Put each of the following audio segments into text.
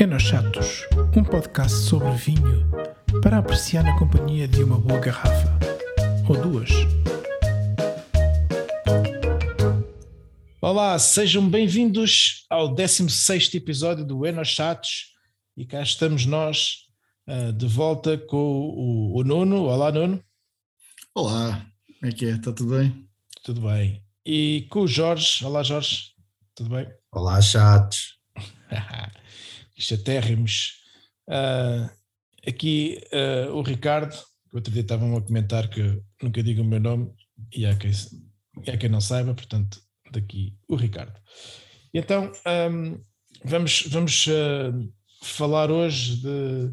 Enos Chatos, um podcast sobre vinho para apreciar na companhia de uma boa garrafa ou duas. Olá, sejam bem-vindos ao 16 episódio do Enos Chatos e cá estamos nós uh, de volta com o, o Nuno. Olá, Nuno. Olá, como é que é? Está tudo bem? Tudo bem. E com o Jorge. Olá, Jorge. Tudo bem? Olá, chatos. Chatérrimos. Uh, aqui uh, o Ricardo, que outro dia estavam a comentar que nunca digo o meu nome e há quem, há quem não saiba, portanto, daqui o Ricardo. E então, um, vamos, vamos uh, falar hoje de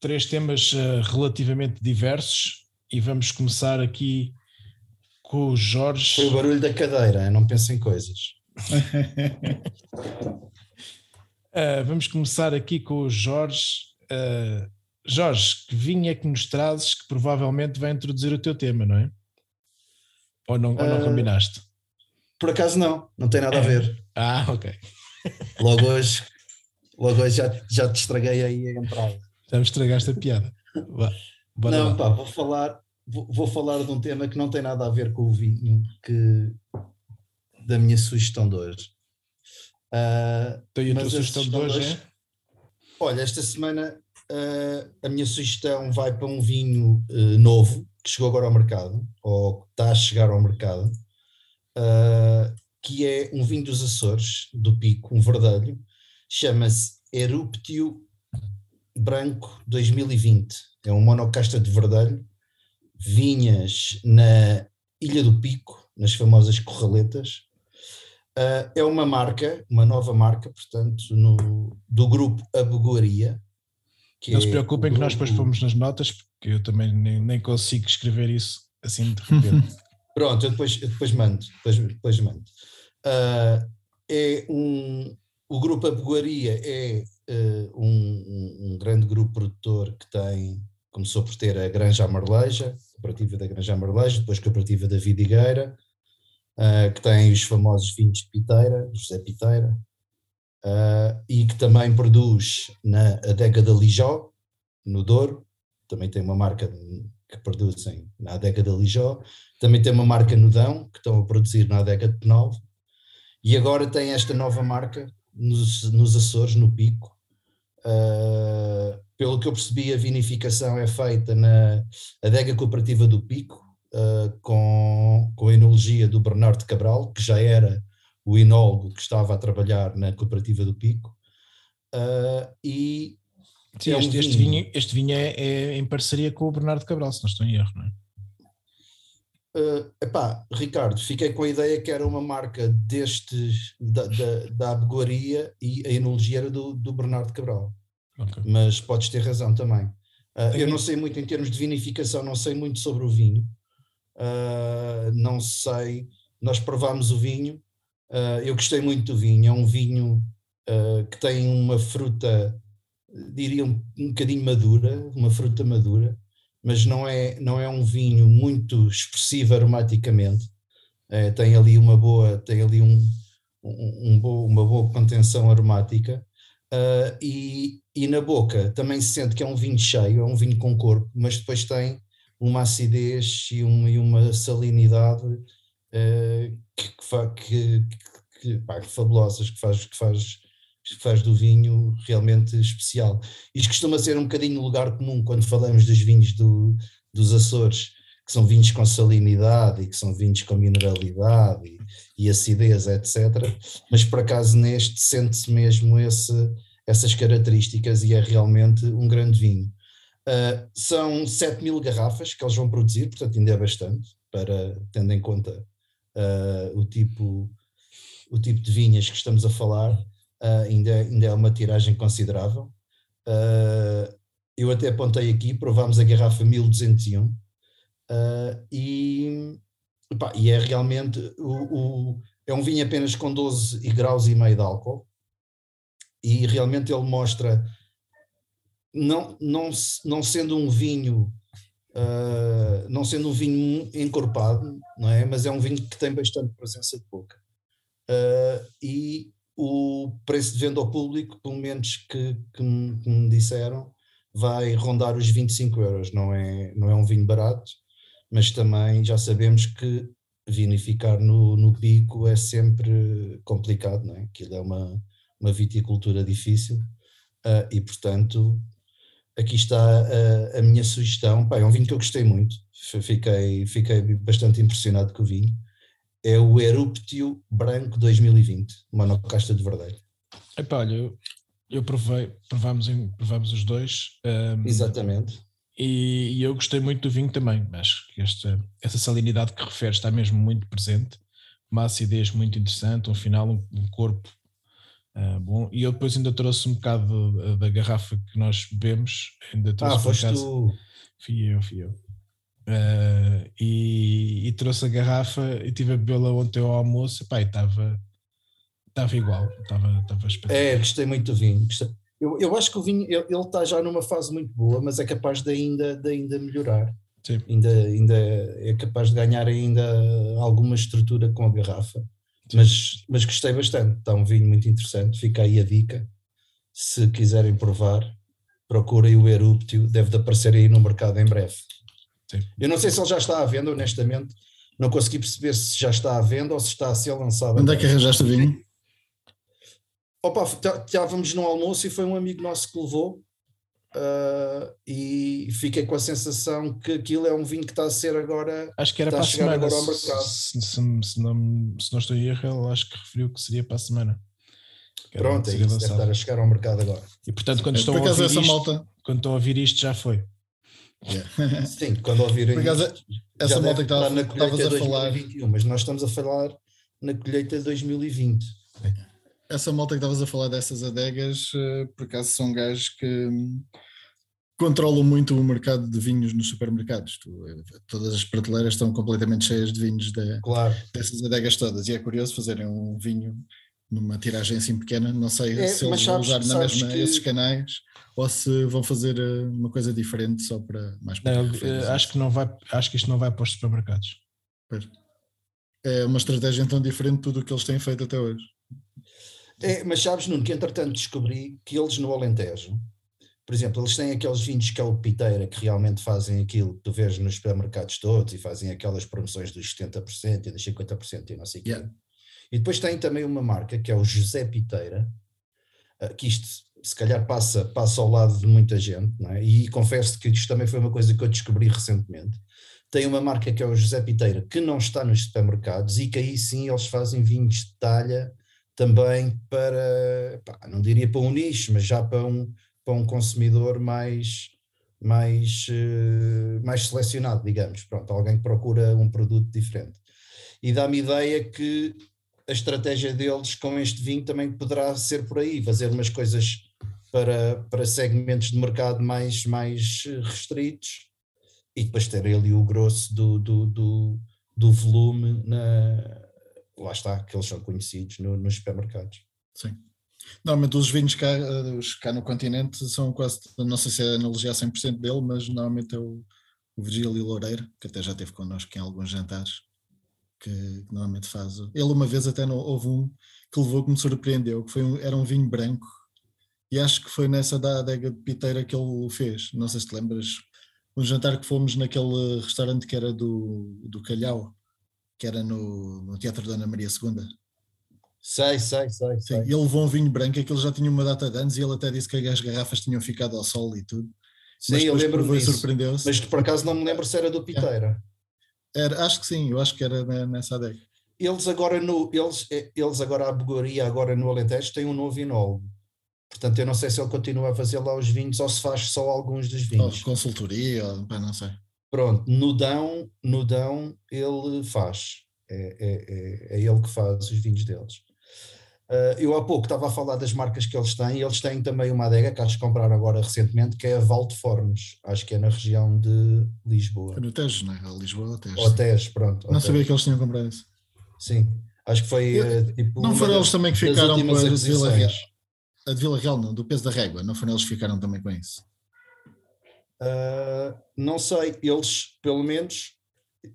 três temas relativamente diversos e vamos começar aqui com o Jorge. Foi o barulho da cadeira, não penso em coisas. uh, vamos começar aqui com o Jorge. Uh, Jorge, que vinho é que nos trazes que provavelmente vai introduzir o teu tema, não é? Ou não, ou não uh, combinaste? Por acaso não, não tem nada a ver. Ah, ok. Logo hoje, logo hoje já, já te estraguei aí a entrada. Já me estragaste a piada. não, lá. pá, vou falar, vou, vou, falar de um tema que não tem nada a ver com o vinho, que da minha sugestão de hoje. Uh, então, a tua sugestão de hoje é? Olha, esta semana uh, a minha sugestão vai para um vinho uh, novo que chegou agora ao mercado, ou que está a chegar ao mercado, que é um vinho dos Açores, do Pico, um verdelho, chama-se Eruptio Branco 2020. É um monocasta de verdelho, vinhas na Ilha do Pico, nas famosas Corraletas, Uh, é uma marca, uma nova marca, portanto, no, do grupo Abugoria. Não se é preocupem que nós depois fomos nas notas, porque eu também nem, nem consigo escrever isso assim de repente. Pronto, eu depois, eu depois mando. Depois, depois mando. Uh, é um, o grupo Abugoria é uh, um, um, grande grupo produtor que tem, começou por ter a Granja Amarleja, a cooperativa da Granja Amarleja, depois a cooperativa da Vidigueira, uh, que tem os famosos vinhos Piteira, José Piteira, uh, e que também produz na adega da Lijó, no Douro, também tem uma marca que produzem na adega da Lijó, também tem uma marca no Dão, que estão a produzir na adega de Penalvo, e agora tem esta nova marca nos, nos Açores, no Pico, Uh, pelo que eu percebi, a vinificação é feita na adega cooperativa do Pico, uh, com, com a enologia do Bernardo Cabral, que já era o enólogo que estava a trabalhar na cooperativa do Pico, uh, e Sim, é um este, este, vinho, este vinho é, é, em parceria com o Bernardo Cabral, se não estou em erro, não é? Uh, epá, Ricardo, fiquei com a ideia que era uma marca destes da, da, da abegoaria e a enologia era do, do Bernardo Cabral. Okay. Mas podes ter razão também. Uh, eu não sei muito em termos de vinificação, não sei muito sobre o vinho, uh, não sei, nós provámos o vinho, uh, eu gostei muito do vinho, é um vinho uh, que tem uma fruta, diria um, um bocadinho madura, uma fruta madura, mas não é, não é um vinho muito expressivo aromaticamente, tem ali uma boa, tem ali um, um, um bo, uma boa contenção aromática, e, e na boca também se sente que é um vinho cheio, é um vinho com corpo, mas depois tem uma acidez e, um, e uma salinidade uh, que, que, que, pá, fabulosas, que faz, que, faz, que faz do vinho realmente especial. Isto costuma ser um bocadinho lugar comum quando falamos dos vinhos do, dos Açores, que são vinhos com salinidade e que são vinhos com mineralidade e, e acidez, etc. Mas por acaso neste sente-se mesmo esse, essas características e é realmente um grande vinho. Uh, são 7 mil garrafas que eles vão produzir, portanto ainda é bastante, para, tendo em conta uh, o, tipo, o tipo de vinhas que estamos a falar, uh, ainda, ainda é uma tiragem considerável. eu até apontei aqui, provámos a garrafa 1201 e, epá, e é realmente o, o, é um vinho apenas com 12 graus e meio de álcool e realmente ele mostra não, não, não sendo um vinho uh, não sendo um vinho encorpado, não é? Mas é um vinho que tem bastante presença de boca. Uh, e o preço de venda ao público, pelo menos que, que, me, que me disseram, vai rondar os 25 euros. Não é, não é um vinho barato, mas também já sabemos que vinificar no, no pico é sempre complicado, não é? Aquilo é uma, uma viticultura difícil uh, e, portanto, aqui está a, a minha sugestão. Pá, é um vinho que eu gostei muito, fiquei, fiquei bastante impressionado com o vinho. É o Eruptio Branco 2020, monocasta de verdelho. Epá, olha, eu, eu provei, provámos, provámos os dois. Um, Exatamente. E, e, eu gostei muito do vinho também. Acho que esta, essa salinidade que refere está mesmo muito presente. Uma acidez muito interessante, um final, um, um corpo uh, bom. E eu depois ainda trouxe um bocado da, da garrafa que nós bebemos. Ainda trouxe ah, foste tu. Fui eu, fui eu. Uh, e, e, trouxe a garrafa e tive a bebê-la ontem ao almoço. Pá, estava estava igual, estava, estava espetacular. É, gostei muito do vinho. Eu, eu acho que o vinho ele, ele está já numa fase muito boa, mas é capaz de ainda, de ainda melhorar. Sim. Ainda, ainda é capaz de ganhar ainda alguma estrutura com a garrafa. Mas, mas gostei bastante. Está um vinho muito interessante. Fica aí a dica. Se quiserem provar, procurem o Eruptio. Deve de aparecer aí no mercado em breve. Sim. Eu não sei se ele já está à venda, honestamente. Não consegui perceber se já está à venda ou se está a ser lançado. Onde é que arranjaste o vinho? Opa, estávamos no almoço e foi um amigo nosso que levou uh, e fiquei com a sensação que aquilo é um vinho que está a ser agora. Acho que era para a semana. Agora ao mercado. Se, se, se, não, se não estou em erro, acho que referiu que seria para a semana. Pronto, é isso, deve estar a chegar ao mercado agora. E portanto, quando, estão a, ouvir isto, malta... quando estão a ouvir isto, já foi. Yeah. Sim, quando ouvirem isto, essa malta que estavas a falar. Mas nós estamos a falar na colheita de 2020 essa malta que estavas a falar dessas adegas, uh, por acaso são gajos que um, controlam muito o mercado de vinhos nos supermercados. Tu, eh, todas as prateleiras estão completamente cheias de vinhos de, claro. dessas adegas todas. E é curioso fazerem um vinho numa tiragem assim pequena. Não sei é, se eles vão usar na mesma que... esses canais ou se vão fazer eh, uma coisa diferente só para mais para não, acho que não vai acho que isto não vai para os supermercados pois. é uma estratégia então diferente de tudo o que eles têm feito até hoje é, mas sabes, Nuno, que entretanto descobri que eles no Alentejo, por exemplo, eles têm aqueles vinhos que é o Piteira, que realmente fazem aquilo que tu vês nos supermercados todos e fazem aquelas promoções dos 70% e dos 50% e não sei o yeah. quê. E depois tem também uma marca que é o José Piteira, ah, que isto se calhar passa, passa ao lado de muita gente, é? e confesso que isto também foi uma coisa que eu descobri recentemente. Tem uma marca que é o José Piteira, que não está nos supermercados e que aí sim eles fazem vinhos de talha também para, pá, não diria para um nicho, mas já para um, para um consumidor mais, mais, uh, mais selecionado, digamos, pronto, alguém que procura um produto diferente. E dá-me ideia que a estratégia deles com este vinho também poderá ser por aí, fazer umas coisas para, para segmentos de mercado mais, mais restritos e depois ter ali o grosso do, do, do, do volume na, lá está, que eles são conhecidos no, nos supermercados. Sim. Normalmente os vinhos cá, eh, os cá no continente são quase, não sei se é analogia a 100% dele, mas normalmente é o, o Virgílio Loureiro, que até já esteve connosco em alguns jantares, que, que normalmente faz. Ele uma vez até não, houve um que levou que me surpreendeu, que foi um, era um vinho branco, e acho que foi nessa da adega de piteira que ele o fez. Não sei se te lembras, um jantar que fomos naquele restaurante que era do, do Calhau, que era no, no Teatro Dona Maria II. Sei, sei, sei. Sim, ele levou um vinho branco, aquilo já tinha uma data de anos e ele até disse que as garrafas tinham ficado ao sol e tudo. Sim, eu lembro-me surpreendeu-se. Mas por acaso não me lembro se era do Piteira. Era, acho que sim, eu acho que era nessa adega. Eles agora no, eles, eh, eles agora a Begoria, agora no Alentejo, têm um novo enólogo. Portanto, eu não sei se ele continua a fazer lá os vinhos ou se faz só alguns dos vinhos. Ou consultoria, ou, não sei. Pronto, no Dão, no Dão ele faz, é, é, é, é ele que faz os vinhos deles. Uh, eu há pouco estava a falar das marcas que eles têm, e eles têm também uma adega que acho que compraram agora recentemente, que é a Valdeformes, acho que é na região de Lisboa. É no Tejo, não é? Lisboa ou Tejo. Ou Tejo, pronto. Não sabia que eles tinham comprado isso. Sim, acho que foi uh, tipo. Não foram eles também que ficaram com a de Vila Real? A de Vila Real, não, do peso da régua, não foram eles que ficaram também com isso? Uh, não sei, eles, pelo menos,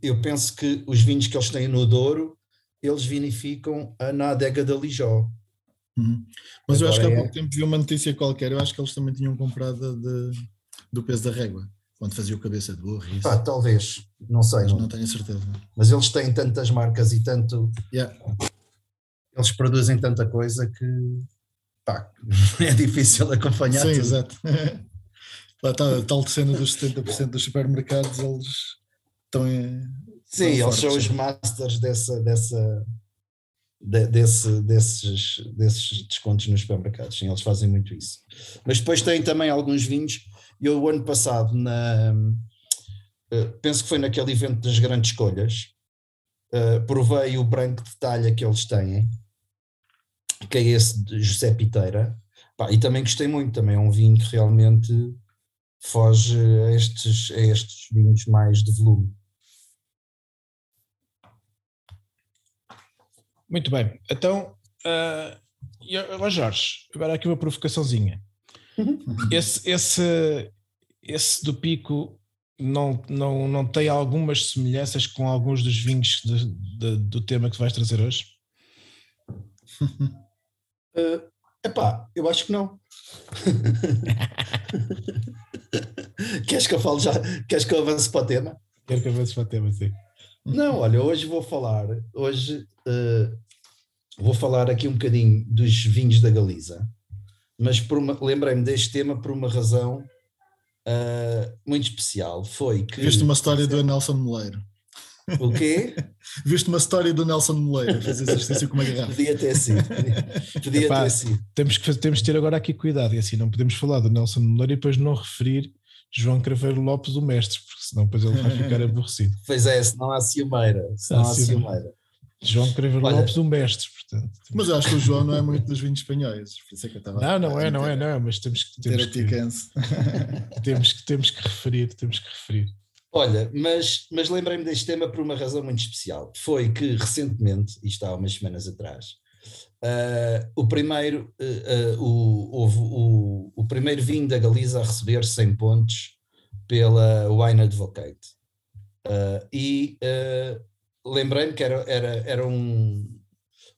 eu penso que os vinhos que eles têm no Douro, eles vinificam na adega da Lijó. Uhum. Mas Agora eu acho que há é... pouco tempo vi uma notícia qualquer, eu acho que eles também tinham comprado de, do peso da régua, quando fazia o cabeça de burro. Pá, talvez, não sei. Não. não tenho certeza. Mas eles têm tantas marcas e tanto. Yeah. Eles produzem tanta coisa que pá, é difícil acompanhar. Sim, tudo. exato. Lá está, a tal cena dos 70% dos supermercados, eles estão em. Sim, eles fortes, são os masters dessa, dessa, de, desse, desses, desses descontos nos supermercados. Sim, eles fazem muito isso. Mas depois tem também alguns vinhos. Eu, o ano passado, na, eh, penso que foi naquele evento das grandes escolhas, uh, provei o branco de talha que eles têm, que é esse de José Piteira. Pá, e também gostei muito, também é um vinho que realmente foge a estes, a estes vinhos mais de volume. Muito bem. Então, uh, Jorge, agora aqui uma provocaçãozinha. Uhum. Esse, esse, esse do Pico não, não, não tem algumas semelhanças com alguns dos vinhos de, de, do tema que vais trazer hoje? Uh, epá, eu acho que não. Queres que eu fale já? Queres que eu avance para o tema? Quero que avance para o tema, sim. Não, olha, hoje vou falar, hoje uh, vou falar aqui um bocadinho dos vinhos da Galiza, mas lembrei-me deste tema por uma razão uh, muito especial. Foi que. Viste uma história do Nelson Moleiro. O quê? Viste uma história do Nelson Moleiro fazer exercício com uma garrafa. Podia ter sido. Podia, Epá, ter sido. Temos que, temos que ter agora aqui cuidado, e assim não podemos falar do Nelson Moleiro e depois não referir João Craveiro Lopes, o mestre, porque senão depois ele vai ficar aborrecido. Pois é, senão há ciumeira. Senão há ciumeira. João Craveiro Olha, Lopes, o mestre, portanto. Mas acho que o João não é muito dos vinhos espanhóis, por isso é que eu estava Não, não é, não é, não é, mas temos que temos que, temos que temos que referir, temos que referir. Olha, mas, mas lembrei-me deste tema por uma razão muito especial. Foi que recentemente, isto há umas semanas atrás, uh, o, primeiro, uh, uh, o, o, o, primeiro vinho da Galiza a receber 100 pontos pela Wine Advocate. e lembrei-me que era, era, era um,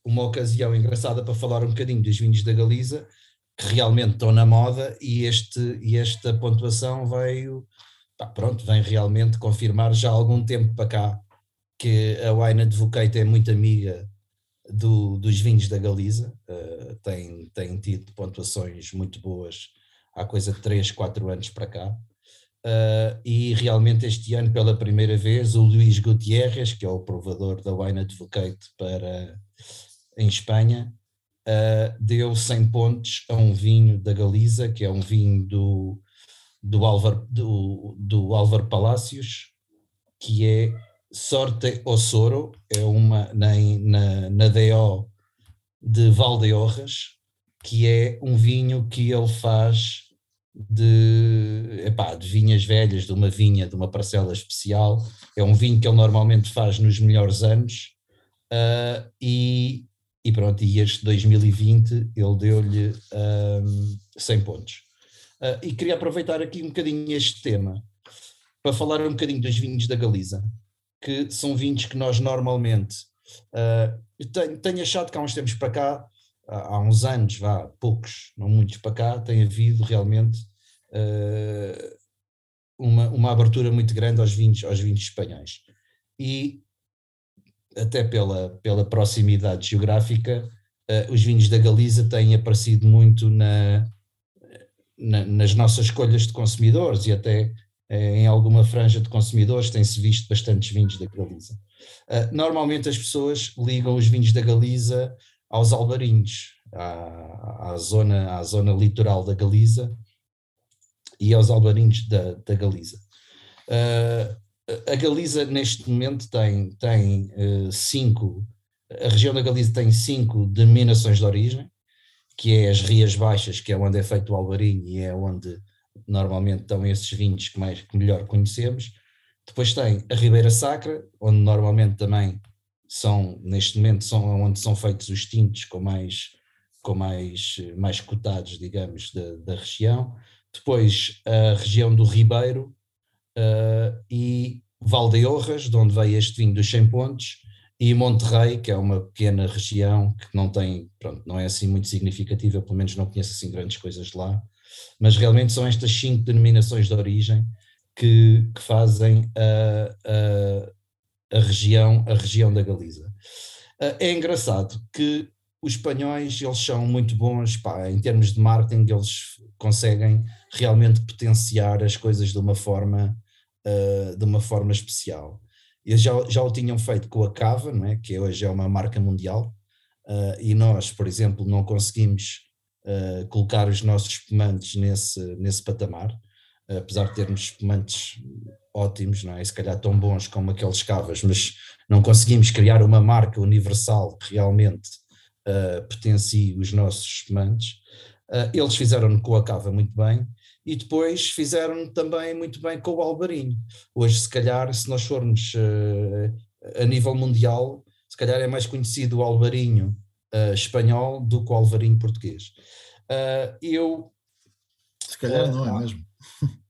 uma ocasião engraçada para falar um bocadinho dos vinhos da Galiza, que realmente estão na moda, e, este, e esta pontuação veio pá, pronto, vem realmente confirmar já há algum tempo para cá que a Wine Advocate é muito amiga do, dos vinhos da Galiza, uh, tem, tem tido pontuações muito boas há coisa de 3, 4 anos para cá. Uh, e realmente este ano, pela primeira vez, o Luís Gutierrez, que é o provador da Wine Advocate para, em Espanha, uh, deu 100 pontos a um vinho da Galiza, que é um vinho do do Álvaro, do, do Álvaro Palácios, que é Sorte Ossoro, é uma na, na, na DO de Valdeorras, que é um vinho que ele faz de, epá, de vinhas velhas, de uma vinha, de uma parcela especial. É um vinho que ele normalmente faz nos melhores anos. Uh, e, e pronto, e este 2020 ele deu-lhe um, 100 pontos. Uh, e queria aproveitar aqui um bocadinho este tema para falar um bocadinho dos vinhos da Galiza, que são vinhos que nós normalmente. Uh, tenho, tenho, achado que há uns tempos para cá, há uns anos, vá, poucos, não muitos para cá, tem havido realmente uh, uma, uma abertura muito grande aos vinhos, aos vinhos espanhóis. E até pela, pela proximidade geográfica, uh, os vinhos da Galiza têm aparecido muito na, na, nas nossas escolhas de consumidores e até em alguma franja de consumidores tem-se visto bastantes vinhos da Galiza. Uh, normalmente as pessoas ligam os vinhos da Galiza aos albarinhos, à, à, zona, à zona litoral da Galiza e aos albarinhos da, da Galiza. Uh, a Galiza neste momento tem, tem cinco, a região da Galiza tem cinco denominações de origem, que é as Rias Baixas, que é onde é feito o alvarinho e é onde normalmente estão esses vinhos que, mais, que melhor conhecemos. Depois tem a Ribeira Sacra, onde normalmente também são, neste momento, são onde são feitos os tintos com mais, com mais, mais cotados, digamos, da, da região. Depois a região do Ribeiro uh, e Valdeorras, de onde veio este vinho dos 100 pontos, e Monterrey, que é uma pequena região que não tem, pronto, não é assim muito significativa, pelo menos não conheço assim grandes coisas lá, mas realmente são estas cinco denominações de origem que, que fazem a, a, a, região, a região da Galiza. Ah, é engraçado que os espanhóis, eles são muito bons, pá, em termos de marketing, eles conseguem realmente potenciar as coisas de uma forma, uh, de uma forma especial. Eles já, já o tinham feito com a Cava, não é? que hoje é uma marca mundial, uh, e nós, por exemplo, não conseguimos uh, colocar os nossos espumantes nesse, nesse patamar, uh, apesar de termos espumantes ótimos, não é? se calhar tão bons como aqueles Cavas, mas não conseguimos criar uma marca universal que realmente potencie os nossos espumantes. eles fizeram com a Cava muito bem, e depois fizeram também muito bem com o Alvarinho. Hoje, se calhar, se nós formos uh, a nível mundial, se calhar é mais conhecido o Alvarinho uh, espanhol do que o Alvarinho português. Uh, eu. Se calhar não é mesmo.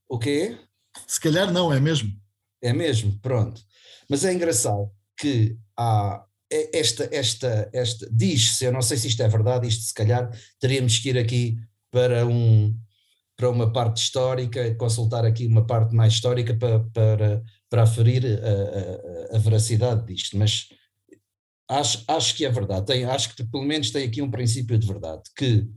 O quê? Se calhar não é mesmo. É mesmo, pronto. Mas é engraçado que há é, esta, esta, esta, diz-se, eu não sei se isto é verdade, isto se calhar teríamos que ir aqui para um, para uma parte histórica, consultar aqui uma parte mais histórica para, para, para aferir a, a, a veracidade disto, mas acho, acho que é verdade, tem, acho que pelo menos tem aqui um princípio de verdade, que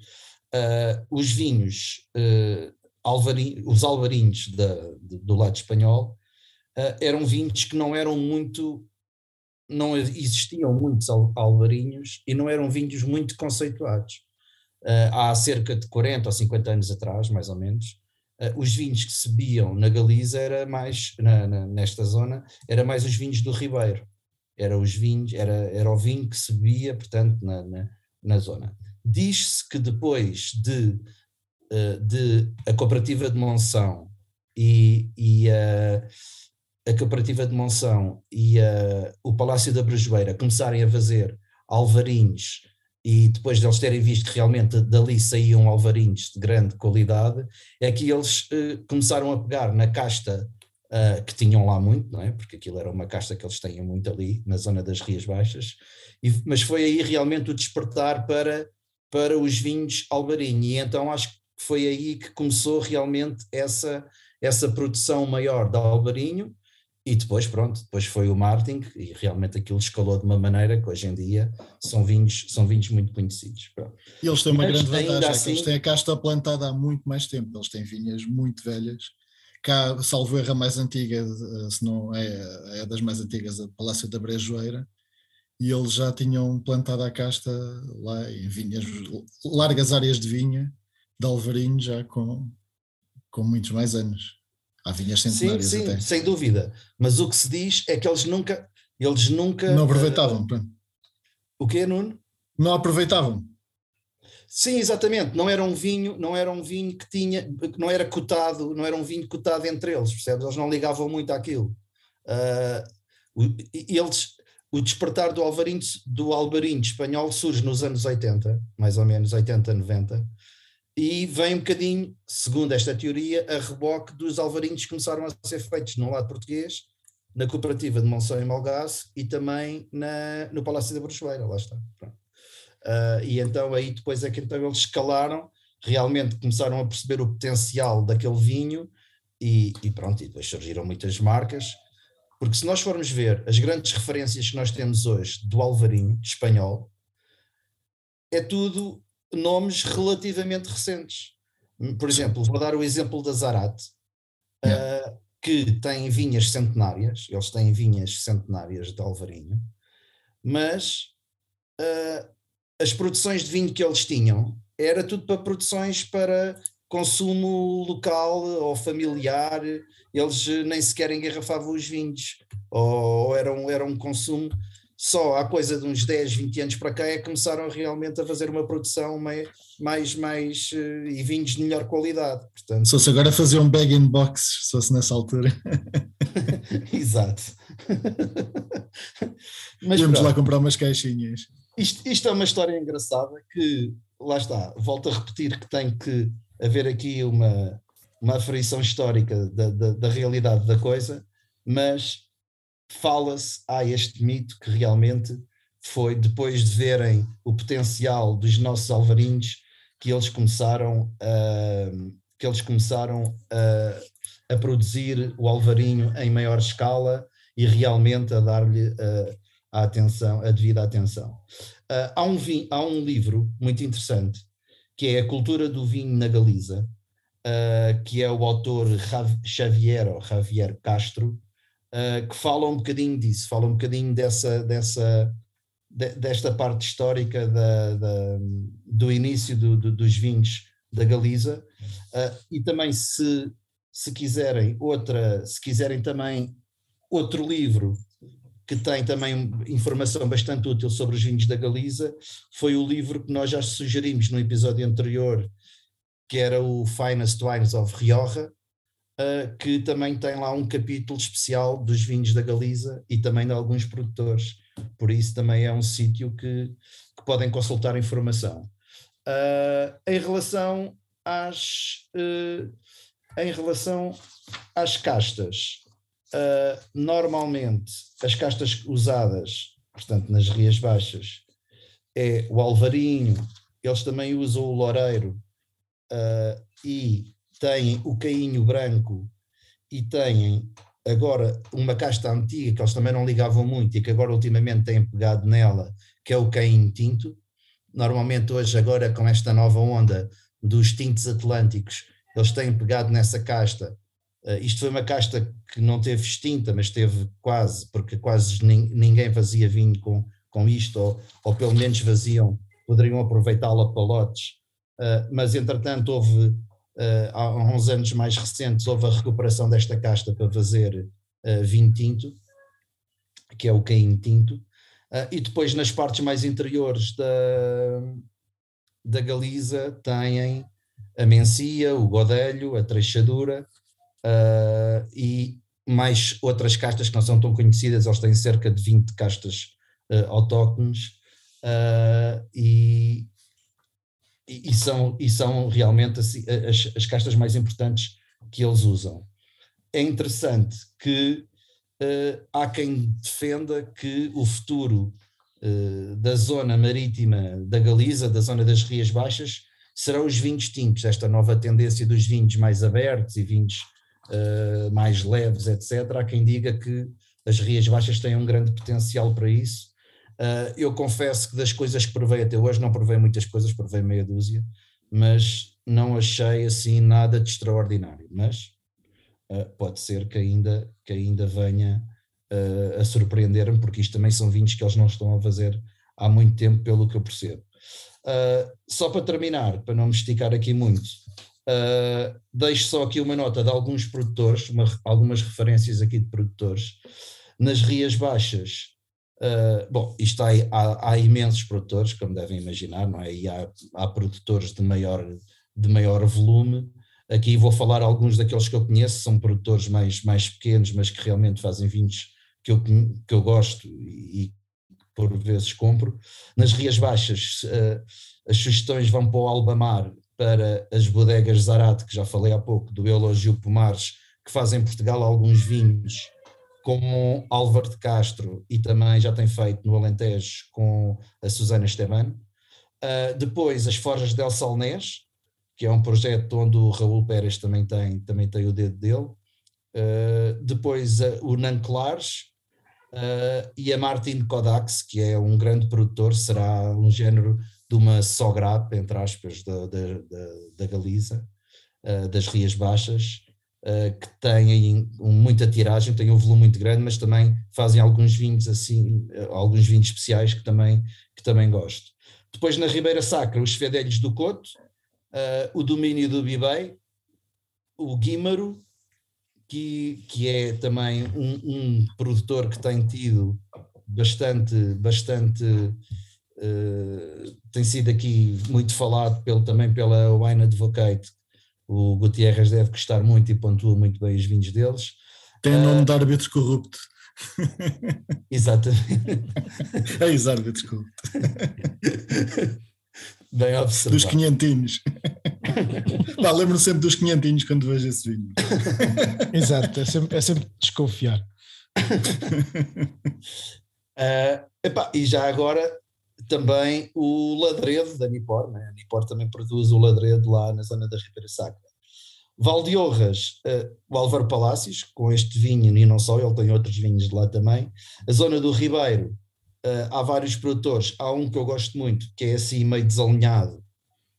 uh, os vinhos, uh, alvarinho, os alvarinhos da, do lado espanhol, uh, eram vinhos que não eram muito, não existiam muitos alvarinhos e não eram vinhos muito conceituados há cerca de 40 ou 50 anos atrás, mais ou menos, os vinhos que se bebiam na Galiza era mais, na, na, nesta zona, era mais os vinhos do Ribeiro. Era os vinhos, era, era o vinho que se bebia, portanto, na, na, na zona. Diz-se que depois de, uh, de a cooperativa de Monção e, e a cooperativa de Monção e o Palácio da Brejoeira começarem a fazer alvarinhos e depois de eles terem visto que realmente dali saíam alvarinhos de grande qualidade, é que eles uh, começaram a pegar na casta uh, que tinham lá muito, não é? Porque aquilo era uma casta que eles têm muito ali, na zona das Rias Baixas, e, mas foi aí realmente o despertar para, para os vinhos alvarinho, e então acho que foi aí que começou realmente essa, essa produção maior de alvarinho, e depois, pronto, depois foi o marketing e realmente aquilo escalou de uma maneira que hoje em dia são vinhos, são vinhos muito conhecidos. Pronto. E eles têm uma Mas grande vantagem, assim, eles têm a casta plantada há muito mais tempo, eles têm vinhas muito velhas. Cá, salvo erro, a mais antiga, eh, se não é, é das mais antigas, a Palácio da Brejoeira, e eles já tinham plantado a casta lá em vinhas, largas áreas de vinha, de Alvarinho, já com, com muitos mais anos. Há vinhas centenárias sim, sim, até. sem dúvida. Mas o que se diz é que eles nunca. Eles nunca. Não aproveitavam. Uh, o que Nuno? Não aproveitavam. Sim, exatamente. Não era um vinho, não era um vinho que tinha, que não era cotado, não era um vinho cotado entre eles, percebes? Eles não ligavam muito àquilo. Uh, eles, o despertar do alvarinho, do alvarinho espanhol surge nos anos 80, mais ou menos 80, 90, e vem um bocadinho, segundo esta teoria, a reboque dos alvarinhos que começaram a ser feitos no lado português, na cooperativa de Monção e Malgaço e também na, no Palácio da Bruxeira, lá está. Uh, e então aí depois é que então eles escalaram, realmente começaram a perceber o potencial daquele vinho e, e pronto, e depois surgiram muitas marcas, porque se nós formos ver as grandes referências que nós temos hoje do Alvarinho espanhol, é tudo nomes relativamente recentes. Por exemplo, vou dar o exemplo da Zarat, yeah. uh, que tem vinhas centenárias, eles têm vinhas centenárias de Alvarinho, mas uh, as produções de vinho que eles tinham era tudo para produções para consumo local ou familiar, eles nem sequer engarrafavam os vinhos, ou, ou era, um, era um consumo só há coisa de uns 10, 20 anos para cá é que começaram realmente a fazer uma produção mais, mais, mais uh, e vinhos de melhor qualidade. Portanto, se agora fazer um bag in box, se fosse nessa altura. Exato. Mas Vamos lá comprar umas caixinhas. Isto, isto é uma história engraçada que, lá está, volto a repetir que tem que haver aqui uma, uma aferição histórica da, da, da realidade da coisa, mas fala-se, há este mito que realmente foi depois de verem o potencial dos nossos alvarinhos que eles começaram a, que eles começaram a, a produzir o alvarinho em maior escala e realmente a dar-lhe a, atenção, a devida atenção. Uh, há, um há um livro muito interessante que é A Cultura do Vinho na Galiza, uh, que é o autor Xavier, Javier Castro, uh, que fala um bocadinho disso, fala um bocadinho dessa, dessa, de, desta parte histórica da, da, do início do, do, dos vinhos da Galiza e também se, se quiserem outra, se quiserem também outro livro que tem também informação bastante útil sobre os vinhos da Galiza, foi o livro que nós já sugerimos no episódio anterior, que era o Finest Wines of Rioja, uh, que também tem lá um capítulo especial dos vinhos da Galiza e também de alguns produtores. Por isso também é um sítio que, que, podem consultar informação. Uh, em relação às uh, em relação às castas, normalmente as castas usadas, portanto nas rias baixas, é o alvarinho, eles também usam o loureiro uh, e têm o cainho branco e têm agora uma casta antiga que eles também não ligavam muito e que agora ultimamente têm pegado nela, que é o cainho tinto. Normalmente hoje agora com esta nova onda dos tintos atlânticos, eles têm pegado nessa casta. Uh, isto foi uma casta que não teve extinta, mas teve quase, porque quase ninguém fazia vinho com, com isto, ou, ou pelo menos faziam, poderiam aproveitá-la para lotes. Uh, mas entretanto houve, uh, há uns anos mais recentes, houve a recuperação desta casta para fazer uh, vinho tinto, que é o caim tinto, e depois nas partes mais interiores da, da Galiza têm a mencia, o godelho, a treixadura e mais outras castas que não são tão conhecidas, eles têm cerca de 20 castas autóctones e, e, são, e são realmente assim, as, as castas mais importantes que eles usam. É interessante que uh, há quem defenda que o futuro uh, da zona marítima da Galiza, da zona das Rias Baixas, serão os vinhos tintos, esta nova tendência dos vinhos mais abertos e vinhos uh, mais leves, etc. Há quem diga que as Rias Baixas têm um grande potencial para isso Uh, eu confesso que das coisas que provei até hoje, não provei muitas coisas, provei meia dúzia, mas não achei assim nada de extraordinário. Mas uh, pode ser que ainda, que ainda venha uh, a surpreender-me, porque isto também são vinhos que eles não estão a fazer há muito tempo, pelo que eu percebo. só para terminar, para não me esticar aqui muito, deixo só aqui uma nota de alguns produtores, uma, algumas referências aqui de produtores. Nas Rias Baixas, Uh, bom, isto há, há, há, imensos produtores, como devem imaginar, não é? E há, há, produtores de maior, de maior volume. Aqui vou falar alguns daqueles que eu conheço, são produtores mais, mais pequenos, mas que realmente fazem vinhos que eu, que eu gosto e por vezes compro. Nas Rias Baixas, uh, as sugestões vão para o Albamar, para as bodegas Zarate, que já falei há pouco, do Elogio Pomares, que fazem em Portugal alguns vinhos com Álvaro de Castro e também já tem feito no Alentejo com a Susana Esteban. Uh, depois as Forjas del Salnés, que é um projeto onde o Raul Pérez também tem, também tem o dedo dele. Uh, depois uh, o Nanclares uh, e a Martin Kodaks, que é um grande produtor, será um género de uma sograp, entre aspas, da, da, da, da Galiza, das Rias Baixas, uh, que têm muita tiragem, têm um volume muito grande, mas também fazem alguns vinhos assim, uh, alguns vinhos especiais que também, que também gosto. Depois na Ribeira Sacra, os Fedelhos do Coto, uh, o domínio do Bibei, o Guímaro, que, que é também um, um produtor que tem tido bastante, bastante uh, tem sido aqui muito falado pelo, também pela Wine Advocate, o Gutierrez deve gostar muito e pontua muito bem os vinhos deles. Tem uh, nome de árbitro corrupto. Exatamente. é isso, árbitro corrupto. Bem observado. Dos quinhentinhos. lembro-me sempre dos quinhentinhos quando vejo esse vinho. Exato, é sempre, é sempre desconfiar. uh, epá, e já agora também o ladredo da Nipor, né? a Nipor também produz o ladredo lá na zona da Ribeira Sacra. Valdeorras, uh, o Álvaro Palácios, com este vinho, e não só, ele tem outros vinhos de lá também. A zona do Ribeiro, uh, há vários produtores, há um que eu gosto muito, que é assim meio desalinhado,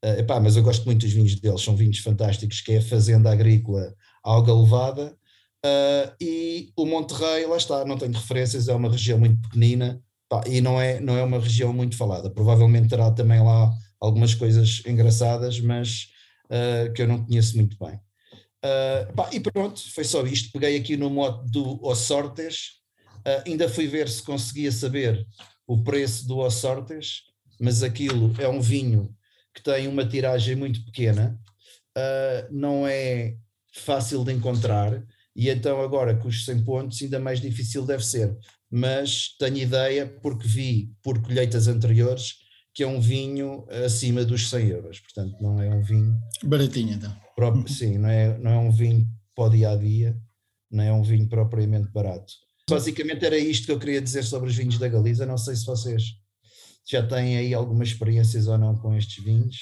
uh, epá, mas eu gosto muito dos vinhos deles, são vinhos fantásticos, que é a Fazenda Agrícola Alga Levada, uh, e o Monterrey, lá está, não tenho referências, é uma região muito pequenina, pá, e não é, não é uma região muito falada, provavelmente terá também lá algumas coisas engraçadas, mas uh, que eu não conheço muito bem. Uh, pá, e pronto, foi só isto. Peguei aqui no modo do Ossortes, uh, ainda fui ver se conseguia saber o preço do Ossortes, mas aquilo é um vinho que tem uma tiragem muito pequena, uh, não é fácil de encontrar, e então agora com os 100 pontos ainda mais difícil deve ser. Mas tenho ideia, porque vi por colheitas anteriores, que é um vinho acima dos 100 euros, portanto não é um vinho... Baratinho então próprio, sim, não é, não é um vinho para o dia a dia, não é um vinho propriamente barato. Basicamente era isto que eu queria dizer sobre os vinhos da Galiza. Não sei se vocês já têm aí algumas experiências ou não com estes vinhos,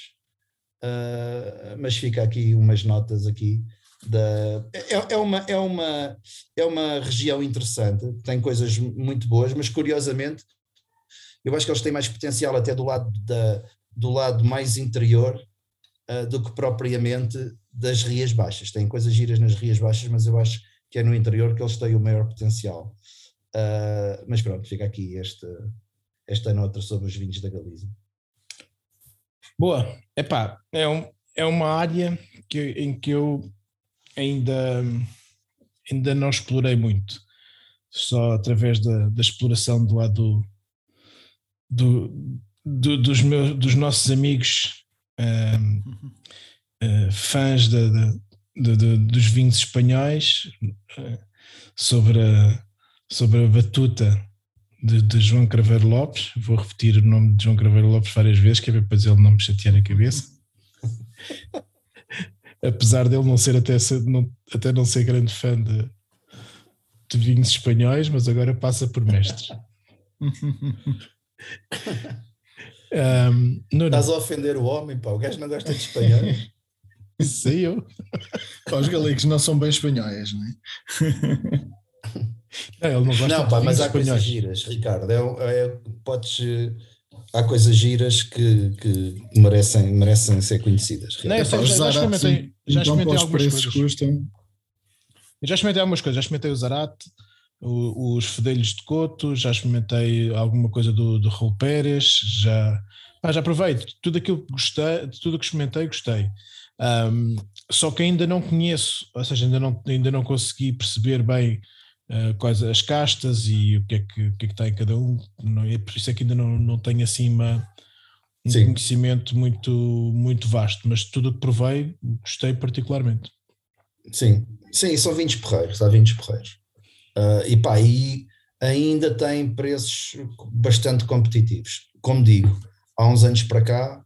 uh, mas fica aqui umas notas aqui. Da, é, é, uma, é, uma, é uma região interessante, tem coisas muito boas, mas curiosamente eu acho que eles têm mais potencial até do lado, da, do lado mais interior uh, do que propriamente das Rias Baixas. Têm coisas giras nas Rias Baixas, mas eu acho que é no interior que eles têm o maior potencial. Uh, mas pronto, fica aqui esta, esta nota sobre os vinhos da Galiza. Boa, epá, é, um, é uma área que, em que eu ainda, ainda não explorei muito, só através da, da exploração do lado do, do, dos, meus, dos nossos amigos um, uh, fãs de, de, de, dos vinhos espanhóis uh, sobre, a, sobre a batuta de, João Craveiro Lopes. Vou repetir o nome de João Craveiro Lopes várias vezes, que é para ele não me chatear a cabeça. Apesar dele não ser até, ser, não, até não ser grande fã de, de vinhos espanhóis, mas agora passa por mestres. Um, Estás a ofender o homem, pá. O gajo não gosta de espanhóis. Sei eu. os galegos não são bem espanhóis, não é? Não, ele não gosta não, pá, mas há espanhóis. coisas giras, Ricardo. É, é, podes, há coisas giras que, que merecem, merecem ser conhecidas. Não, já, já, experimentei, já experimentei algumas coisas. Custam. Já experimentei algumas coisas. Já experimentei o Zarate, o, os fedelhos de coto, já experimentei alguma coisa do, do Raul Pérez, já, pá, já aproveito tudo aquilo que gostei, tudo que experimentei, gostei. Um, só que ainda não conheço, ou seja, ainda não, ainda não consegui perceber bem uh, quais as castas e o que é que, o que, é que está em cada um, não, é por isso é que ainda não, não tenho assim uma, um Sim. conhecimento muito, muito vasto, mas tudo o que provei gostei particularmente. Sim, sim, são vinhos porreiros, há vinhos porreiros. Uh, e pá, e ainda tem preços bastante competitivos. Como digo, há uns anos para cá,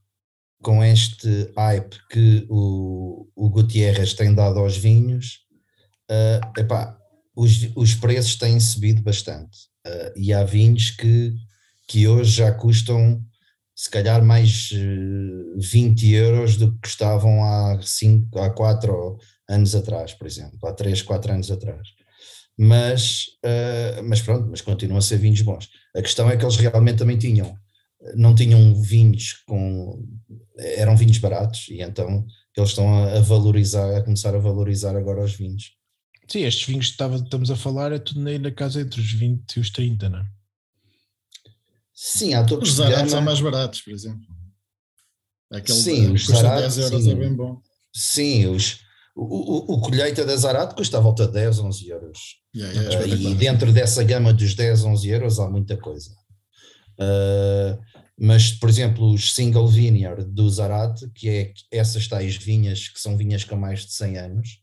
com este hype que o, o Gutierrez tem dado aos vinhos, uh, epá, os, os preços têm subido bastante. Uh, e há vinhos que, que hoje já custam se calhar mais 20 euros do que custavam há 5, há 4 anos atrás, por exemplo, há 3, 4 anos atrás mas, uh, mas pronto, mas continuam a ser vinhos bons. A questão é que eles realmente também tinham, não tinham vinhos com, eram vinhos baratos e então eles estão a, valorizar, a começar a valorizar agora os vinhos. Sim, estes vinhos que estamos a falar é tudo na casa entre os 20 e os 30, não é? Sim, há todos Os zaratos são mais baratos, por exemplo. Aquele sim, os zaratos, 10 euros sim, é bem bom. Sim, os, o, o, o colheita da Zarato custa à volta de 10, 11 euros. Yeah, yeah, uh, e dentro dessa gama dos 10, 11 euros há muita coisa. Uh, mas, por exemplo, os single vineyard do Zarate, que é essas tais vinhas que são vinhas com mais de 100 anos,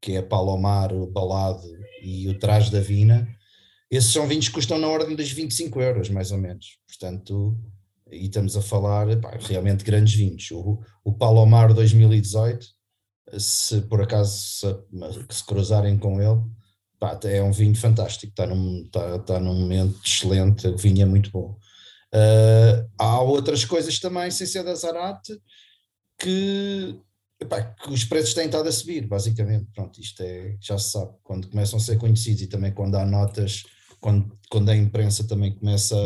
que é Palomar, o Balado e o Trás da Vina, esses são vinhos que custam na ordem dos 25 euros, mais ou menos. Portanto, e estamos a falar pá, realmente grandes vinhos. O, o Palomar 2018, se por acaso se, se cruzarem com ele, pá, é um vinho fantástico, está num, está, está num momento excelente, o vinho é muito bom. Uh, há outras coisas também, sem ser da Zarate, que, epá, os preços têm estado a subir, basicamente. Pronto, isto é, já se sabe, quando começam a ser conhecidos e também quando há notas, quando, quando a imprensa também começa,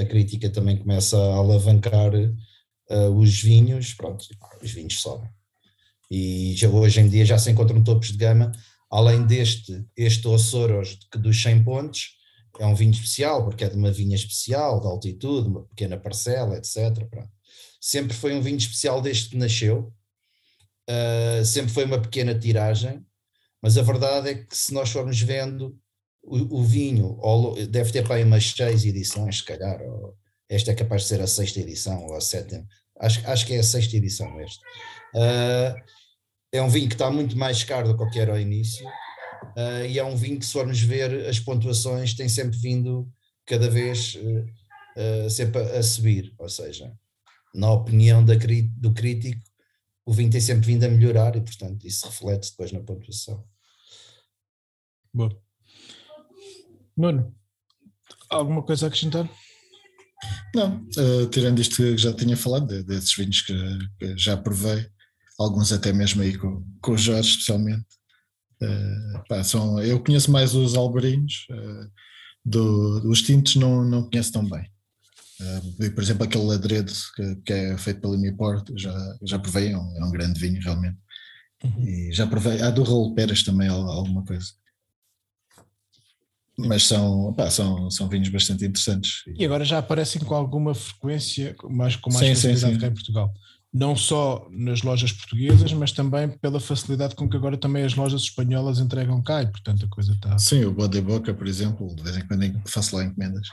a crítica também começa a alavancar uh, os vinhos, pronto, os vinhos sobem. E já, hoje em dia já se encontram topos de gama, além deste, este Ossoros dos 100 pontos, é um vinho especial, porque é de uma vinha especial, de altitude, uma pequena parcela, etc. Pronto. Sempre foi um vinho especial desde que nasceu, uh, sempre foi uma pequena tiragem, mas a verdade é que se nós formos vendo o, o vinho, deve ter para aí umas seis edições, se calhar, esta é capaz de ser a sexta edição ou a sétima, acho, acho que é a sexta edição este. Uh, é um vinho que está muito mais caro do que era ao início, uh, e é um vinho que, se formos ver, as pontuações têm sempre vindo cada vez sempre a, a, subir, ou seja, na opinião da, do crítico, o vinho tem sempre vindo a melhorar e, portanto, isso reflete depois na pontuação. Boa. Nuno, alguma coisa a acrescentar? Não, uh, tirando isto que já tinha falado, de, desses vinhos que, que, já provei, alguns até mesmo aí com, com o Jorge, especialmente. Uh, pá, são, eu conheço mais os albarinhos, uh, do, dos tintos não, não conheço tão bem. Uh, por exemplo, aquele ladredo que, que é feito pela Newport, já, já provei, é um, é um grande vinho realmente. Uhum. E já provei, há do Raul Pérez também alguma coisa mas são, pá, são, são vinhos bastante interessantes. E agora já aparecem com alguma frequência, mais, com mais sim, facilidade sim, sim. em Portugal. Não só nas lojas portuguesas, mas também pela facilidade com que agora também as lojas espanholas entregam cá e portanto a coisa está. Sim, o Boa Boca, por exemplo, de vez em quando faço lá encomendas.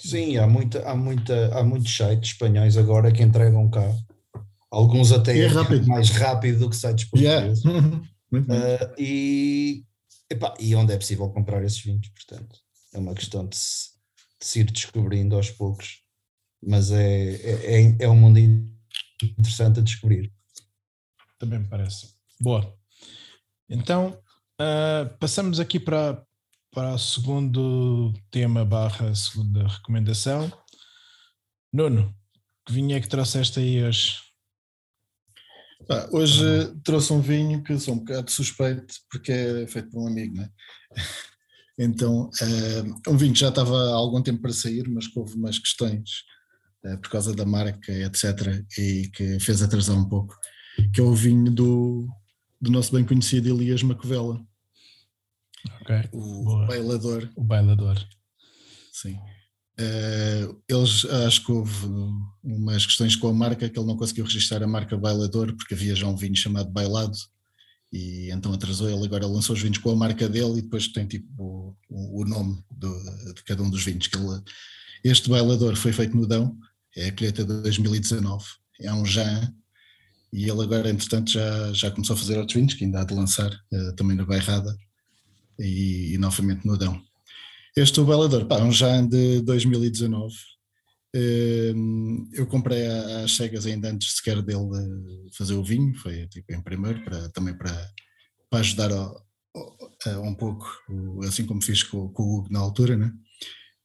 Sim, há, muita, há, muita, há muitos sites espanhóis agora que entregam cá. Alguns até é rápido. mais rápido do que sites portugueses. Yeah. uh, e Epá, e onde é possível comprar esses vinhos, portanto, é uma questão de se, de se ir descobrindo aos poucos, mas é, é, é, é um mundo interessante a descobrir. Também me parece. Boa. Então, uh, passamos aqui para, para o segundo tema barra segunda recomendação. Nuno, que vinho é que trouxeste aí hoje? Ah, hoje trouxe um vinho que sou um bocado suspeito porque é feito por um amigo, né? Então, é um vinho que já estava há algum tempo para sair, mas que houve umas questões é, por causa da marca, etc., e que fez atrasar um pouco, que é o vinho do, do nosso bem conhecido Elias Macovela. Ok. O Boa. bailador. O bailador. Sim. Uh, eles acho que houve umas questões com a marca que ele não conseguiu registrar a marca Bailador porque havia já um vinho chamado Bailado e então atrasou ele agora lançou os vinhos com a marca dele e depois tem tipo o, o nome do, de cada um dos vinhos que ele, este Bailador foi feito no Dão é a colheita de 2019 é um Jean e ele agora entretanto já, já começou a fazer outros vinhos que ainda há de lançar uh, também na Bairrada e, e novamente no Dão este Belador, pá, um Jean de 2019. Ehm, eu comprei às cegas ainda antes sequer dele fazer o vinho, foi tipo em primeiro, para, também para, para ajudar a, a, um pouco, assim como fiz com, com o Hugo na altura, né?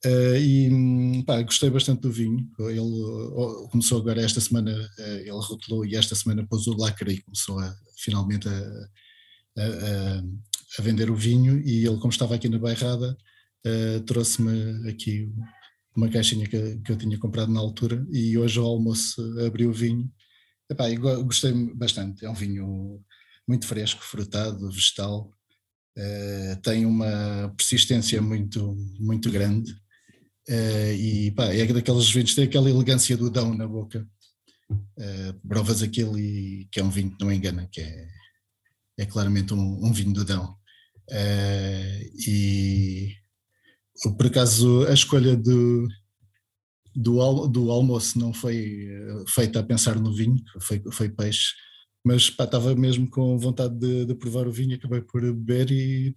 Uh, e pá, gostei bastante do vinho. Ele começou agora esta semana, uh, ele rotulou e esta semana pôs o lacre e começou a, finalmente a, a, vender o vinho. E ele, como estava aqui na Bairrada, uh, trouxe-me aqui uma caixinha que, que, eu tinha comprado na altura e hoje ao almoço abri o vinho. Epá, gostei bastante, é um vinho muito fresco, frutado, vegetal, uh, tem uma persistência muito, muito grande uh, e é daqueles vinhos, tem aquela elegância do dão na boca. Uh, provas aquilo e que é um vinho que não engana, que é, é claramente um, um vinho do dão. Uh, e por acaso a escolha do, do, do almoço não foi eh, feita a pensar no vinho, foi, foi peixe, mas pá, estava mesmo com vontade de, de provar o vinho, acabei por beber e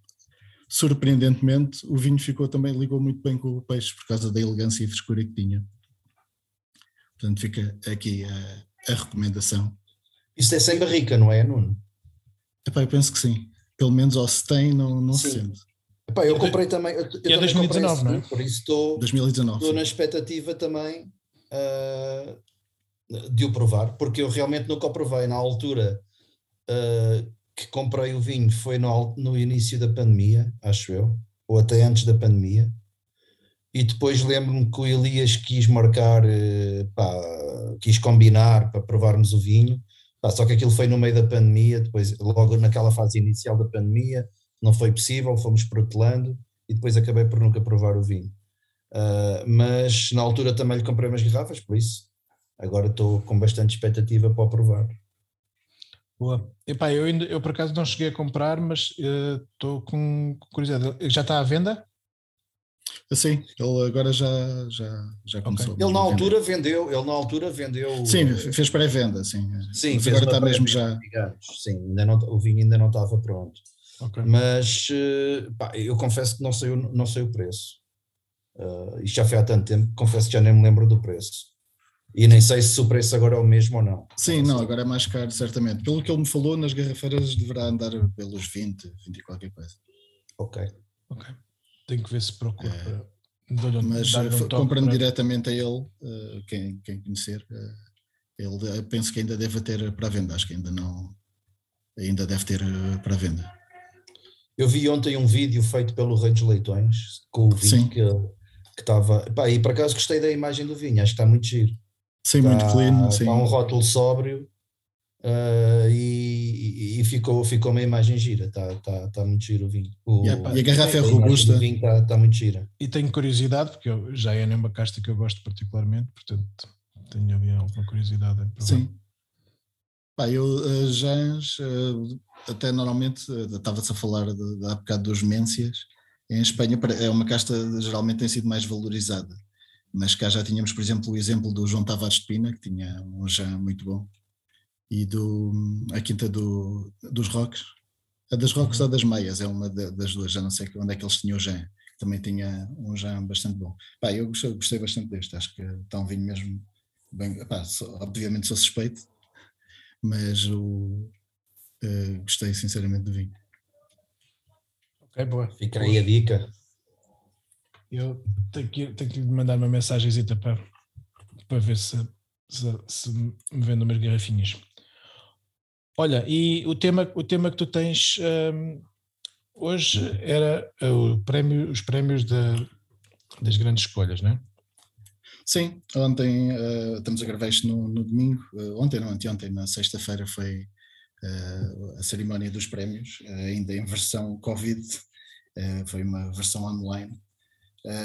surpreendentemente o vinho ficou também, ligou muito bem com o peixe por causa da elegância e frescura que tinha. Portanto fica aqui a, a recomendação. Isso é sem barrica, não é, Nuno? Epá, eu penso que sim. Pelo menos ou se tem, não, não se sente. Epá, eu comprei também. Eu, eu é 2019, não é? Por isso estou, 2019, estou na expectativa também uh, de o provar, porque eu realmente nunca o provei. Na altura uh, que comprei o vinho foi no, no início da pandemia, acho eu, ou até antes da pandemia. E depois lembro-me que o Elias quis marcar, uh, pá, quis combinar para provarmos o vinho. Pá, só que aquilo foi no meio da pandemia, depois, logo naquela fase inicial da pandemia, não foi possível, fomos protelando e depois acabei por nunca provar o vinho. Uh, mas na altura também lhe comprei umas garrafas, por isso agora estou com bastante expectativa para provar. Boa. Epá, eu, ainda, eu por acaso não cheguei a comprar, mas eh, estou uh, com curiosidade. Já está à venda? Sim, ele agora já, já, já começou. Okay. Ele na altura vendeu, ele na altura vendeu. Sim, fez pré-venda, sim. Sim, mas agora está mesmo já. Digamos. Sim, ainda não, o vinho ainda não estava pronto. Okay. Mas uh, pá, eu confesso que não sei, não sei o preço. Uh, isto já foi há tanto tempo, confesso que já nem me lembro do preço. E nem sei se o preço agora é o mesmo ou não. Sim, não, agora é mais caro, certamente. Pelo que ele me falou, nas garrafeiras deverá andar pelos 20, 20 e qualquer coisa. Ok. Ok. Tenho que ver se procura. É, mas um comprando para... diretamente a ele, uh, quem, quem conhecer, uh, ele penso que ainda deve ter para venda, acho que ainda não, ainda deve ter para venda. Eu vi ontem um vídeo feito pelo Rei dos Leitões, com o vinho Sim. que estava. E por acaso gostei da imagem do vinho, acho que está muito giro. Sim, está, muito clean. Está um rótulo sóbrio uh, e, e, ficou, ficou uma imagem gira. Está, está, está muito giro o vinho. O, e, a, e a garrafa é robusta. O vinho está, está muito gira. E tenho curiosidade, porque eu, já é uma casta que eu gosto particularmente, portanto tenho alguma curiosidade. Sim. Pá, eu, uh, Jans, uh, até normalmente, uh, estava-se a falar de, de, há bocado dos Mências, em Espanha é uma casta geralmente tem sido mais valorizada, mas cá já tínhamos, por exemplo, o exemplo do João Tavares de Pina, que tinha um Jean muito bom, e do, a quinta do, dos Roques, a das Roques uhum. ou das Meias, é uma das duas, já não sei onde é que eles tinham o Jean, também tinha um Jean bastante bom. Pá, eu gostei, gostei bastante deste, acho que está um vinho mesmo bem, pá, sou, obviamente sou suspeito, mas o, uh, gostei sinceramente do vinho. Ok, boa. Fica aí a dica. Eu tenho que, tenho que lhe mandar uma mensagem para, para ver se, se, se me vendo umas garrafinhas. Olha, e o tema, o tema que tu tens um, hoje era o prémio, os prémios da, das grandes escolhas, não é? Sim, ontem uh, estamos a gravar isto no, no domingo, uh, ontem não, anteontem, na sexta-feira foi uh, a cerimónia dos prémios, ainda em versão Covid, foi uma versão online.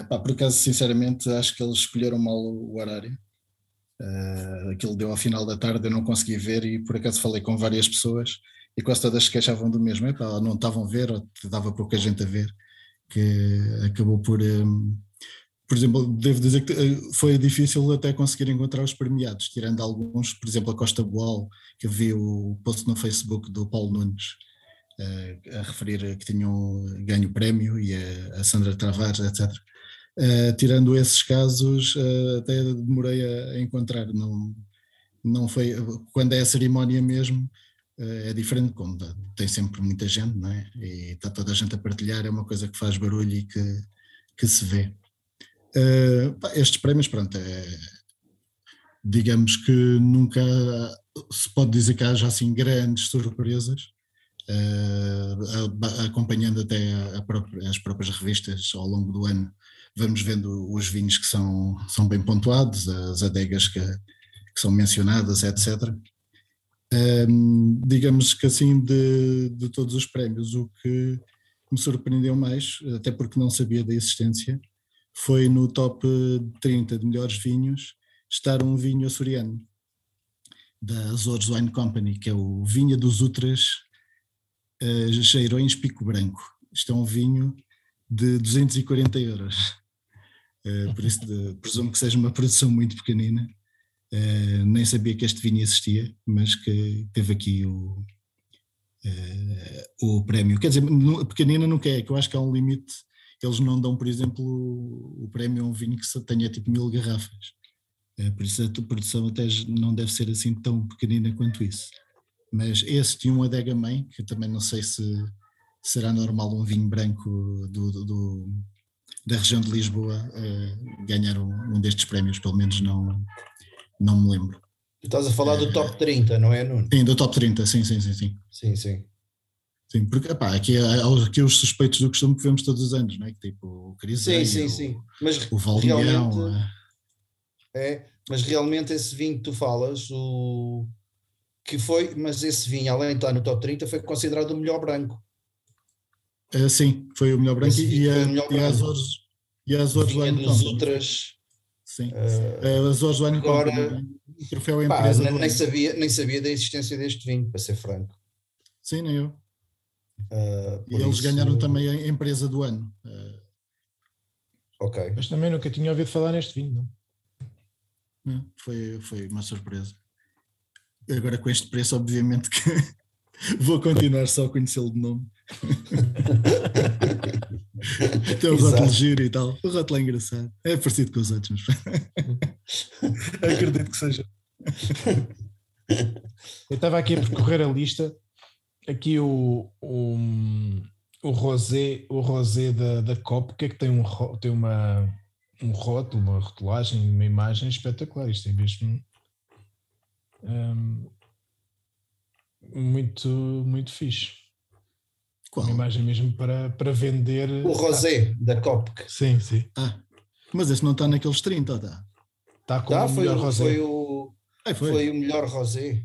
Pá, por acaso, sinceramente, acho que eles escolheram mal o horário. Aquilo deu ao final da tarde, eu não consegui ver e por acaso falei com várias pessoas e quase todas se queixavam do mesmo, Epá, não estavam a ver ou dava pouca gente a ver, que acabou por... Um, por exemplo, devo dizer que eh, foi difícil até conseguir encontrar os premiados, tirando alguns, por exemplo, a Costa Boal, que vi o post no Facebook do Paulo Nunes uh, a referir que tinham ganho prémio e a Sandra Travares, etc. Uh, eh, tirando esses casos, uh, até demorei a, a, encontrar. Não, não foi quando é a cerimónia mesmo. é diferente, como tem sempre muita gente, não é? E está toda a gente a partilhar, é uma coisa que faz barulho e que, que se vê. Uh, estes prémios, pronto, é, digamos que nunca se pode dizer que haja assim grandes surpresas, acompanhando até própria, as próprias revistas ao longo do ano, vamos vendo os vinhos que são, são bem pontuados, as adegas que, que são mencionadas, etc. Um, digamos que assim, de, de todos os prémios, o que me surpreendeu mais, até porque não sabia da existência, foi no top 30 de melhores vinhos estar um vinho açoriano da Azores Wine Company, que é o Vinha dos Utras uh, Cheirões Pico Branco. Isto é um vinho de 240 euros. Uh, por isso de, presumo que seja uma produção muito pequenina. Uh, nem sabia que este vinho existia, mas que teve aqui o, uh, o prémio. Quer dizer, pequenina não quer, é, que eu acho que há um limite eles não dão, por exemplo, o prémio a um vinho que tenha tipo mil garrafas. Por isso a produção até não deve ser assim tão pequenina quanto isso. Mas esse tinha uma adega mãe, que também não sei se, será normal um vinho branco do, do da região de Lisboa uh, ganhar um, um, destes prémios, pelo menos não, não me lembro. Tu estás a falar do top 30, não é, Nuno? Sim, do top 30, sim, sim, sim. Sim, sim. sim. Sim, porque epá, aqui, há, aqui os suspeitos do costume que vemos todos os anos, não é? Tipo o Criseia, sim, sim, sim. Mas o Valdeão. É? é, mas realmente esse vinho que tu falas, o que foi, mas esse vinho, além de estar no top 30, foi considerado o melhor branco. É, sim, foi o melhor branco e, a, melhor e as Azores, e as Azores do ano. Dos outras. Sim, uh, as Azores do ano. Agora, o troféu é empresa. Pá, nem, nem, sabia, nem sabia da existência deste vinho, para ser franco. Sim, nem eu. Uh, e eles isso... ganharam também a empresa do ano. Uh, ok. Mas também nunca tinha ouvido falar neste vinho, não? foi, foi uma surpresa. Agora com este preço, obviamente que vou continuar só a conhecê-lo de nome. Tem o rótulo giro e tal. O rótulo é engraçado. É parecido com os outros, acredito que seja. Eu estava aqui a percorrer a lista aqui o, o, o rosé, o rosé da, da COP, que é que tem, um, tem uma, um rótulo, uma rotulagem, uma imagem espetacular. Isto é mesmo um, muito, muito fixe. Qual? Uma imagem mesmo para, para vender. O rosé ah, da COP. Sim, sim. Ah, mas esse não está naqueles 30, está? Está com tá, o melhor rosé. Foi o, Ai, foi. foi o melhor rosé.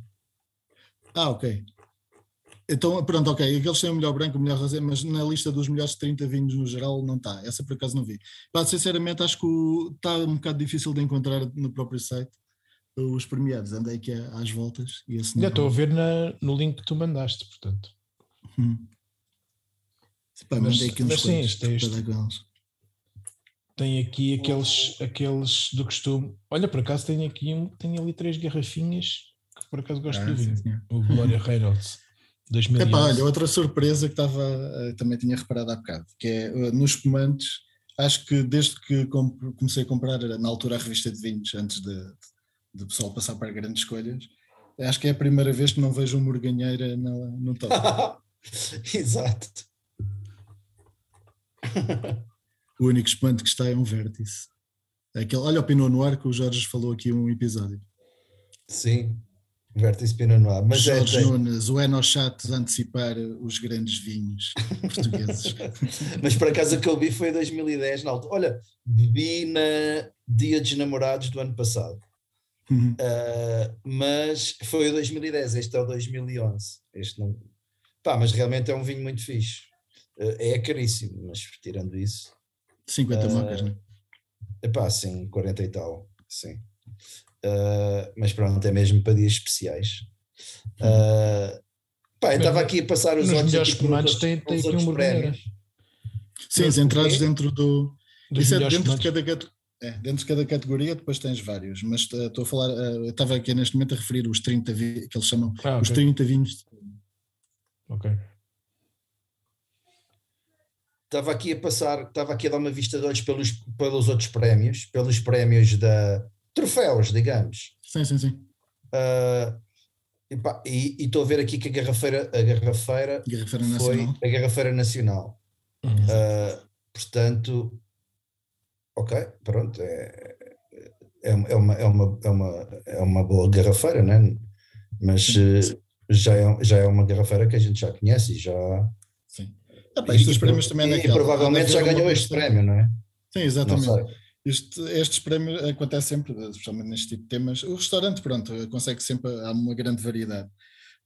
Ah, ok. Então, pronto, ok. Aqueles têm o melhor branco, o melhor rosé, mas na lista dos melhores 30 vinhos no geral não está. Essa por acaso não vi. Mas, sinceramente, acho que está um bocado difícil de encontrar no próprio site os premiados. Andei aqui às voltas e esse Já estou a ver na, no link que tu mandaste, portanto. Hum. Pá, mas, mandei aqui uns mas sim, isto, é isto. Tem aqui aqueles, aqueles do costume. Olha, por acaso tem aqui um, tem ali três garrafinhas que por acaso gosto ah, do vinho. O Gloria Reynolds. 2011. Epá, olha, outra surpresa que estava, eh, também tinha reparado há bocado, que é eh, nos espumantes, acho que desde que comecei a comprar na altura a revista de vinhos, antes de, de pessoal passar para grandes escolhas, acho que é a primeira vez que não vejo uma morganheira no, no top. Exato. o único espumante que está é um vértice. Aquele, olha o Pinot Noir que o Jorge falou aqui um episódio. Sim, Vértice Pinot Noir. Mas é, Jorge é, Nunes, o Enochato a antecipar os grandes vinhos portugueses. Mas por acaso o que eu vi foi em 2010, na altura. Olha, bebi na Dia dos Namorados do ano passado. Uhum. Uh, mas foi o 2010, este é o 2011. Este não. Pá, mas realmente é um vinho muito fixe. Uh, é caríssimo, mas tirando isso. 50 uh, mocas, não é? Pá, sim, 40 e tal. Sim. Uh, mas pronto, é mesmo para dias especiais. Uh, pá, eu estava aqui a passar os olhos aqui comandos tem, tem aqui um prémios. Sim, os entrados dentro do. Isso é dentro de, cada, é, dentro de cada categoria, depois tens vários, mas estou a falar, uh, estava aqui neste momento a referir os 30 que eles chamam ah, okay. os 30 vinhos. Ok. Estava aqui a passar, estava aqui a dar uma vista de olhos pelos, pelos outros prémios, pelos prémios da, troféus, digamos. Sim, sim, sim. Uh, e estou a ver aqui que a garrafeira, a garrafeira, garrafeira foi nacional. a garrafeira nacional. Uhum. Uh, portanto, ok, pronto, é, é, é, uma, é, uma, é, uma, é uma boa garrafeira, né? mas uh, já, é, já é uma garrafeira que a gente já conhece e já. Ah, pá, estes prémios também é e, e provavelmente já ganhou este prémio, não é? Sim, exatamente. Este, estes prémios acontecem sempre, especialmente neste tipo de temas. O restaurante, pronto, consegue sempre, há uma grande variedade.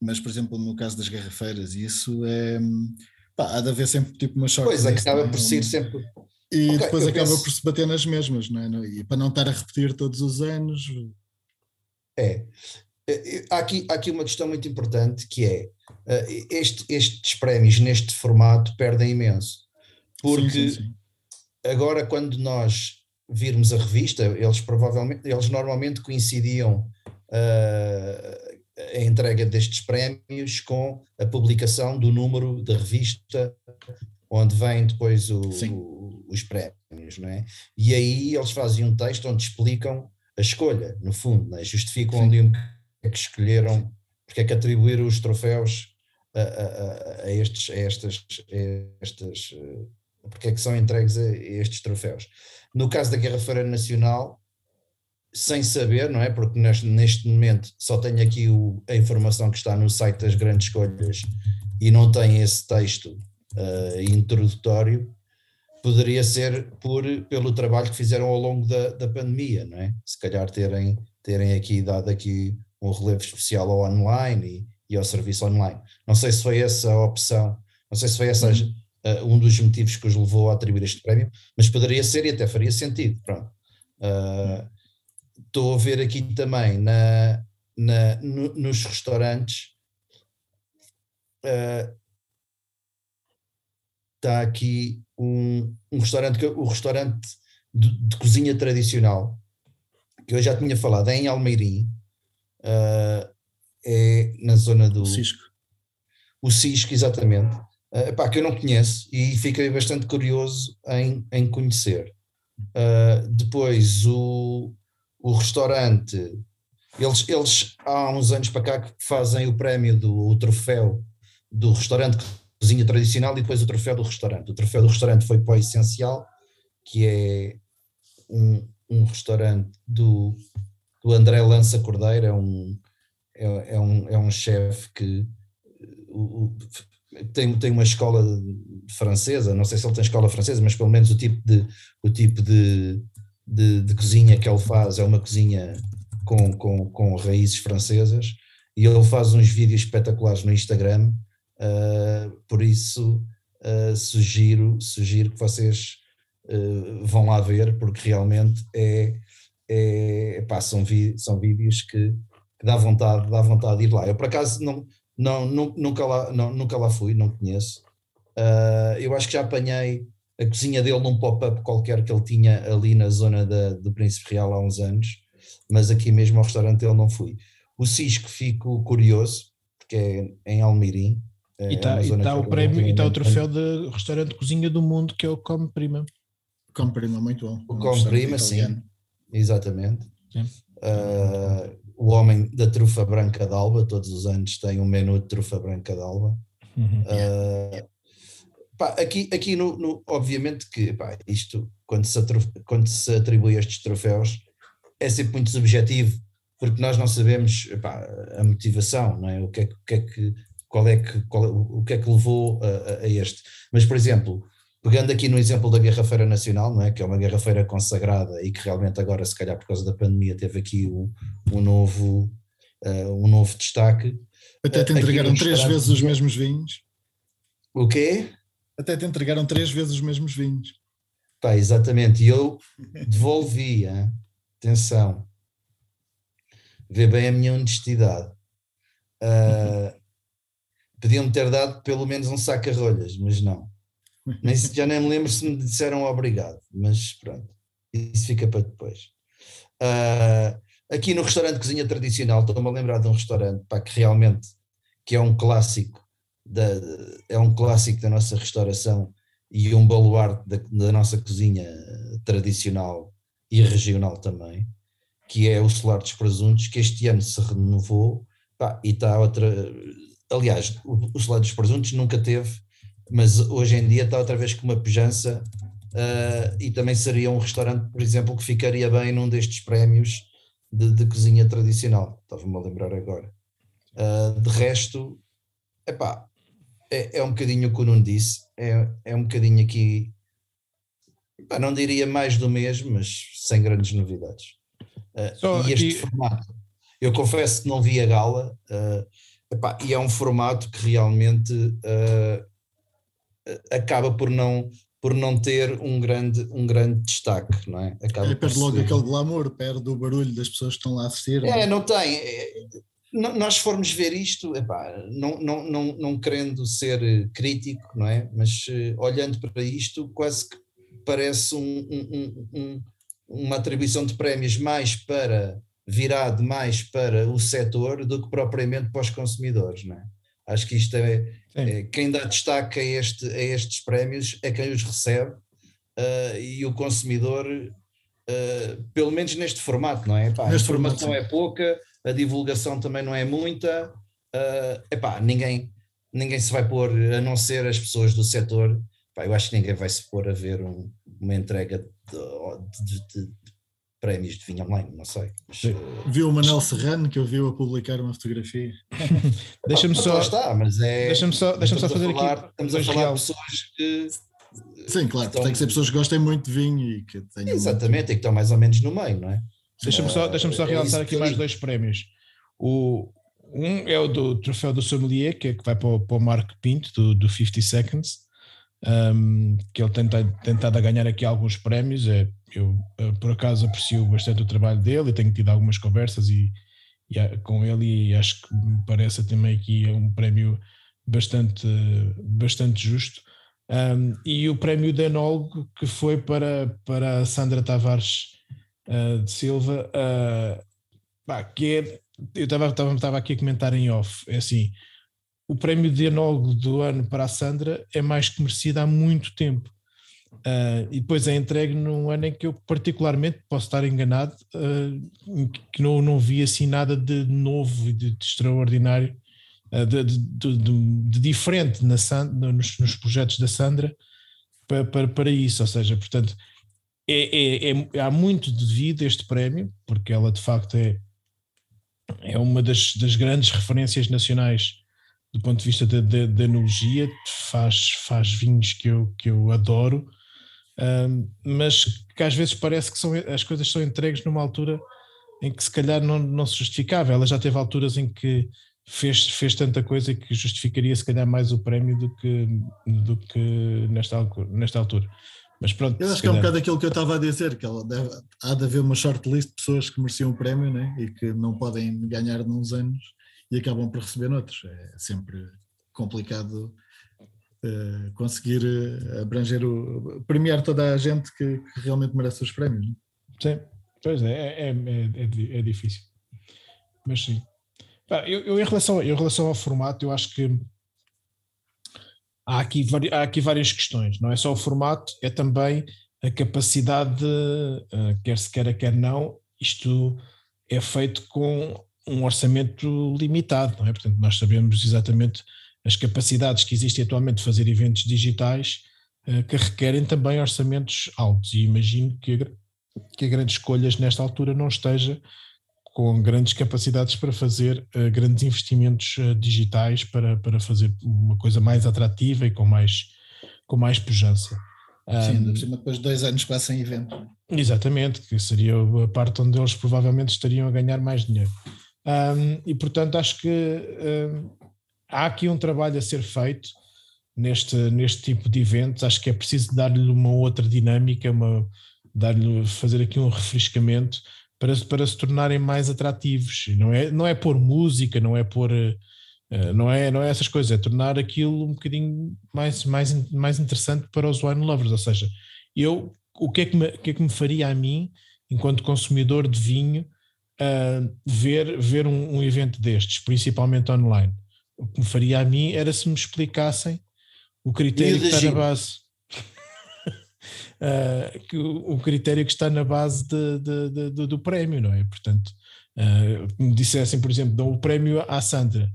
Mas, por exemplo, no caso das garrafeiras, isso é. Pá, há de haver sempre tipo uma sorte. Pois, acaba é? por ser sempre. E okay, depois acaba penso... por se bater nas mesmas, não é? E para não estar a repetir todos os anos. É. é, há aqui, há aqui uma questão muito importante que é este, estes prémios neste formato perdem imenso. Porque sim, sim, sim. agora, quando nós virmos a revista, eles provavelmente, eles normalmente coincidiam uh, a entrega destes prémios com a publicação do número da revista onde vem depois o, o, os prémios, não é? E aí eles fazem um texto onde explicam a escolha, no fundo, é? justificam Sim. onde é que escolheram, porque é que atribuíram os troféus a, a, a, estes, a estas, estas eh, porque é que são entregues a estes troféus. No caso da Guerra Feira Nacional, sem saber, não é? Porque neste, neste momento só tenho aqui o, a informação que está no site das grandes escolhas e não tem esse texto uh, introdutório, poderia ser por, pelo trabalho que fizeram ao longo da, da pandemia, não é? Se calhar terem, terem aqui dado aqui um relevo especial ao online e, e ao serviço online. Não sei se foi essa a opção, não sei se foi essa uhum. uh, um dos motivos que os levou a atribuir este prémio, mas poderia ser e até faria sentido. Pronto. Uh, estou a ver aqui também na, na, no, nos restaurantes. Uh, está aqui um, um restaurante, o restaurante de, de, cozinha tradicional, que eu já tinha falado, é em Almeirim, é na zona do. Cisco. O Cisco, exatamente. Uh, epá, que eu não conheço e fiquei bastante curioso em, em conhecer. Uh, depois, o, o restaurante, eles, eles há uns anos para cá fazem o prémio do o troféu do restaurante cozinha tradicional e depois o troféu do restaurante. O troféu do restaurante foi para o Essencial, que é um, um restaurante do, do André Lança Cordeiro, é um, é, é um, é um chefe que tem, tem uma escola francesa, não sei se ele tem escola francesa, mas pelo menos o tipo de, o tipo de, de, de cozinha que ele faz é uma cozinha com, com, com raízes francesas e ele faz uns vídeos espetaculares no Instagram, uh, por isso uh, sugiro, sugiro que vocês uh, vão lá ver, porque realmente é, é pá, são, vi, são vídeos que, que, dá, vontade, dá vontade de ir lá. Eu por acaso não, não, nunca, lá, não, nunca lá fui, não conheço. eu acho que já apanhei a cozinha dele num pop-up qualquer que ele tinha ali na zona da, do Príncipe Real há uns anos, mas aqui mesmo ao restaurante ele não fui. O Cisco fico curioso, porque é em Almirim. É e está tá o prémio e está o troféu de restaurante de cozinha do mundo que é o Come Prima. Come Prima, muito bom. O Come Prima, sim, exatamente. Uh, o homem da trufa branca d'alba, todos os anos tem um menu de trufa branca d'alba. Uhum. Uh, Pá, aqui, aqui no, no, obviamente que pá, isto, quando se, quando se atribui estes troféus, é sempre muito subjetivo, porque nós não sabemos pá, a motivação, não é? O que é, o que, é que qual é que, qual, o que é que levou a, a, este. Mas, por exemplo, pegando aqui no exemplo da Guerra Feira Nacional, não é? que é uma Guerra Feira consagrada e que realmente agora, se calhar por causa da pandemia, teve aqui um, um novo, uh, um novo destaque. Até te entregaram três vezes os mesmos vinhos. O quê? Até te entregaram três vezes os mesmos vinhos. Pá, exatamente. E eu devolvi, hein? atenção, vê bem a minha honestidade. Uh, Podiam-me ter dado pelo menos um saco a rolhas, mas não. Nem, já nem me lembro se me disseram obrigado, mas pronto, isso fica para depois. Uh, aqui no restaurante Cozinha Tradicional, estou-me a lembrar de um restaurante pá, que realmente que é um clássico da, é um clássico da nossa restauração e um baluarte da, da, nossa cozinha tradicional e regional também, que é o Solar dos Presuntos, que este ano se renovou pá, e está outra. Aliás, o, o Solar dos Presuntos nunca teve, mas hoje em dia está outra vez com uma pujança uh, e também seria um restaurante, por exemplo, que ficaria bem num destes prémios de, de cozinha tradicional. Estava-me a lembrar agora. Uh, de resto, epá, é, é um bocadinho o que o Nuno disse, é, é um bocadinho aqui, pá, não diria mais do mesmo, mas sem grandes novidades. Uh, e este formato, eu confesso que não vi a gala, epá, e é um formato que realmente acaba por não, por não ter um grande, um grande destaque, não é? Acaba é, perde logo ser... aquele glamour, perde o barulho das pessoas que estão lá a assistir. É, não, não tem. É, nós formos ver isto, epá, não, não, não, não querendo ser eh, crítico, não é? Mas uh, olhando para isto, quase que parece um, um, um, uma atribuição de prémios mais para virado mais para o setor do que propriamente para os consumidores, não é? Acho que isto é, é quem dá destaque a, este, a estes prémios é quem os recebe uh, e o consumidor, uh, pelo menos neste formato, não é? Epá, a informação formato, é pouca a divulgação também não é muita. Uh, epá, ninguém, ninguém se vai pôr, a não ser as pessoas do setor, pá, eu acho que ninguém vai se pôr a ver um, uma entrega de, de, de, de, prémios de vinho online, não sei. Mas, eh, Viu o Manel Serrano que eu vi a publicar uma fotografia. deixa-me só, está, mas é, deixa-me só, deixa só fazer falar, aqui. Estamos a falar real. de pessoas que. Sim, claro, estão... tem que ser pessoas que gostem muito de vinho e que tenham. Exatamente, muito... e que estão mais ou menos no meio, não é? Deixa-me só, deixa só é realçar aqui mais dois prémios. O, um é o do troféu do Sommelier, que, é que vai para o, para o Marco Pinto, do, do 50 Seconds, um, que ele tem tentado a ganhar aqui alguns prémios. É, eu, eu, por acaso, aprecio bastante o trabalho dele e tenho tido algumas conversas e, e, com ele e acho que me parece também aqui um prémio bastante, bastante justo. Um, e o prémio de enólogo que foi para, para Sandra Tavares uh, de Silva, uh, pá, que é, eu estava aqui a comentar em off, é assim, o prémio de enólogo do ano para a Sandra é mais que merecido há muito tempo. Uh, e depois é entregue num ano em que eu particularmente posso estar enganado, uh, que não, não vi assim nada de novo e de, de extraordinário, uh, de, de, de, diferente na nos, nos, projetos da Sandra para, para, para, isso. Ou seja, portanto, é, é, é, há muito devido este prémio, porque ela de facto é, é uma das, das grandes referências nacionais do ponto de vista da enologia, faz, faz vinhos que eu, que eu adoro um, mas que às vezes parece que são, as coisas são entregues numa altura em que se calhar não, não se justificava. Ela já teve alturas em que fez, fez tanta coisa que justificaria se calhar mais o prémio do que, do que nesta, nesta altura. Mas pronto, eu acho que calhar... é um bocado aquilo que eu estava a dizer, que ela deve, há de haver uma shortlist de pessoas que mereciam o prémio né? e que não podem ganhar nos anos e acabam por receber noutros. É sempre complicado conseguir uh, abranger o premiar toda a gente que, que realmente merece os prémios. Não? Sim, pois é, é, é, é, é difícil. Mas sim. Eu, eu, em, relação, em relação ao formato, eu acho que há aqui, há aqui várias questões. Não é só o formato, é também a capacidade, de, uh, quer se queira, quer não, isto é feito com um orçamento limitado, não é? Portanto, nós sabemos exatamente as capacidades que existem atualmente de fazer eventos digitais uh, que requerem também orçamentos altos. E imagino que a, que a Grandes Escolhas, nesta altura, não esteja com grandes capacidades para fazer uh, grandes investimentos uh, digitais para, para fazer uma coisa mais atrativa e com mais, com mais pujança. Sim, um, depois de dois anos quase sem evento. Exatamente, que seria a parte onde eles provavelmente estariam a ganhar mais dinheiro. Um, e portanto acho que há aqui um trabalho a ser feito neste, neste tipo de eventos. Acho que é preciso dar-lhe uma outra dinâmica, uma, dar-lhe, fazer aqui um refrescamento para, para se tornarem mais atrativos. Não é, não é pôr música, não é pôr. Uh, não é, não é essas coisas, é tornar aquilo um bocadinho mais, mais, mais interessante para os wine lovers. Ou seja, eu, o que é que me, que é que me faria a mim, enquanto consumidor de vinho, uh, ver, ver um, um evento destes, principalmente online? O que me faria a mim era se me explicassem o critério que está na base. uh, que o, o, critério que está na base de, de, de, do prémio, não é? Portanto, uh, me dissessem, por exemplo, dão o prémio à Sandra,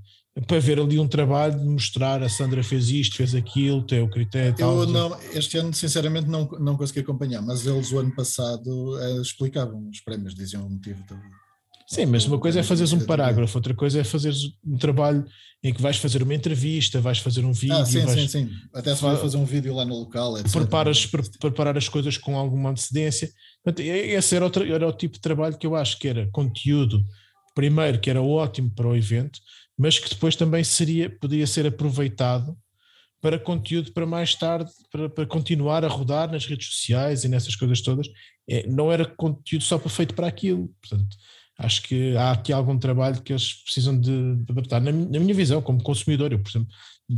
para ver ali um trabalho de mostrar a Sandra fez isto, fez aquilo, tem o critério. Eu não, este ano, sinceramente, não, não consegui acompanhar, mas eles o ano passado uh, explicavam os prémios, diziam o motivo do, Sim, mas uma coisa é fazeres um parágrafo, outra coisa é fazeres um trabalho em que vais fazer uma entrevista, vais fazer um vídeo. Ah, sim, vais, sim, sim. Até se vai fazer um vídeo lá no local, etc. Preparas, pre preparar as coisas com alguma antecedência. Esse era o, era o tipo de trabalho que eu acho que era conteúdo, primeiro, que era ótimo para o evento, mas que depois também seria, podia ser aproveitado para conteúdo para mais tarde, para, para continuar a rodar nas redes sociais e nessas coisas todas. É, não era conteúdo só feito para aquilo. Portanto, acho que há aqui algum trabalho que eles precisam de, adaptar. Na, na, minha visão, como consumidor, eu, por exemplo,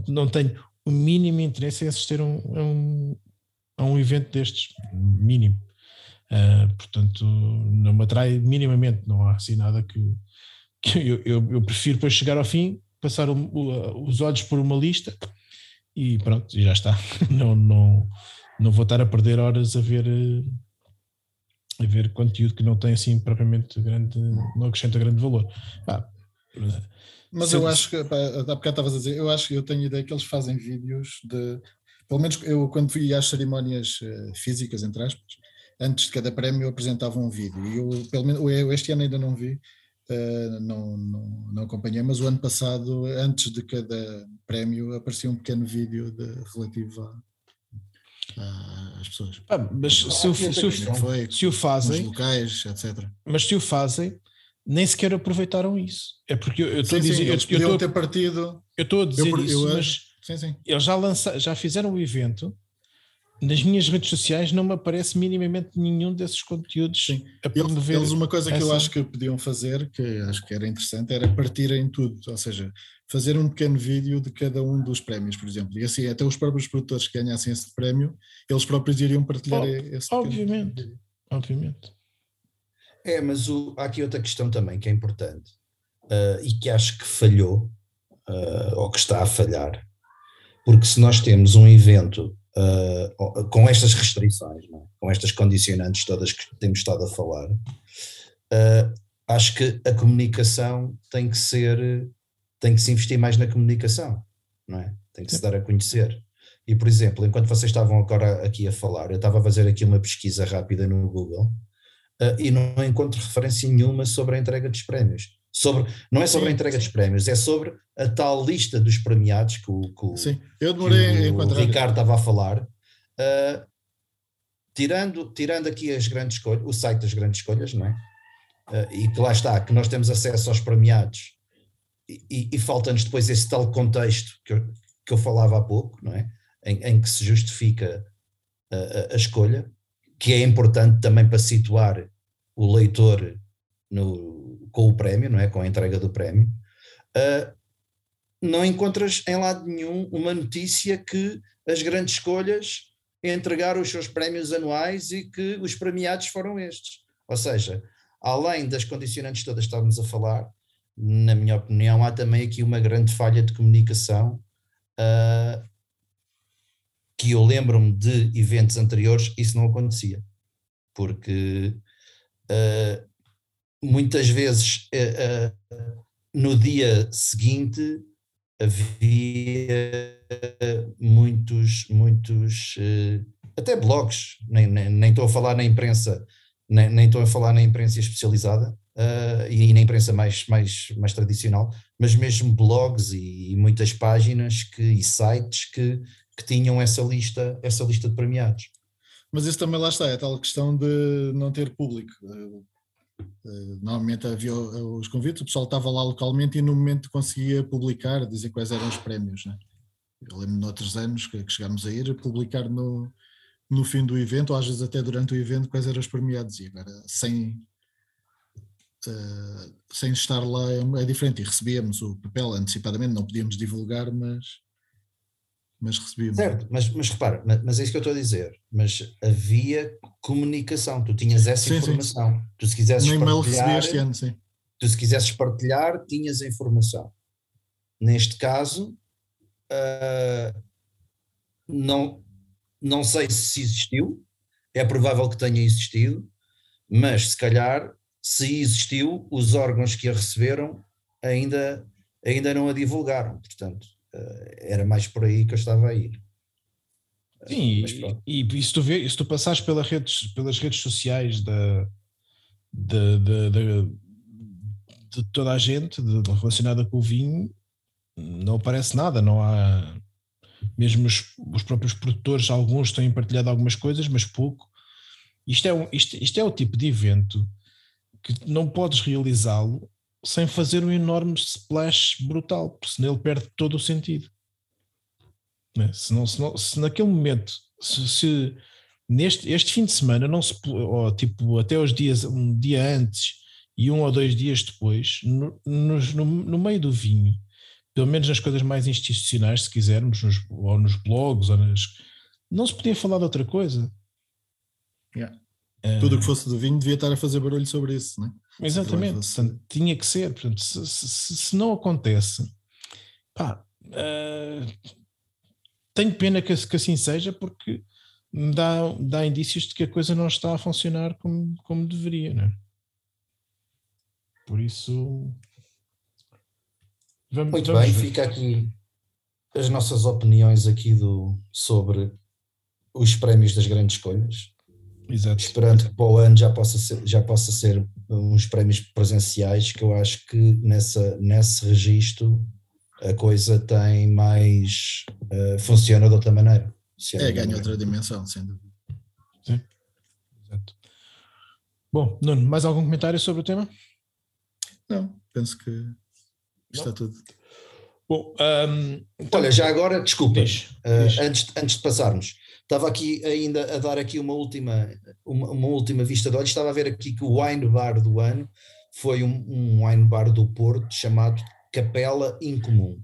não tenho o mínimo interesse em assistir a um, a um, a um evento destes, mínimo. Uh, portanto, não me atrai minimamente, não há assim nada que, que eu, eu, eu, prefiro para chegar ao fim, passar o, o, os olhos por uma lista e pronto, já está. Não, não, não vou estar a perder horas a ver a ver conteúdo que não tem assim propriamente grande, não acrescenta grande valor. Ah, Mas eu acho que, há bocado estavas a dizer, eu acho que eu tenho ideia que eles fazem vídeos de, pelo menos eu quando fui às cerimónias uh, físicas, entre aspas, antes de cada prémio apresentava um vídeo e eu, pelo menos, eu este ano ainda não vi, uh, não, não, não acompanhei, mas o ano passado, antes de cada prémio, aparecia um pequeno vídeo de, relativo a, às pessoas. Ah, mas se, o, se, o, se o fazem, locais, etc. Mas se o fazem, nem sequer aproveitaram isso. É porque eu estou a dizer. Eles eu, eu tô, ter partido. Eu estou a dizer eu, isso, eu, mas sim, sim. eles já, lança, já fizeram o evento. Nas minhas redes sociais não me aparece minimamente nenhum desses conteúdos sim. a promover. Eles, uma coisa essa... que eu acho que podiam fazer, que acho que era interessante, era partirem tudo, ou seja, fazer um pequeno vídeo de cada um dos prémios, por exemplo. E assim, até os próprios produtores que ganhassem esse prémio, eles próprios iriam partilhar esse Obviamente, obviamente. É, mas o, há aqui outra questão também que é importante uh, e que acho que falhou, uh, ou que está a falhar, porque se nós temos um evento uh, com estas restrições, é? com estas condicionantes todas que temos estado a falar, acho que a comunicação tem que ser, tem que se investir mais na comunicação, não é? Tem que se dar a conhecer. E, por exemplo, enquanto vocês estavam agora aqui a falar, eu estava a fazer aqui uma pesquisa rápida no Google uh, e não encontro referência nenhuma sobre a entrega dos prémios. Sobre, não é sobre a entrega dos prémios, é sobre a tal lista dos premiados que o, que sim, eu demorei que o, o Ricardo estava a falar. Uh, tirando, tirando aqui as grandes escolhas, o site das grandes escolhas, não é? Uh, e que lá está, que nós temos acesso aos premiados e, e, falta-nos depois esse tal contexto que eu, que eu falava há pouco, não é? Em, em que se justifica a, a, a escolha que é importante também para situar o leitor no, com o prémio, não é? com a entrega do prémio, uh, não encontras em lado nenhum uma notícia que as grandes escolhas entregaram os seus prémios anuais e que os premiados foram estes. Ou seja, além das condicionantes todas que estávamos a falar, na minha opinião, há também aqui uma grande falha de comunicação uh, que eu lembro-me de eventos anteriores, isso não acontecia. Porque uh, muitas vezes uh, no dia seguinte havia muitos, muitos, até blogs, nem, nem, nem, estou a falar na imprensa, nem, nem estou a falar na imprensa especializada, Uh, e na imprensa mais, mais, mais tradicional, mas mesmo blogs e, e, muitas páginas que, e sites que que tinham essa lista, essa lista de premiados. Mas isso também lá está, é a tal questão de não ter público. Eh, eh, normalmente havia os convites, o pessoal estava lá localmente e no momento conseguia publicar, dizer quais eram os prémios. Né? Eu lembro noutros anos que, que chegámos a ir, publicar no, no fim do evento, ou às vezes até durante o evento, quais eram os premiados. E agora, sem, uh, sem estar lá, é, é, diferente. E recebíamos o papel antecipadamente, não podíamos divulgar, mas mas recebíamos. Certo, mas, mas repara, mas, mas, é isso que eu estou a dizer. Mas havia comunicação, tu tinhas essa sim, informação. Sim. Tu se quisesses no e-mail recebi este ano, sim. Tu se quisesses partilhar, tinhas a informação. Neste caso, uh, não, não sei se existiu, é provável que tenha existido, mas se calhar, se existiu, os órgãos que a receberam ainda, ainda não a divulgaram. Portanto, uh, era mais por aí que eu estava a ir. Sim, e, e, se tu, vê, se tu passares pelas redes, pelas redes sociais da, de, de, de, de toda a gente relacionada com o vinho, não aparece nada, não há. Mesmo os, os, próprios produtores, alguns têm partilhado algumas coisas, mas pouco. Isto é, um, isto, isto é o tipo de evento que não podes realizá-lo sem fazer um enorme splash brutal, porque senão ele perde todo o sentido. Né? Se, não, se, não, se naquele momento, se, se, neste este fim de semana não se ou, tipo até os dias um dia antes e um ou dois dias depois, no, no, no, meio do vinho, pelo menos nas coisas mais institucionais, se quisermos, nos, ou nos blogs, ou nas, não se podia falar de outra coisa. Yeah. Tudo o que fosse do vinho devia estar a fazer barulho sobre isso, não é? Exatamente, portanto, tinha que ser. Portanto, se, se, se não acontece, pá, uh, tenho pena que, que, assim seja, porque dá, dá indícios de que a coisa não está a funcionar como, como deveria, não é? Por isso. Vamos, Muito vamos bem, ver. fica aqui as nossas opiniões aqui do, sobre os prémios das grandes escolhas. Exato. Esperando que para o ano já possa ser, já possa ser uns prémios presenciais, que eu acho que nessa, nesse registro a coisa tem mais. Uh, funciona de outra maneira. É, ganha outra dimensão, sem dúvida. Sim, exato. Bom, Nuno, mais algum comentário sobre o tema? Não, penso que está Não. tudo. Bom, um, então... Olha, já agora, desculpas, uh, Antes, antes de passarmos, estava aqui ainda a dar aqui uma última, uma, uma, última vista de olhos, estava a ver aqui que o wine bar do ano foi um, um wine bar do Porto chamado Capela Incomum.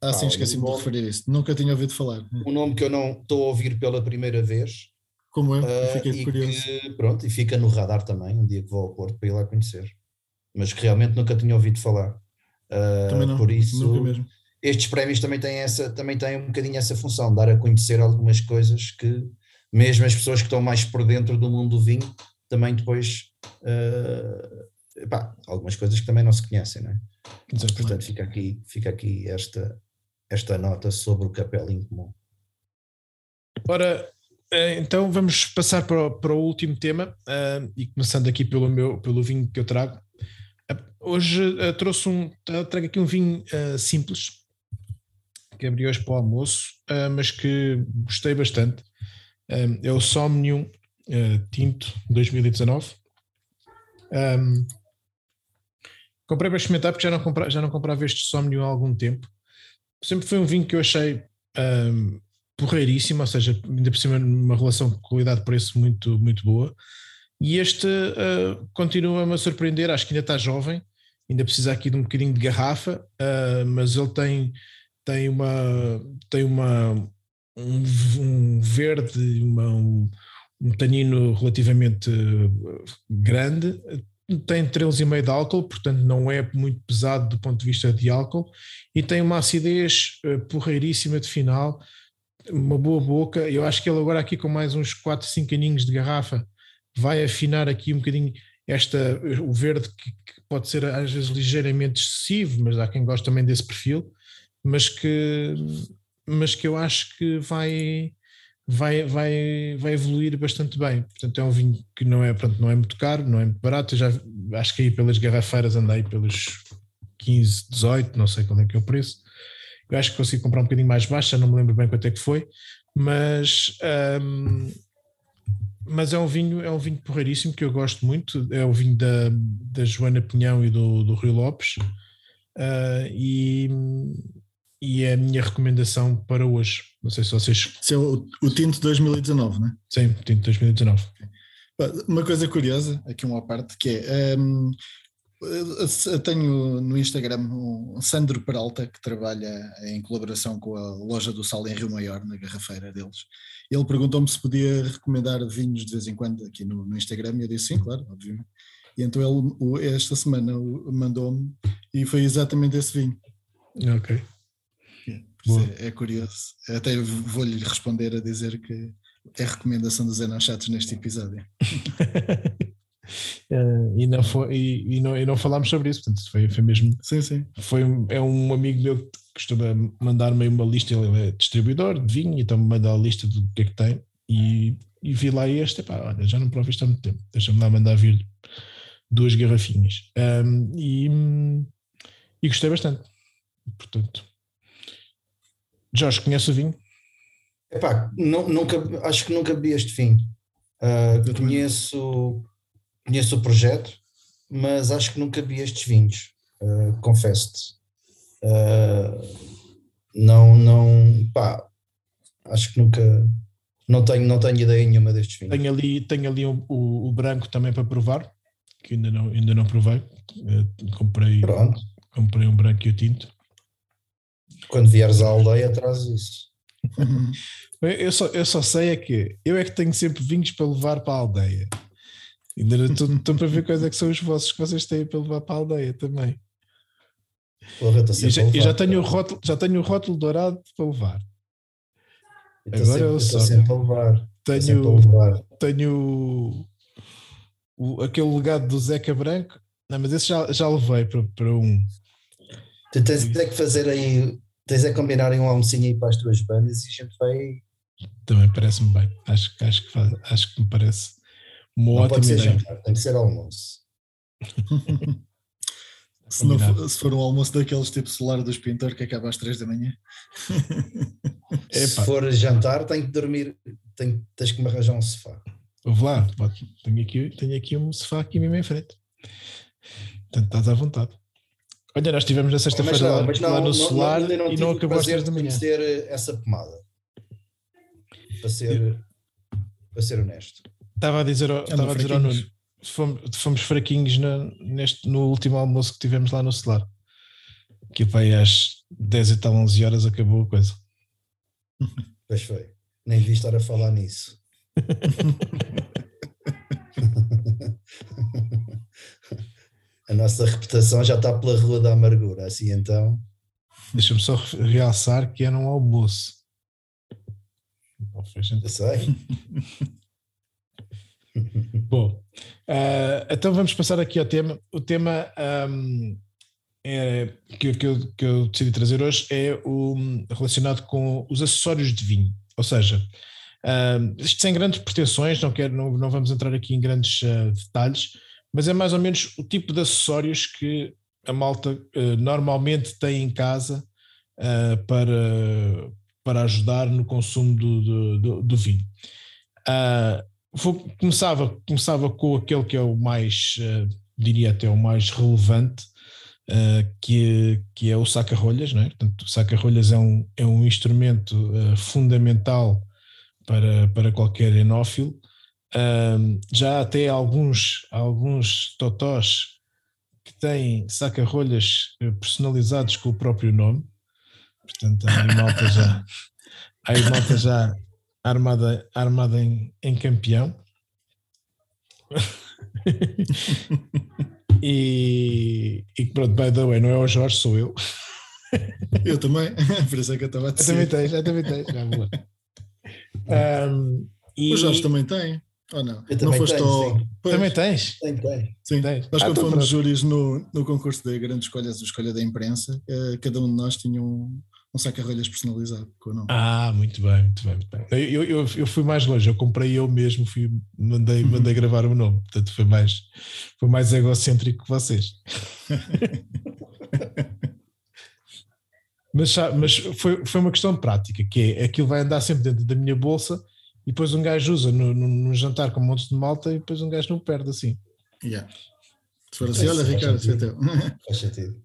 Ah, sim, esqueci-me de referir isso. Nunca tinha ouvido falar. Um nome que eu não estou a ouvir pela primeira vez. Como eu, uh, fiquei curioso. Que, pronto, e fica no radar também, um dia que vou ao Porto para ir lá conhecer. Mas que realmente nunca tinha ouvido falar. Uh, também não, por isso, nunca mesmo estes prémios também têm, essa, também têm um bocadinho essa função, dar a conhecer algumas coisas que mesmo as pessoas que estão mais por dentro do mundo do vinho também depois uh, epá, algumas coisas que também não se conhecem, não é? Exatamente. Portanto, fica aqui, fica aqui esta, esta nota sobre o capel incomum. Ora, eh, então vamos passar para o, para o último tema uh, e começando aqui pelo meu pelo vinho que eu trago. Hoje uh, trouxe um trago aqui um vinho simples que abri hoje para o almoço, uh, mas que gostei bastante. Um, é o Somnium uh, Tinto 2019. Um, comprei para experimentar porque já não, compra, já não comprava este Somnium há algum tempo. Sempre foi um vinho que eu achei um, porreiríssimo, ou seja, ainda por cima uma relação qualidade-preço muito, muito boa. E este uh, continua-me a surpreender, acho que ainda está jovem, ainda precisa aqui de um bocadinho de garrafa, uh, mas ele tem tem uma tem uma um, um verde uma, um, um tanino relativamente eh, grande. Tem 13,5 de álcool, portanto não é muito pesado do ponto de vista de álcool, e tem uma acidez uh, porreiríssima de final, uma boa boca. Eu acho que ele agora aqui com mais uns 4, 5 aninhos de garrafa vai afinar aqui um bocadinho esta, o verde que, que, pode ser às vezes ligeiramente excessivo, mas há quem gosta também desse perfil mas que, mas que eu acho que vai, vai, vai, vai evoluir bastante bem. Portanto, é um vinho que não é, pronto, não é muito caro, não é muito barato. Eu já acho que aí pelas garrafeiras andei pelos 15, 18, não sei qual é que é o preço. Eu acho que consigo comprar um bocadinho mais baixo, não me lembro bem quanto é que foi, mas, um, mas é um vinho, é um vinho porreiríssimo que eu gosto muito. É o vinho da, da Joana Pinhão e do, do Rio Lopes. Uh, e, e é a minha recomendação para hoje. Não sei se vocês. Esse é o, o Tinto 2019, não é? Sim, Tinto 2019. Uma coisa curiosa, aqui uma parte, que é. Um, eu tenho no Instagram um Sandro Peralta que trabalha em colaboração com a loja do Sal em Rio Maior, na garrafeira deles. Ele perguntou-me se podia recomendar vinhos de vez em quando aqui no, no Instagram e eu disse sim, claro, obviamente. E então ele esta semana mandou-me e foi exatamente esse vinho. Ok. É, é, curioso. Até vou-lhe responder a dizer que é recomendação dos Enochatos neste episódio. uh, e, não foi, e, e, não, e não falámos sobre isso, portanto, foi, foi mesmo. Sim, sim. Foi, é um amigo meu que costuma mandar-me uma lista, ele é distribuidor de vinho, então me manda a lista do que é que tem. E, e vi lá este, epá, olha, já não provo isto há muito tempo, deixa-me lá mandar vir duas garrafinhas. Um, e, e gostei bastante. Portanto, Jorge, conhece o vinho? Epá, não, nunca, acho que nunca vi este vinho. Uh, conheço, conheço o projeto, mas acho que nunca vi estes vinhos, uh, confesso-te. Uh, não, não, pá, acho que nunca, não tenho, não tenho ideia nenhuma destes vinhos. Tenho ali, tenho ali o, o, o branco também para provar, que ainda não, ainda não provei. comprei, Pronto. comprei um branco e o tinto. Quando vieres à aldeia, traz isso. eu, só, eu só sei é que eu é que tenho sempre vinhos para levar para a aldeia. Ainda estou para ver quais é que são os vossos que vocês têm para levar para a aldeia também. Porra, e, já, levar, já, tenho o rótulo, já tenho o rótulo dourado para levar. Agora eu só sempre a levar. Tenho, levar. tenho o, o, aquele legado do Zeca Branco. Não, mas esse já, já levei para, para um. Tu tens é que fazer aí, tens é combinar um almocinho aí para as tuas bandas e a gente vai. Também parece-me bem. Acho, acho, que faz, acho que me parece uma Não ótima pode ser ideia. Jantar, tem que ser almoço. se, não for, se for um almoço daqueles tipo solar dos pintores que acaba às 3 da manhã. se for jantar, tem que dormir, tem, tens que me arranjar um sofá. Vou lá, tenho aqui, tenho aqui um sofá aqui mesmo em frente. Portanto, estás à vontade. Olha, nós estivemos na sexta-feira lá, lá, no não, solar não, não, e não acabou às 3 da manhã. ter essa pomada. Para ser, para ser honesto. Estava a dizer, estava a dizer ao Nuno, fomos, fomos fraquinhos na, neste, no último almoço que tivemos lá no solar. Que vai às 10 e tal, 11 horas, acabou a coisa. Pois foi. Nem vi estar a falar nisso. a nossa reputação já está pela rua da amargura, assim então. Deixa-me só realçar que era um almoço. Eu sei. Bom, uh, então vamos passar aqui ao tema. O tema um, é, que, que, eu, que eu decidi trazer hoje é o, relacionado com os acessórios de vinho. Ou seja, um, isto sem grandes pretensões, não, quero, não, não vamos entrar aqui em grandes uh, detalhes, mas é mais ou menos o tipo de acessórios que a malta uh, normalmente tem em casa uh, para, para ajudar no consumo do, do, do vinho. Uh, vou, começava, começava com aquele que é o mais, diria até o mais relevante, que, que é o saca-rolhas. É? O saca-rolhas é um, é um instrumento fundamental para, para qualquer enófilo um, já até alguns, alguns totós que têm saca-rolhas eh, personalizados com o próprio nome. Portanto, a malta já, a malta já armada, armada em, em campeão. e, e pronto, by the way, não é o Jorge, sou eu. Eu também, por isso é que eu estava a dizer. Eu também tens, eu também tens, já boa. Um, e... O Jorge também tem. Ou não? Eu não foste tenho, ao... Também tens? Tem, tem. Sim. Tens. Nós, ah, quando fomos júris no, no concurso da Grande Escolha, a Escolha da Imprensa, eh, cada um de nós tinha um, um saca-rolhas personalizado com o nome. Ah, muito bem, muito bem, muito bem. Eu, eu, eu fui mais longe, eu comprei eu mesmo, fui, mandei, uhum. mandei gravar o nome, portanto foi mais, foi mais egocêntrico que vocês. mas mas foi, foi uma questão de prática, que é aquilo vai andar sempre dentro da minha bolsa e depois um gajo usa no, no, no jantar com um monte de malta e depois um gajo não perde assim. Yeah. Se for assim, olha, Ricardo, isso é teu. Faz sentido.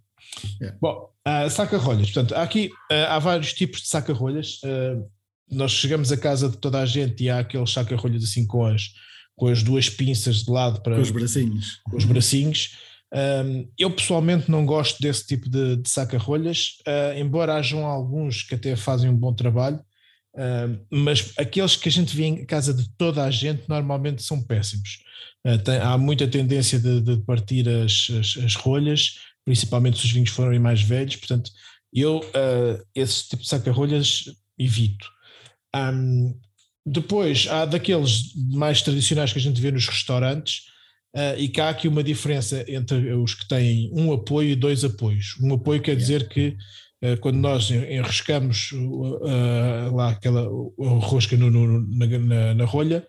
Yeah. Bom, uh, saca-rolhas. Portanto, há aqui uh, há vários tipos de saca-rolhas. Uh, nós chegamos à casa de toda a gente e há aqueles saca-rolhas assim com as, com as duas pinças de lado para. Com os bracinhos. Com os bracinhos. Um, eu pessoalmente não gosto desse tipo de, de saca-rolhas, uh, embora hajam alguns que até fazem um bom trabalho. Uh, mas aqueles que a gente vê em casa de toda a gente normalmente são péssimos. Uh, tem, há muita tendência de, de partir as, as, as, rolhas, principalmente se os vinhos forem mais velhos, portanto, eu uh, esse tipo de saca-rolhas evito. Um, depois há daqueles mais tradicionais que a gente vê nos restaurantes, e cá há aqui uma diferença entre os que têm um apoio e dois apoios. Um apoio quer dizer que quando nós enroscamos uh, lá aquela rosca no, no, na, na, rolha,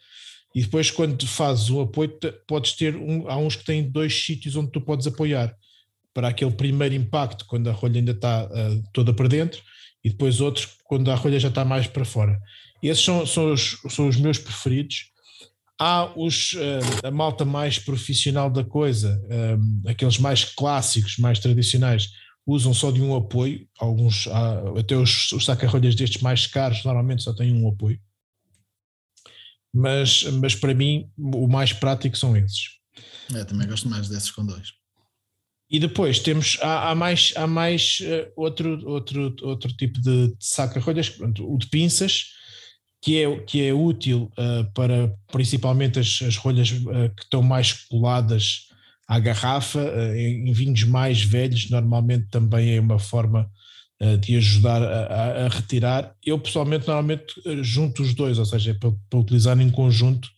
e depois quando fazes o apoio, podes ter um, há uns que têm dois sítios onde tu podes apoiar para aquele primeiro impacto, quando a rolha ainda está uh, toda para dentro, e depois outros quando a rolha já está mais para fora. Esses são, são, os, são os meus preferidos. Há os, uh, a malta mais profissional da coisa, aqueles mais clássicos, mais tradicionais, usam só de um apoio, alguns, até os, os saca-rolhas destes mais caros normalmente só têm um apoio, mas, mas para mim o mais prático são esses. É, também gosto mais desses com dois. E depois temos, há, há mais, há mais uh, outro, outro, outro tipo de, de saca-rolhas, o de pinças, que é, que é útil uh, para principalmente as, as rolhas uh, que estão mais coladas à garrafa. Eh, em vinhos mais velhos, normalmente também é uma forma eh, de ajudar a, a, retirar. Eu pessoalmente normalmente eh, junto os dois, ou seja, para, para, utilizar em conjunto,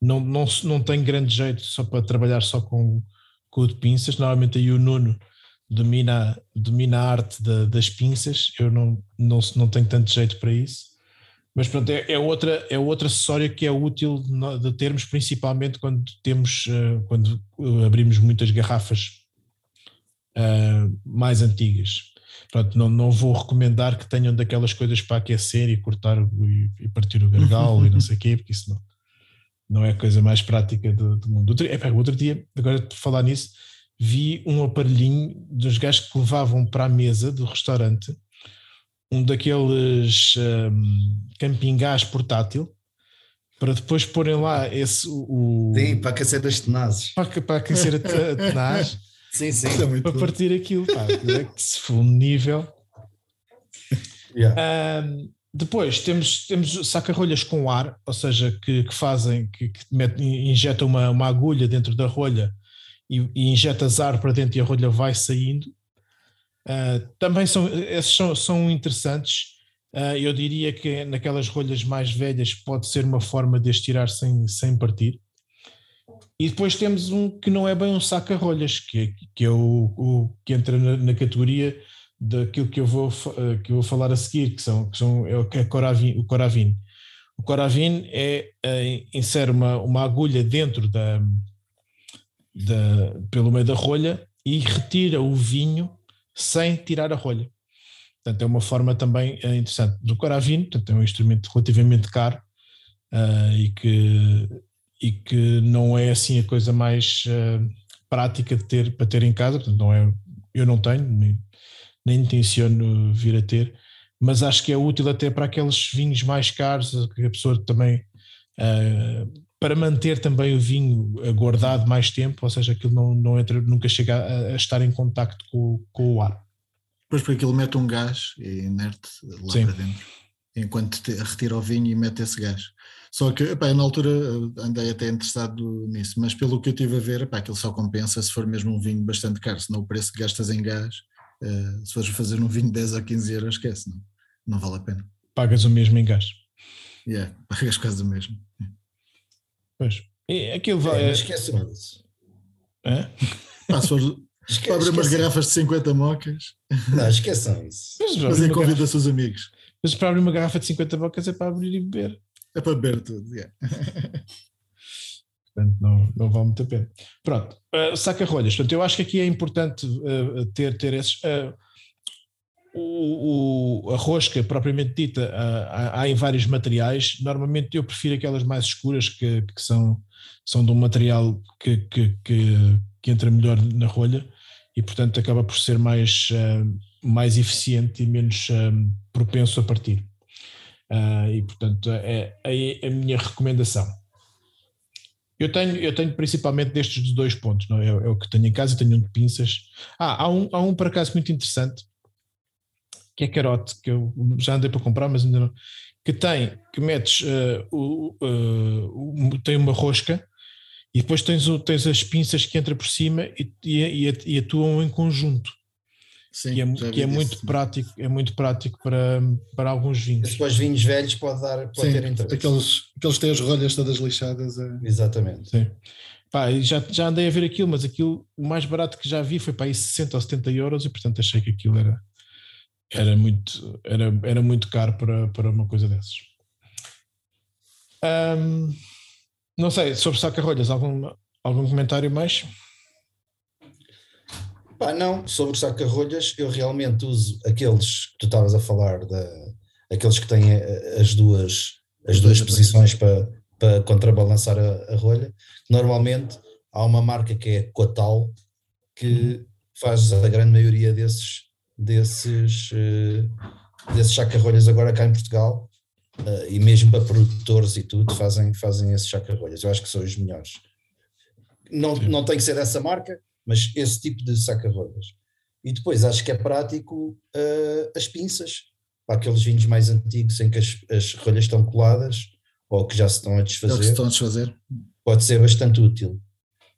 não, não, não tenho grande jeito só para trabalhar só com, com o de pinças. Normalmente aí o Nuno domina, domina a arte da, das pinças, eu não, não, não tenho tanto jeito para isso. Mas pronto, é, é, outra, é outro acessório que é útil de termos, principalmente quando temos, uh, quando abrimos muitas garrafas uh, mais antigas. Pronto, não, não vou recomendar que tenham daquelas coisas para aquecer e cortar e, e partir o gargalo e não sei o quê, porque isso não, não é a coisa mais prática do, do mundo. Outro, é, outro dia, agora por falar nisso, vi um aparelhinho dos gajos que levavam para a mesa do restaurante um daqueles um, camping gás portátil para depois porem lá esse o, sim, para aquecer as tenazes para, para aquecer a, tenaz sim, sim. É para partir aquilo pá, é que se for um nível yeah. um, depois temos, temos saca-rolhas com ar, ou seja, que, que fazem, que, que injetam uma, uma agulha dentro da rolha e, e injetas ar para dentro e a rolha vai saindo. Uh, também são, esses são, são interessantes. Uh, eu diria que naquelas rolhas mais velhas pode ser uma forma de as tirar sem, sem partir. E depois temos um que não é bem um saca-rolhas, que, que é o, o que entra na, na, categoria daquilo que eu vou, uh, que eu vou falar a seguir, que, são, que são, é o, é Coravin, o Coravin. O Coravin é, é insere uma, uma agulha dentro da, da, pelo meio da rolha e retira o vinho sem tirar a rolha. Portanto, é uma forma também uh, interessante. Do Coravino, portanto, é um instrumento relativamente caro uh, e, que, e que não é assim a coisa mais uh, prática de ter, para ter em casa. Portanto, não é, eu não tenho, nem, nem intenciono vir a ter, mas acho que é útil até para aqueles vinhos mais caros, que a pessoa também para manter também o vinho guardado mais tempo, ou seja, aquilo não, não entra, nunca chega a, a estar em contacto com, com, o ar. Pois porque aquilo mete um gás inerte lá Sim. para dentro, enquanto te, retira o vinho e mete esse gás. Só que, epá, na altura andei até interessado nisso, mas pelo que eu tive a ver, epá, aquilo só compensa se for mesmo um vinho bastante caro, senão o preço que gastas em gás, uh, se fores fazer um vinho de 10 a 15 euros, esquece, não, não vale a pena. Pagas o mesmo em gás. Yeah, pagas quase o mesmo. Pois. E aquilo vai. É, esquece disso. É? Ah, Esque, para abrir umas garrafas de 50 mocas. Não, esqueçam isso. Mas, é convida seus amigos. Mas para abrir uma garrafa de 50 mocas é para abrir e beber. É para beber tudo, yeah. Portanto, não, não vale muito a pena. Pronto, uh, saca-rolhas. Portanto, eu acho que aqui é importante uh, ter, ter esses. Uh, o, o, a rosca propriamente dita há, em vários materiais. Normalmente eu prefiro aquelas mais escuras que, que são, são de um material que, que, que, entra melhor na rolha e portanto acaba por ser mais, uh, mais eficiente e menos uh, propenso a partir. Uh, e portanto é, é, a minha recomendação. Eu tenho, eu tenho principalmente destes dois pontos, não é? é, o que tenho em casa, tenho um de pinças. Ah, há um, há um por acaso muito interessante que é carote, que eu já andei para comprar, mas ainda não. Que tem, que metes, uh, o, uh, tem uma rosca e depois tens, o, tens as pinças que entra por cima e, e, e atuam em conjunto. Sim, que é, que é muito prático, é muito prático para, para alguns vinhos. Depois vinhos velhos pode dar, pode Sim, ter interesse. Aqueles, aqueles têm as rolhas todas lixadas. É... Exatamente. Sim. Pá, já, já andei a ver aquilo, mas aquilo, o mais barato que já vi foi para aí 60 ou 70 euros e portanto achei que aquilo era, era muito, era, era muito caro para, para uma coisa dessas. Um, não sei, sobre saca-rolhas, algum, algum comentário mais? Pá, não, sobre saca-rolhas, eu realmente uso aqueles que tu estavas a falar, da, aqueles que têm as duas, as duas posições para, para contrabalançar a, a rolha. Normalmente há uma marca que é Cotal que uhum. faz a grande maioria desses desses, uh, desses chacarrolhas agora cá em Portugal uh, e mesmo para produtores e tudo fazem, fazem esses chacarrolhas. Eu acho que são os melhores. Não, não tem que ser dessa marca, mas esse tipo de sacarrolhas. E depois acho que é prático uh, as pinças, para aqueles vinhos mais antigos em que as, as rolhas estão coladas ou que já se estão a desfazer. É que se estão a desfazer. Pode ser bastante útil.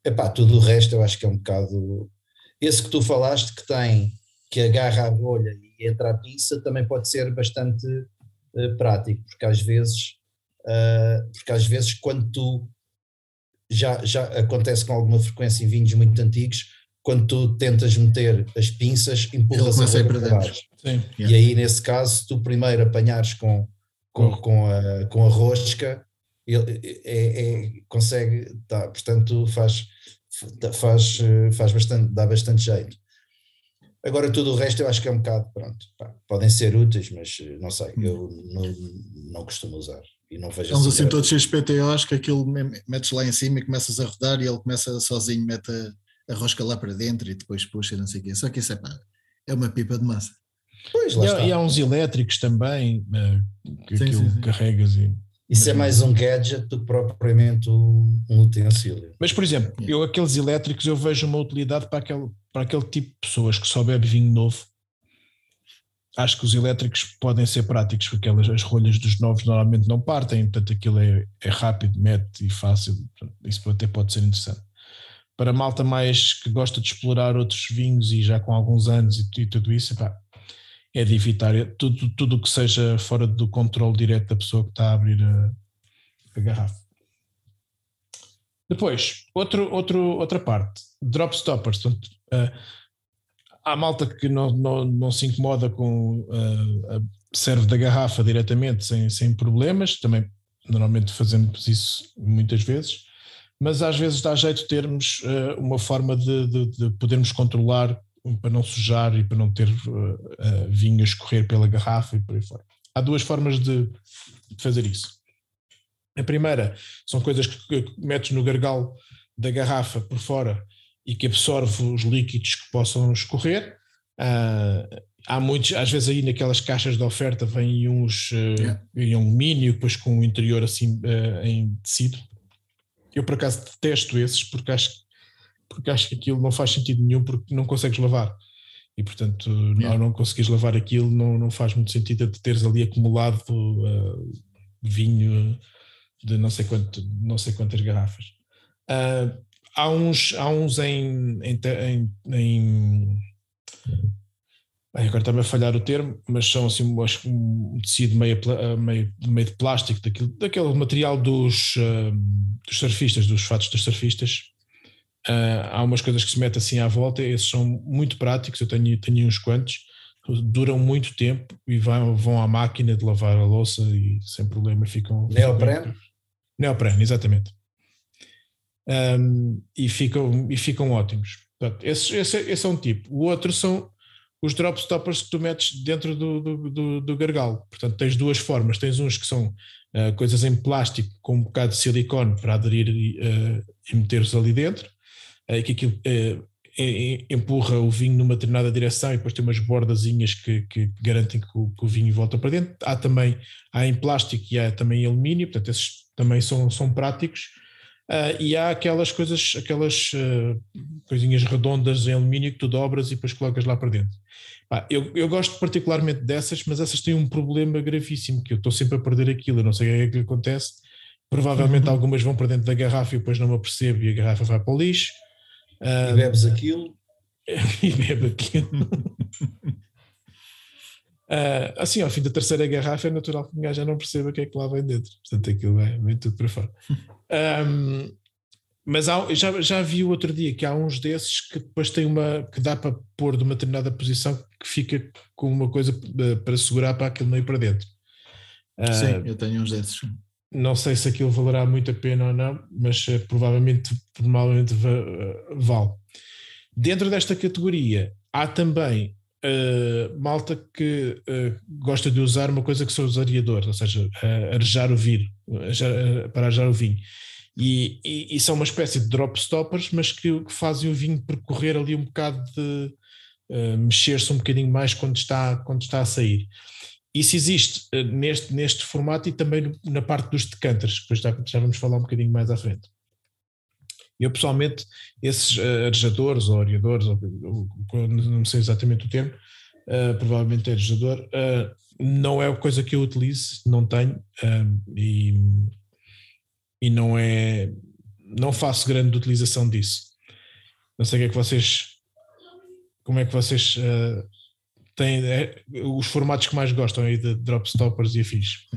Epá, tudo o resto eu acho que é um bocado. Esse que tu falaste que tem que agarra a rolha e entra a pinça também pode ser bastante uh, prático, porque às vezes, uh, porque às vezes quando tu já, já acontece com alguma frequência em vinhos muito antigos, quando tu tentas meter as pinças, empurras a roupa para baixo. Sim. E aí, nesse caso, tu primeiro apanhares com, com, com, a, com a rosca, ele é, é, consegue, tá, portanto, faz, faz, faz bastante, dá bastante jeito. Agora, tudo o resto eu acho que é um bocado, pronto, pá, podem ser úteis, mas não sei, eu não, não costumo usar. E não vejo Estamos assim, assim todos cheios de PTOs que aquilo metes lá em cima e começas a rodar e ele começa sozinho, mete a, a rosca lá para dentro e depois puxa e não sei o quê. Só que isso é pá, é uma pipa de massa. Pois, e, há, e, há, uns elétricos também eh, que sim, aquilo sim, sim. carregas e. Isso é mais um gadget do que propriamente um, utensílio. Mas, por exemplo, eu aqueles elétricos eu vejo uma utilidade para aquele, para aquele tipo de pessoas que só bebe vinho novo. Acho que os elétricos podem ser práticos, porque aquelas, as rolhas dos novos normalmente não partem, portanto aquilo é, é rápido, mete e fácil, isso até pode ser interessante. Para malta mais que gosta de explorar outros vinhos e já com alguns anos e, e tudo isso, pá, é de evitar tudo, tudo que seja fora do controle direto da pessoa que está a abrir a, a garrafa. Depois, outro, outro, outra parte, drop stoppers. Portanto, uh, há malta que não, não, não se incomoda com uh, serve da garrafa diretamente sem, sem problemas, também normalmente fazemos isso muitas vezes, mas às vezes dá jeito termos uh, uma forma de, de, de podermos controlar para não sujar e para não ter uh, uh, vinho a escorrer pela garrafa e por aí fora. Há duas formas de, de fazer isso. A primeira são coisas que, que metes no gargalo da garrafa por fora e que absorve os líquidos que possam escorrer. Uh, há muitos, às vezes aí naquelas caixas de oferta vêm uns uh, yeah. em alumínio, depois com o interior assim em tecido. Eu por acaso detesto esses porque acho porque acho que aquilo não faz sentido nenhum porque não consegues lavar. E portanto, ao não conseguires lavar aquilo, não, não faz muito sentido de teres ali acumulado uh, vinho de não sei, quanto, não sei quantas garrafas. Uh, há uns, há uns em, em, em, em agora está-me a falhar o termo, mas são assim acho, um tecido meio, meio, meio de plástico, daquilo, daquele material dos, uh, dos surfistas, dos fatos dos surfistas, Uh, há umas coisas que se metem assim à volta, esses são muito práticos, eu tenho, tenho uns quantos, duram muito tempo e vão, vão à máquina de lavar a louça e sem problema ficam. Neoprene? Neoprene, exatamente. Um, e, ficam, e ficam ótimos. Portanto, esse, esse, esse é um tipo. O outro são os drop stoppers que tu metes dentro do, do, do, do gargalo. Portanto, tens duas formas. Tens uns que são uh, coisas em plástico com um bocado de silicone para aderir uh, e meter-os ali dentro é que aquilo é, empurra o vinho numa determinada direção e depois tem umas bordazinhas que, que garantem que o, que o, vinho volta para dentro. Há também há em plástico e há também em alumínio, portanto esses também são, são práticos. Uh, e há aquelas coisas, aquelas uh, coisinhas redondas em alumínio que tu dobras e depois colocas lá para dentro. eu, eu gosto particularmente dessas, mas essas têm um problema gravíssimo, que eu estou sempre a perder aquilo, eu não sei o que é que acontece. Provavelmente uhum. algumas vão para dentro da garrafa e depois não me apercebo e a garrafa vai para o lixo e bebes aquilo. e bebe aquilo. Uh, assim, ao fim da terceira garrafa é natural que o gajo já não perceba o que é que lá vem dentro. Portanto, aquilo vem, vem tudo para fora. Um, mas há, já, já vi o outro dia que há uns desses que depois tem uma que dá para pôr de uma determinada posição que fica com uma coisa para segurar para aquele meio para dentro. Uh, Sim, eu tenho uns desses. Não sei se aquilo valerá muito a pena ou não, mas uh, provavelmente, provavelmente uh, vale. Dentro desta categoria, há também uh, malta que gosta de usar uma coisa que são os areadores, ou seja, arejar o vinho, para arejar o vinho. E, e, e, são uma espécie de drop stoppers, mas que, que fazem o vinho percorrer ali um bocado de mexer-se um bocadinho mais quando está, quando está a sair. Isso existe uh, neste, neste formato e também na parte dos decanters, que depois já, já, vamos falar um bocadinho mais à frente. Eu pessoalmente, esses uh, arejadores ou areadores, não sei exatamente o termo, uh, provavelmente é arejador, não é coisa que eu utilize, não tenho e, e não é, não faço grande utilização disso. Não sei o que é que vocês, como é que vocês tem é, os formatos que mais gostam aí de drop stoppers e afins?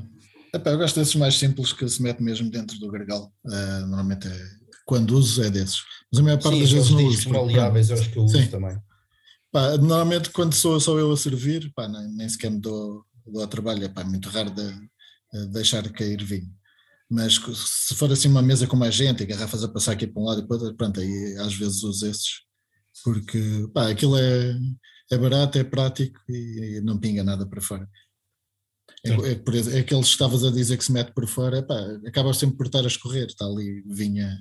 Epá, eu gosto desses mais simples que se mete mesmo dentro do gargalo. Uh, normalmente é quando uso é desses. Mas a maior parte Sim, das vezes não uso. maleáveis eu acho que eu uso Sim. também. Pá, normalmente quando sou só eu a servir, pá, nem, nem sequer me dou, dou ao trabalho, é pá, muito raro de, de deixar cair vinho. Mas se for assim uma mesa com mais gente e garrafas a passar aqui para um lado e para outro, pronto, aí às vezes uso esses, porque pá, aquilo é, é barato, é prático e, e não pinga nada para fora. É, é, por é aqueles que estavas a dizer que se mete por fora, pá, acaba sempre por estar a escorrer, está ali vinha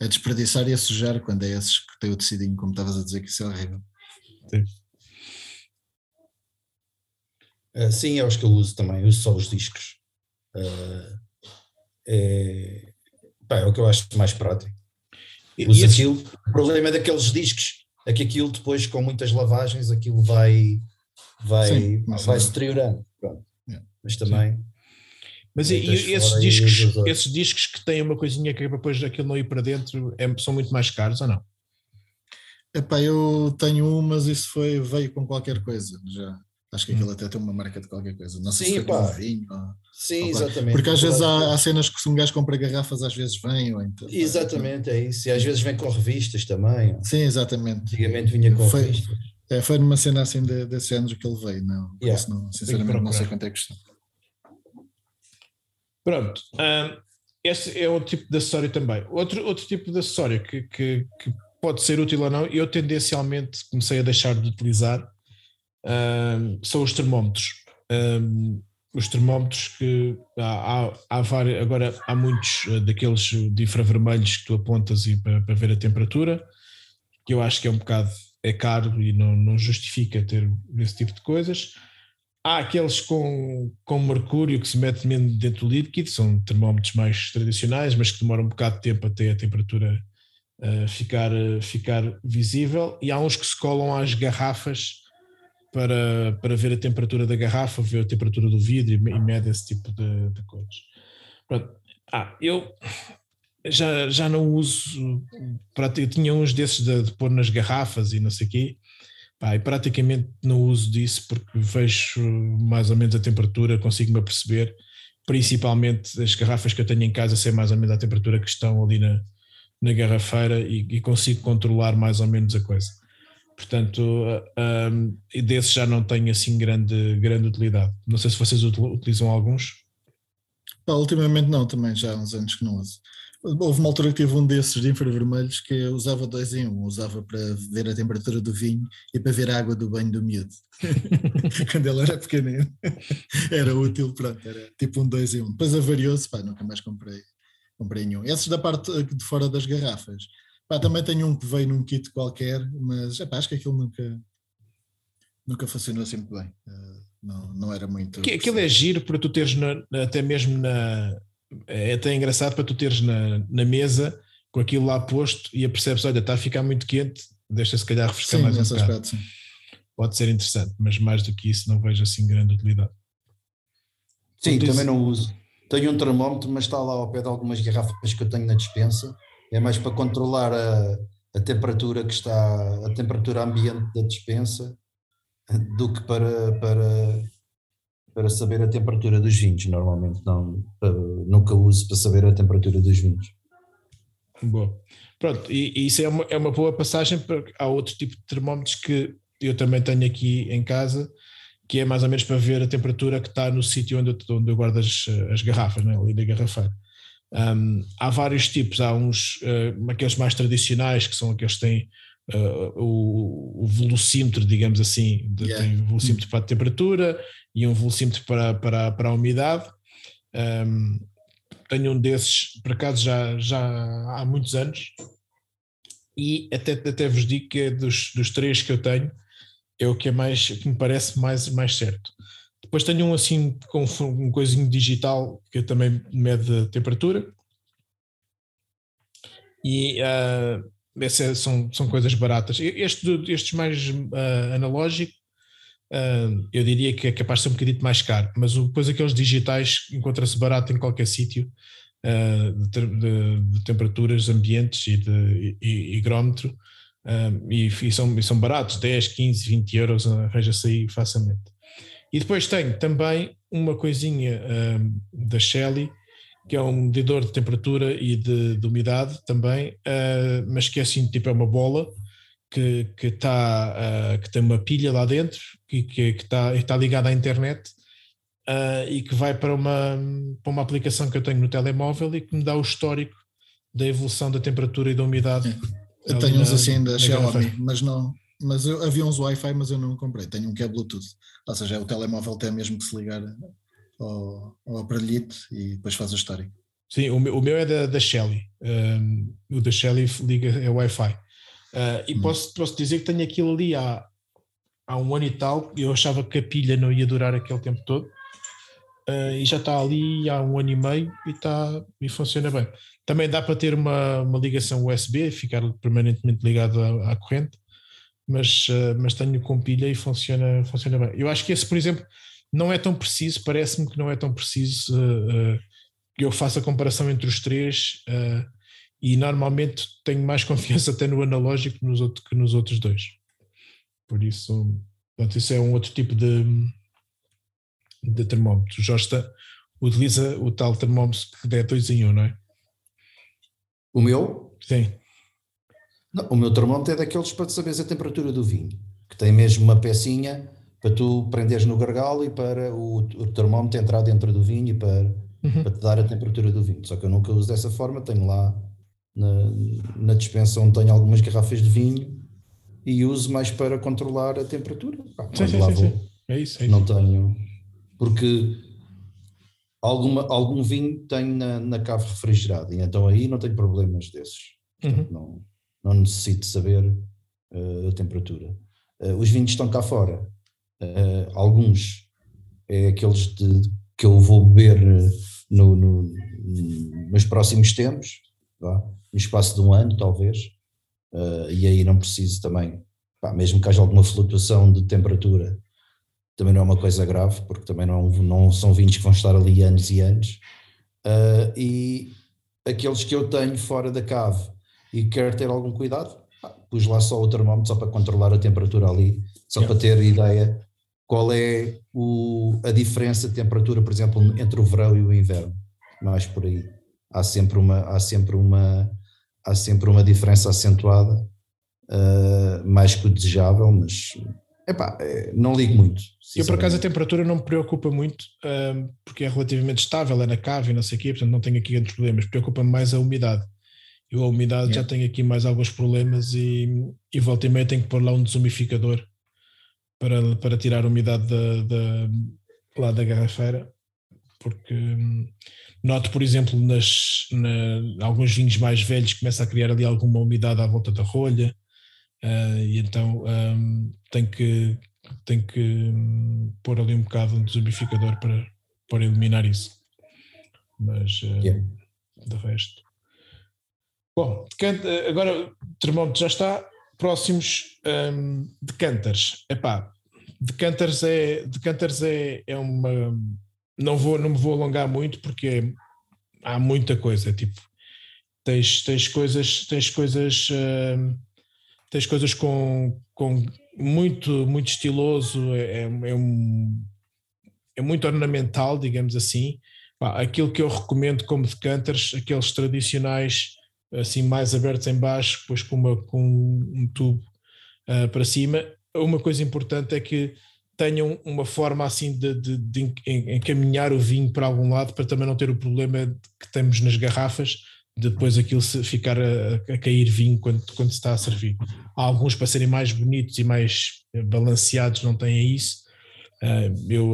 a desperdiçar e a sujar quando é esses que têm o tecidinho, como estavas a dizer que isso é horrível. Sim. Uh, sim, é os que eu uso também, uso só os discos. Uh, é, pá, é o que eu acho mais prático. Uso aquilo. O problema é daqueles discos, é que aquilo depois com muitas lavagens aquilo vai, vai, sim, vai se deteriorando. Yeah. Mas também. Sim. Mas e, e esses, discos, esses discos que têm uma coisinha que depois daquilo não ir para dentro é, são muito mais caros ou não? Epá, eu tenho um, mas isso foi, veio com qualquer coisa já. Acho que aquilo até tem uma marca de qualquer coisa. Não sei Sim, se foi com vinho. Ou, Sim, ou exatamente. Porque às vezes há, há, cenas que se um gajo compra garrafas, às vezes vem. Ou então, exatamente, é isso. E às vezes vem com revistas também. Sim, exatamente. Antigamente vinha com foi, revistas. É, foi numa cena assim de, desse género que ele veio. Não, yeah. não sinceramente não sei quanto é que custa. Pronto. Um, esse é outro tipo de acessório também. Outro, outro tipo de acessório que, que, que pode ser útil ou não, eu tendencialmente comecei a deixar de utilizar são os termómetros. Um, os termómetros que há, há, há vários, agora há muitos uh, daqueles de infravermelhos que tu apontas e para, para, ver a temperatura, que eu acho que é um bocado é caro e não, não justifica ter esse tipo de coisas. Há aqueles com, com mercúrio que se mete dentro do líquido, são termómetros mais tradicionais, mas que demoram um bocado de tempo até a temperatura uh, ficar, uh, ficar visível. E há uns que se colam às garrafas para, para ver a temperatura da garrafa, ver a temperatura do vidro e, mede esse tipo de, de coisas. Pronto. Ah, eu já, já não uso, eu tinha uns desses de, de pôr nas garrafas e não sei o quê, e praticamente não uso disso porque vejo mais ou menos a temperatura, consigo-me aperceber, principalmente as garrafas que eu tenho em casa, sei mais ou menos a temperatura que estão ali na, na garrafeira e, e consigo controlar mais ou menos a coisa. Portanto, um, desses já não tenho assim grande, grande utilidade. Não sei se vocês utilizam alguns. Pá, ultimamente não, também já há uns anos que não uso. Houve uma altura que tive um desses de infravermelhos que usava dois em um. Usava para ver a temperatura do vinho e para ver a água do banho do miúdo. Quando ele era pequenino. era útil, pronto, era tipo um dois em um. Depois avariou-se, pá, nunca mais comprei, comprei nenhum. Esses da parte de fora das garrafas. Pá, também tenho um que veio num kit qualquer, mas epá, acho que aquilo nunca, nunca funcionou assim muito bem. Uh, não, não era muito. Que, aquilo é giro para tu teres na, até mesmo na é até engraçado para tu teres na, na mesa com aquilo lá posto e apercebes, olha, está a ficar muito quente, deixa se calhar refrescar sim, mais um bocado. Aspecto, sim. Pode ser interessante, mas mais do que isso não vejo assim grande utilidade. Sim, também não uso. Tenho um termómetro, mas está lá ao pé de algumas garrafas que eu tenho na dispensa. É mais para controlar a, a temperatura que está, a temperatura ambiente da dispensa, do que para, para, para saber a temperatura dos vinhos. Normalmente não, nunca uso para saber a temperatura dos vinhos. Boa. Pronto, e, e isso é uma, é uma boa passagem para há outro tipo de termómetros que eu também tenho aqui em casa, que é mais ou menos para ver a temperatura que está no sítio onde, onde eu guardo as, as garrafas, né, ali na garrafeira. Um, há vários tipos, há uns, uh, aqueles mais tradicionais, que são aqueles que têm uh, o, o, velocímetro, digamos assim, de, yeah. tem velocímetro para a temperatura e um velocímetro para, para, para a umidade. Um, tenho um desses, por acaso, já, já há muitos anos, e até, até vos digo que é dos, dos três que eu tenho, é o que é mais que me parece mais, mais certo. Depois tenho um assim com um coisinho digital que também mede a temperatura. E uh, essas são, são coisas baratas. Este, estes mais uh, analógico, uh, eu diria que é capaz de ser um bocadinho mais caro, mas depois aqueles digitais encontra-se barato em qualquer sítio uh, de, de, de, temperaturas ambientes e de e, higrómetro. E, e, são, e são baratos, 10, 15, 20 euros, arranja-se aí facilmente. E depois tenho também uma coisinha da Shelly que é um medidor de temperatura e de, de umidade também, uh, mas que é assim, tipo é uma bola que, que, tá, uh, que tem uma pilha lá dentro, que, que, está, está ligada à internet uh, e que vai para uma, para uma aplicação que eu tenho no telemóvel e que me dá o histórico da evolução da temperatura e da umidade. Eu tenho uns assim da Xiaomi, mas não, mas eu, havia uns Wi-Fi, mas eu não comprei. Tenho um que é Bluetooth, ou seja, é o telemóvel tem mesmo que se ligar ao, ao aparelhito e depois faz a história. Sim, o meu, o meu é da, da Shelly. Um, o da Shelly liga é Wi-Fi. Uh, e hum. posso, posso dizer que tenho aquilo ali há, há um ano e tal. Eu achava que a pilha não ia durar aquele tempo todo. Uh, e já está ali há um ano e meio e, está, e funciona bem. Também dá para ter uma, uma ligação USB, ficar permanentemente ligado à, à corrente, mas, uh, mas tenho com pilha e funciona, funciona bem. Eu acho que esse, por exemplo, não é tão preciso, parece-me que não é tão preciso uh, uh, que eu faça a comparação entre os três uh, e normalmente tenho mais confiança até no analógico nos outro, que nos outros dois. Por isso, portanto, isso é um outro tipo de, de termómetro. O está, utiliza o tal termómetro que é 2 em 1, um, não é? O meu? Sim. Não, o meu termómetro é daqueles para saberes a temperatura do vinho, que tem mesmo uma pecinha para tu prenderes no gargalo e para o, o termómetro entrar dentro do vinho e para, uhum. para te dar a temperatura do vinho. Só que eu nunca uso dessa forma, tenho lá na, na dispensa onde tenho algumas garrafas de vinho e uso mais para controlar a temperatura. Ah, sim, sim, sim, sim, É isso, é Não tenho. Porque alguma, algum vinho tenho na, na cave refrigerada e então aí não tenho problemas desses. Portanto, uhum. não, não necessito saber uh, a temperatura. Uh, os vinhos estão cá fora Uh, alguns é aqueles de, que eu vou beber no, no, nos próximos tempos, tá? no espaço de um ano, talvez, e aí não preciso também, pá, mesmo que haja alguma flutuação de temperatura, também não é uma coisa grave, porque também não, não são vinhos que vão estar ali anos e anos. E aqueles que eu tenho fora da cave e quero ter algum cuidado, pus lá só o termómetro só para controlar a temperatura ali, só para ter ideia qual é o, a diferença de temperatura, por exemplo, entre o verão e o inverno, mais por aí. Há sempre uma, há sempre uma, há sempre uma diferença acentuada, uh, mais que o desejável, mas epá, é, não ligo muito. Eu, por acaso, a temperatura não me preocupa muito, uh, porque é relativamente estável, é na cave e não sei o quê, portanto não tenho aqui grandes problemas. Preocupa-me mais a umidade. Eu, a umidade, yeah. já tenho aqui mais alguns problemas e, e volta e meia tenho que pôr lá um desumificador para, para tirar a umidade da, da, lá da garrafeira, porque hum, noto, por exemplo, nas, na, alguns vinhos mais velhos começa a criar ali alguma umidade à volta da rolha, uh, e então um, tem que, tem que um, pôr ali um bocado um desumificador para, para eliminar isso. Mas uh, yeah. de resto. Bom, agora o termómetro já está, próximos um, decanters. Epá, decanters é, decanters é, é uma. Não, vou, não me vou alongar muito porque há muita coisa. Tipo, tens, tens coisas, tens coisas, uh, tens coisas com, com muito, muito estiloso, é, é, é, um, é muito ornamental, digamos assim. aquilo que eu recomendo como decanters, aqueles tradicionais assim mais abertos em baixo, depois com, uma, com um tubo uh, para cima. Uma coisa importante é que tenham uma forma assim de, de, de, encaminhar o vinho para algum lado para também não ter o problema que temos nas garrafas depois aquilo ficar a, a, cair vinho quando, quando se está a servir. Há alguns para serem mais bonitos e mais balanceados não têm isso. Uh, eu,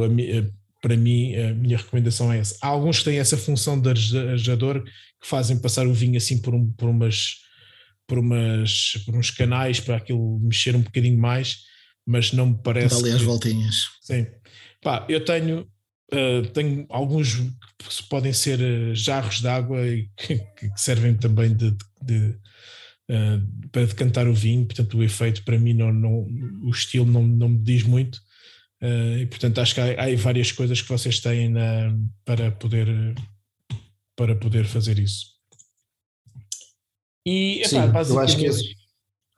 para mim, a minha recomendação é essa. Há alguns que têm essa função de arejador que fazem passar o vinho assim por, um, por, umas, por, umas, por uns canais para aquilo mexer um bocadinho mais, mas não me parece. Dá ali as voltinhas. Sim. Pá, eu tenho, uh, tenho alguns que podem ser uh, jarros de água e que, que servem também de, de, de uh, para decantar o vinho, portanto, o efeito para mim, não, não, o estilo não, não me diz muito. E portanto, acho que há, há várias coisas que vocês têm na, para poder para poder fazer isso. E epá, Sim, basicamente... eu acho que esses,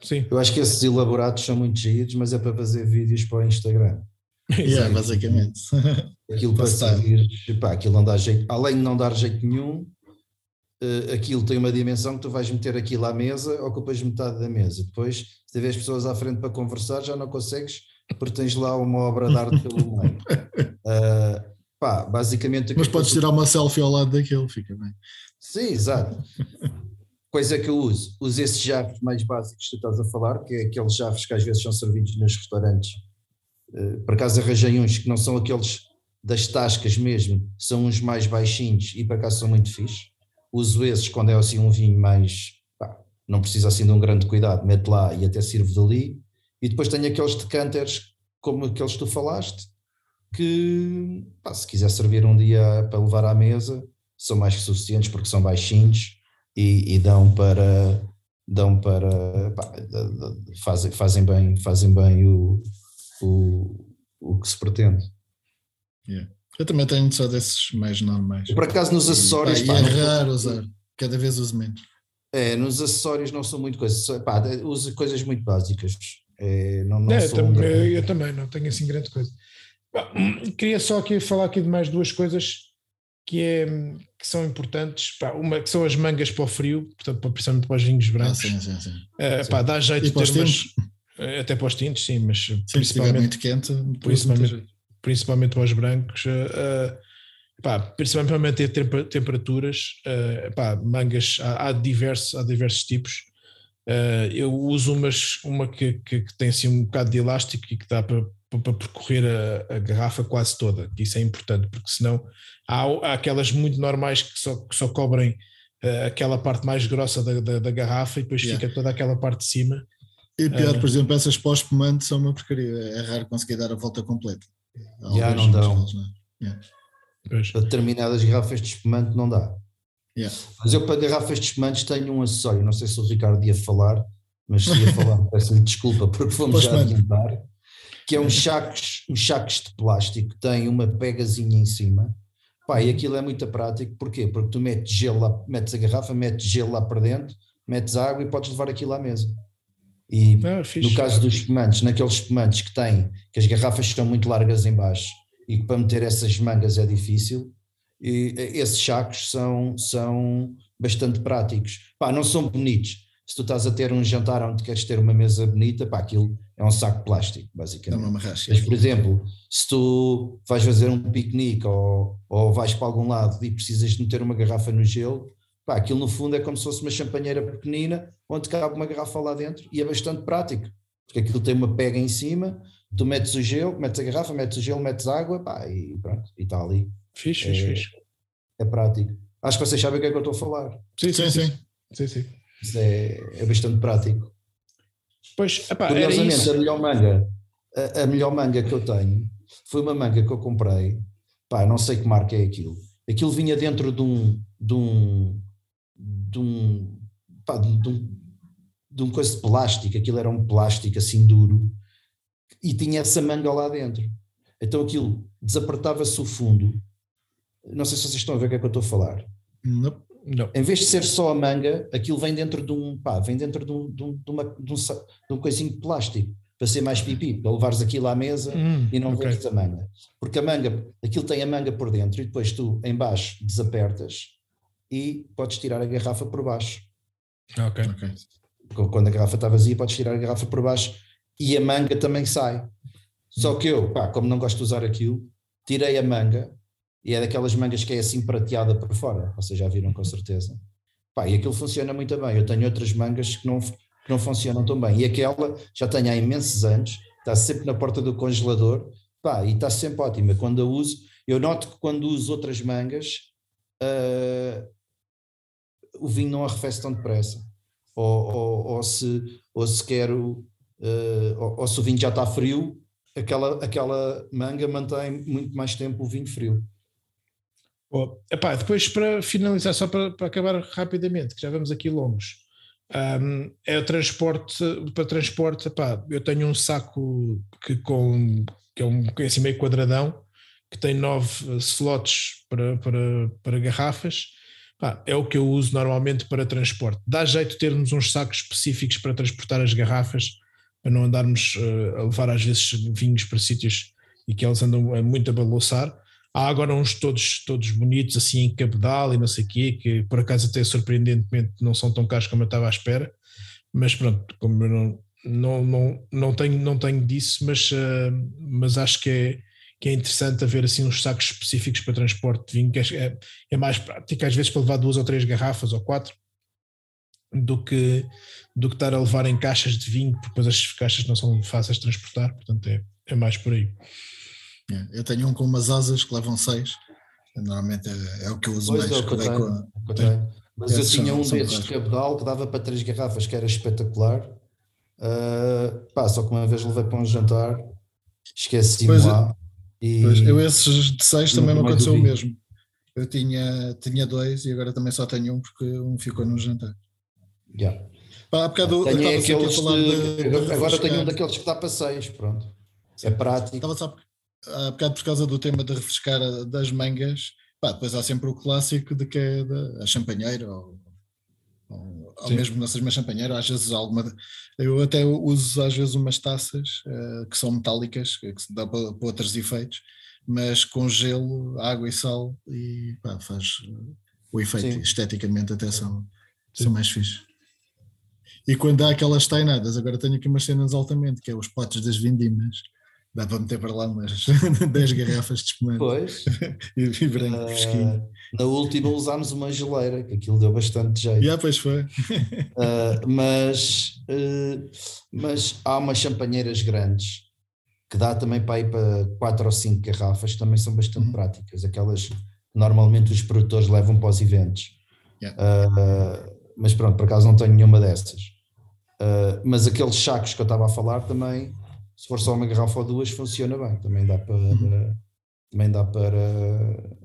Sim. Eu acho que esses elaborados são muito giros, mas é para fazer vídeos para o Instagram. yeah, basicamente. Aquilo para servir, pá, aquilo não dá jeito, além de não dar jeito nenhum, uh, aquilo tem uma dimensão que tu vais meter aquilo à mesa, ocupas metade da mesa. Depois, se tiver as pessoas à frente para conversar, já não consegues, porque tens lá uma obra de arte pelo meio. Uh, pá, basicamente. Mas podes tirar uma selfie ao lado daquele, fica bem. Sim, exato. Coisa que eu uso, uso esses jarros mais básicos que tu estás a falar, que é aqueles jarros que às vezes são servidos nos restaurantes. Uh, por acaso arranjei uns que não são aqueles das tascas mesmo, são uns mais baixinhos e para cá são muito fixe uso esses quando é assim um vinho mais, pá, não precisa assim de um grande cuidado, mete lá e até sirvo dali. E depois tenho aqueles decanters, como aqueles que tu falaste, que pá, se quiser servir um dia para levar à mesa, são mais que suficientes porque são baixinhos e, e dão para dão para pá, fazem, fazem bem fazem bem o, o, o que se pretende. Yeah. Eu também tenho só desses mais normais. Por acaso nos acessórios. E, pá, é raro usar, cada vez uso menos. É, nos acessórios não são muito coisas, pá, uso coisas muito básicas. É, não, não é, eu, também, eu, também, não tenho assim grande coisa. queria só aqui falar aqui de mais duas coisas que, é, que são importantes. Pá, uma que são as mangas para o frio, portanto, principalmente para os vinhos brancos. Ah, sim, sim, sim. Uh, sim. Pá, dá jeito e de ter umas, eh, até para os tintos, sim, mas sim, principalmente. Se muito quente, principalmente, principalmente para os brancos, uh, pá, principalmente para manter temperaturas, uh, pá, mangas há, há, diversos, há diversos tipos. Uh, eu uso umas, uma que, que, que, tem assim um bocado de elástico e que dá para, para percorrer a, a, garrafa quase toda, isso é importante, porque senão há, há aquelas muito normais que só, que só cobrem uh, aquela parte mais grossa da, da, da garrafa e depois yeah. fica toda aquela parte de cima. E pior, por exemplo, essas pós-espumante são uma porcaria, é raro conseguir dar a volta completa. Já não dão. Yeah. Para determinadas garrafas de espumante não dá. Yeah. Mas eu para garrafas de espumantes tenho um acessório, não sei se o Ricardo ia falar, mas se ia falar, peço-lhe desculpa porque fomos já adiantar, que é um chacos, um chacos de plástico, tem uma pegazinha em cima, pá, e aquilo é muito prático, porquê? Porque tu metes gelo lá, metes a garrafa, metes gelo lá para dentro, metes água e podes levar aquilo à mesa. E ah, no caso dos espumantes, naqueles espumantes que têm, que as garrafas estão muito largas em baixo e que para meter essas mangas é difícil, e esses sacos são, são bastante práticos. Pá, não são bonitos. Se tu estás a ter um jantar onde queres ter uma mesa bonita, pá, aquilo é um saco de plástico, basicamente. É uma Mas, por exemplo, se tu vais fazer um piquenique ou, ou vais para algum lado e precisas de meter uma garrafa no gelo, Pá, aquilo no fundo é como se fosse uma champanheira pequenina onde cabe uma garrafa lá dentro e é bastante prático, porque aquilo tem uma pega em cima, tu metes o gelo, metes a garrafa, metes o gelo, metes água pá, e pronto, e está ali. Fixe, é, fixe, fixe. É prático. Acho que vocês sabem o que é que eu estou a falar. Sim, sim, sim. sim, sim. Isso é, é bastante prático. Pois, epá, Curiosamente, a melhor manga, a, a, melhor manga que eu tenho foi uma manga que eu comprei, pá, não sei que marca é aquilo. Aquilo vinha dentro de um, de um, de um, pá, de, um, de um coisa de plástico, aquilo era um plástico assim duro, e tinha essa manga lá dentro. Então aquilo desapertava-se o fundo. Não sei se vocês estão a ver o que é que eu estou a falar. Não. Não. Em vez de ser só a manga, aquilo vem dentro de um, pá, vem dentro de um, de, um, de, uma, de, um, de um coisinho de plástico para ser mais pipi, para levares aquilo à mesa hum, e não okay. veres a manga. Porque a manga, aquilo tem a manga por dentro e depois tu em baixo desapertas e podes tirar a garrafa por baixo. Ok. Quando a garrafa está vazia, podes tirar a garrafa por baixo e a manga também sai. Só que eu, pá, como não gosto de usar aquilo, tirei a manga e é daquelas mangas que é assim prateada por fora. Vocês já viram com certeza. Pá, e aquilo funciona muito bem. Eu tenho outras mangas que não, que não funcionam tão bem. E aquela já tenho há imensos anos, está sempre na porta do congelador, pá, e está sempre ótima. Quando a uso, eu noto que quando uso outras mangas, uh, o vinho não arrefece tão depressa. Ou, ou, ou se, ou se quero, uh, ou, ou, se o vinho já está frio, aquela, aquela manga mantém muito mais tempo o vinho frio. Oh, epá, depois para finalizar, só para, para acabar rapidamente, que já vamos aqui longos, um, é o transporte, para transporte, epá, eu tenho um saco que, com, que é um é assim meio quadradão, que tem nove slots para, para, para garrafas é o que eu uso normalmente para transporte. Dá jeito termos uns sacos específicos para transportar as garrafas, para não andarmos uh, a levar às vezes vinhos para sítios e que elas andam muito a balouçar. Há agora uns todos, todos bonitos, assim em cabedal e não sei o quê, que por acaso até surpreendentemente não são tão caros como eu estava à espera, mas pronto, como eu não, não, não, não, tenho, não tenho disso, mas, uh, mas acho que é, que é interessante haver assim uns sacos específicos para transporte de vinho, que é, é mais prático, às vezes para levar duas ou três garrafas ou quatro, do que, do que estar a levar em caixas de vinho, porque depois as caixas não são fáceis de transportar, portanto é, é mais por aí. É, eu tenho um com umas asas que levam seis, normalmente é, é o que eu uso pois mais. É, que eu com, Mas eu tinha um desses de cabedal que dava para três garrafas, que era espetacular. Uh, pá, só que uma vez levei para um jantar, esqueci-me é. lá. E... Pois, eu esses de seis também não aconteceu o mesmo. Eu tinha, tinha dois e agora também só tenho um porque um ficou no jantar. Yeah. Pá, há bocado tenho aqueles de, de, de agora tenho um daqueles que dá para seis, pronto. É prático. Estava só há bocado por causa do tema de refrescar das mangas, pá, depois há sempre o clássico de que é a champanheira ou, ou, ou mesmo não seja uma champanheira, às vezes alguma. Eu até uso às vezes umas taças uh, que são metálicas, que se dá para, para, outros efeitos, mas com gelo, água e sal e pá, faz o efeito Sim. esteticamente até são, são mais fixos. E quando há aquelas tainadas, agora tenho aqui umas cenas altamente, que é os potes das vindimas. Dá para meter para lá umas 10 garrafas de espumante. Pois. e vibrante, uh, fresquinho. Na última usámos uma geleira, que aquilo deu bastante jeito. Já, pois foi. uh, mas, uh, mas há umas champanheiras grandes que dá também para ir para 4 ou 5 garrafas, que também são bastante uhum. práticas. Aquelas que normalmente os produtores levam para os eventos. Yeah. mas pronto, por acaso não tenho nenhuma dessas. Mas aqueles sacos que eu estava a falar também, se for só uma garrafa ou duas, funciona bem. Também dá para, uhum. também dá para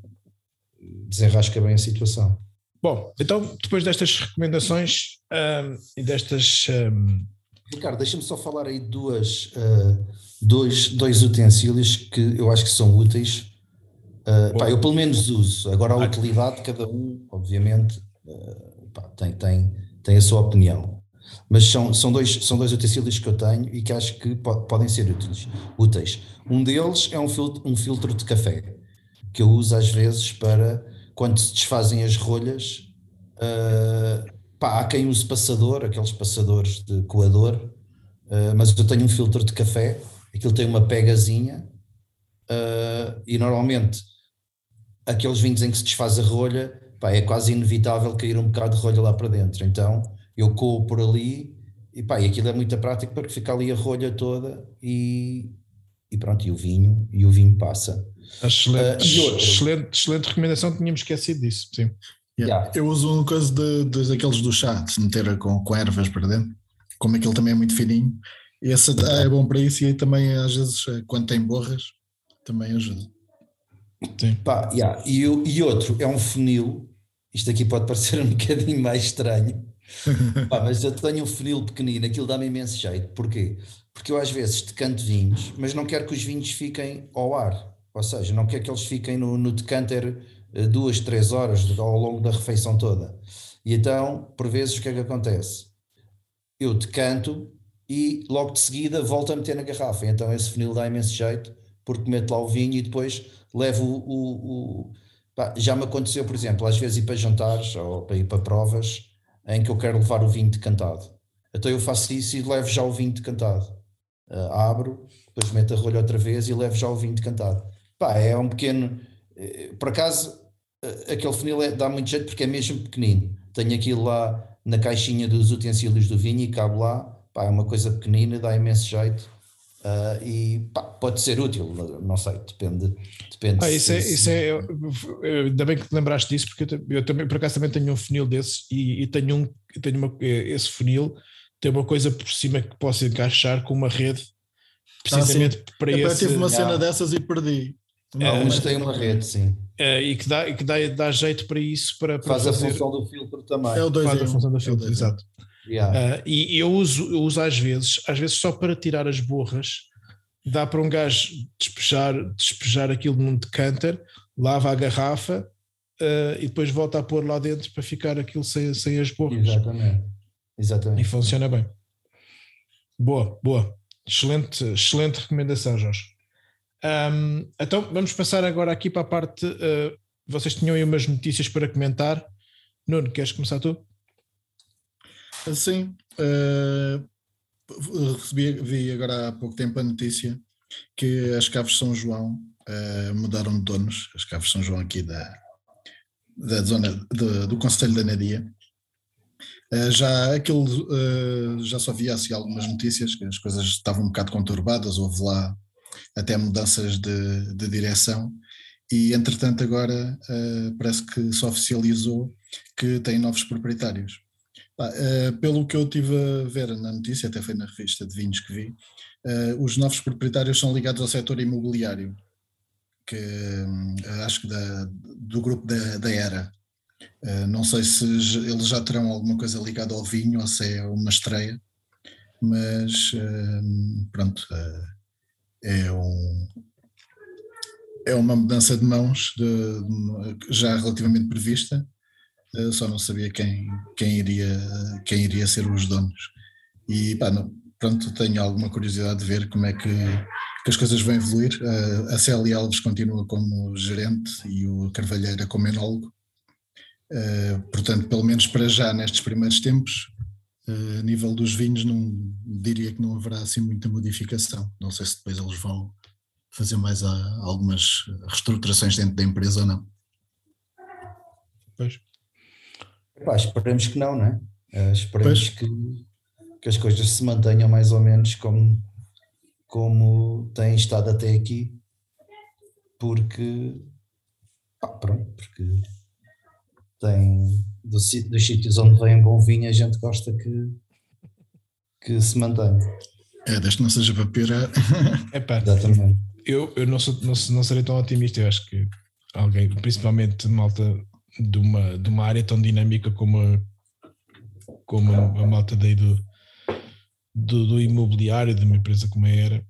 desenrasca bem a situação. Bom, então depois destas recomendações um, e destas. Um... Ricardo, deixa-me só falar aí duas, uh, dois, dois utensílios que eu acho que são úteis. Uh, pá, eu pelo menos uso. Agora a utilidade de cada um, obviamente, uh, pá, tem, tem, tem a sua opinião. Mas são, são, dois, são dois utensílios que eu tenho e que acho que po podem ser úteis, úteis. Um deles é um filtro, um filtro de café, que eu uso às vezes para quando se desfazem as rolhas. Uh, pá, há quem use passador, aqueles passadores de coador, uh, mas eu tenho um filtro de café, aquilo tem uma pegazinha uh, e normalmente aqueles vinhos em que se desfaz a rolha, pá, é quase inevitável cair um bocado de rolha lá para dentro. Então eu coo por ali e pá, e aquilo é muito prático porque fica ali a rolha toda e, e pronto, e o vinho, e o vinho passa. Excelente, uh, excelente, excelente recomendação, tínhamos esquecido disso, sim. Yeah. Yeah. Eu uso uma coisa de, de, daqueles do chá, de se meter com, com ervas para dentro, como aquele também é muito fininho, esse é bom para isso e aí também às vezes eh, quando tem borras também ajuda. Sim. Pá, yeah. e, e outro é um funil, isto aqui pode parecer um bocadinho mais estranho, Pá, mas eu tenho um funil pequenino, aquilo dá-me imenso jeito. Porquê? Porque eu às vezes decanto vinhos, mas não quero que os vinhos fiquem ao ar. Ou seja, não quero que eles fiquem no, no decanter eh, duas, três horas ao longo da refeição toda. E então, por vezes, o que é que acontece? Eu decanto e logo de seguida volto a meter na garrafa. Então esse funil dá imenso jeito, porque meto lá o vinho e depois levo o. o, o já me aconteceu, por exemplo, às vezes ir para jantares ou para ir para provas em que eu quero levar o vinho decantado. Então eu faço isso e levo já o vinho decantado. Uh, abro, depois meto a rolha outra vez e levo já o vinho decantado. Pá, é um pequeno. Uh, por acaso, uh, aquele funil é, dá muito jeito porque é mesmo pequenino. Tenho aquilo lá na caixinha dos utensílios do vinho e cabe lá. Pá, é uma coisa pequenina, dá imenso jeito. Uh, e pá, pode ser útil, não sei, depende. depende ah, isso, se, é, isso é, ainda bem que te lembraste disso, porque eu, eu, também, por acaso, também tenho um funil desses e, e tenho, um, tenho uma, esse funil tem uma coisa por cima que posso encaixar com uma rede, precisamente ah, para eu esse. Eu tive uma cena dessas e perdi. Não, é, mas tem uma rede, sim. É, e que dá, e que dá, dá jeito para isso. Para, para Faz fazer, a função do filtro também. É o dois Faz a função do é filtro, é exato. Yeah. Uh, e eu uso, eu uso às vezes, às vezes só para tirar as borras, dá para um gajo despejar, despejar aquilo num decanter, lava a garrafa uh, e depois volta a pôr lá dentro para ficar aquilo sem, sem as borras. Exatamente. Exatamente. E funciona bem. Boa, boa. Excelente, excelente recomendação, Jorge. Um, então vamos passar agora aqui para a parte. Uh, vocês tinham aí umas notícias para comentar. Nuno, queres começar tu? Sim. Uh, recebi, vi agora há pouco tempo a notícia que as Caves São João uh, mudaram de donos. As Caves São João aqui da, da zona de, do Conselho da Nadia. Uh, já aquilo já só via assim, algumas notícias que as coisas estavam um bocado conturbadas, houve lá até mudanças de, de direção e entretanto agora parece que se oficializou que tem novos proprietários. Uh, pelo que eu tive a ver na notícia, até foi na revista de vinhos que vi, uh, os novos proprietários são ligados ao setor imobiliário, que acho que da, do grupo da, da ERA. não sei se eles já terão alguma coisa ligada ao vinho ou se é uma estreia, mas pronto, é um, é uma mudança de mãos de, já relativamente prevista, só não sabia quem, quem, iria, quem iria ser os donos. E pá, não, pronto, tenho alguma curiosidade de ver como é que, que as coisas vão evoluir. Eh, a Célia Alves continua como gerente e o Carvalheira como enólogo. Eh, portanto, pelo menos para já, nestes primeiros tempos, a nível dos vinhos, não diria que não haverá assim muita modificação. Não sei se depois eles vão fazer mais algumas reestruturações dentro da empresa ou não. Pois. Epá, esperemos que não, não é? Uh, esperemos que, que as coisas se mantenham mais ou menos como, como têm estado até aqui, porque ah, pronto, porque tem dos, dos sítios onde vem bom vinho a gente gosta que, que se mantenha. É, desde que não seja para piorar. Epá, Exatamente eu, eu não, sou, não, não serei tão otimista. Eu acho que alguém, principalmente malta de uma, de uma área tão dinâmica como a, como a, malta daí do, do, do, imobiliário, de uma empresa como a Era,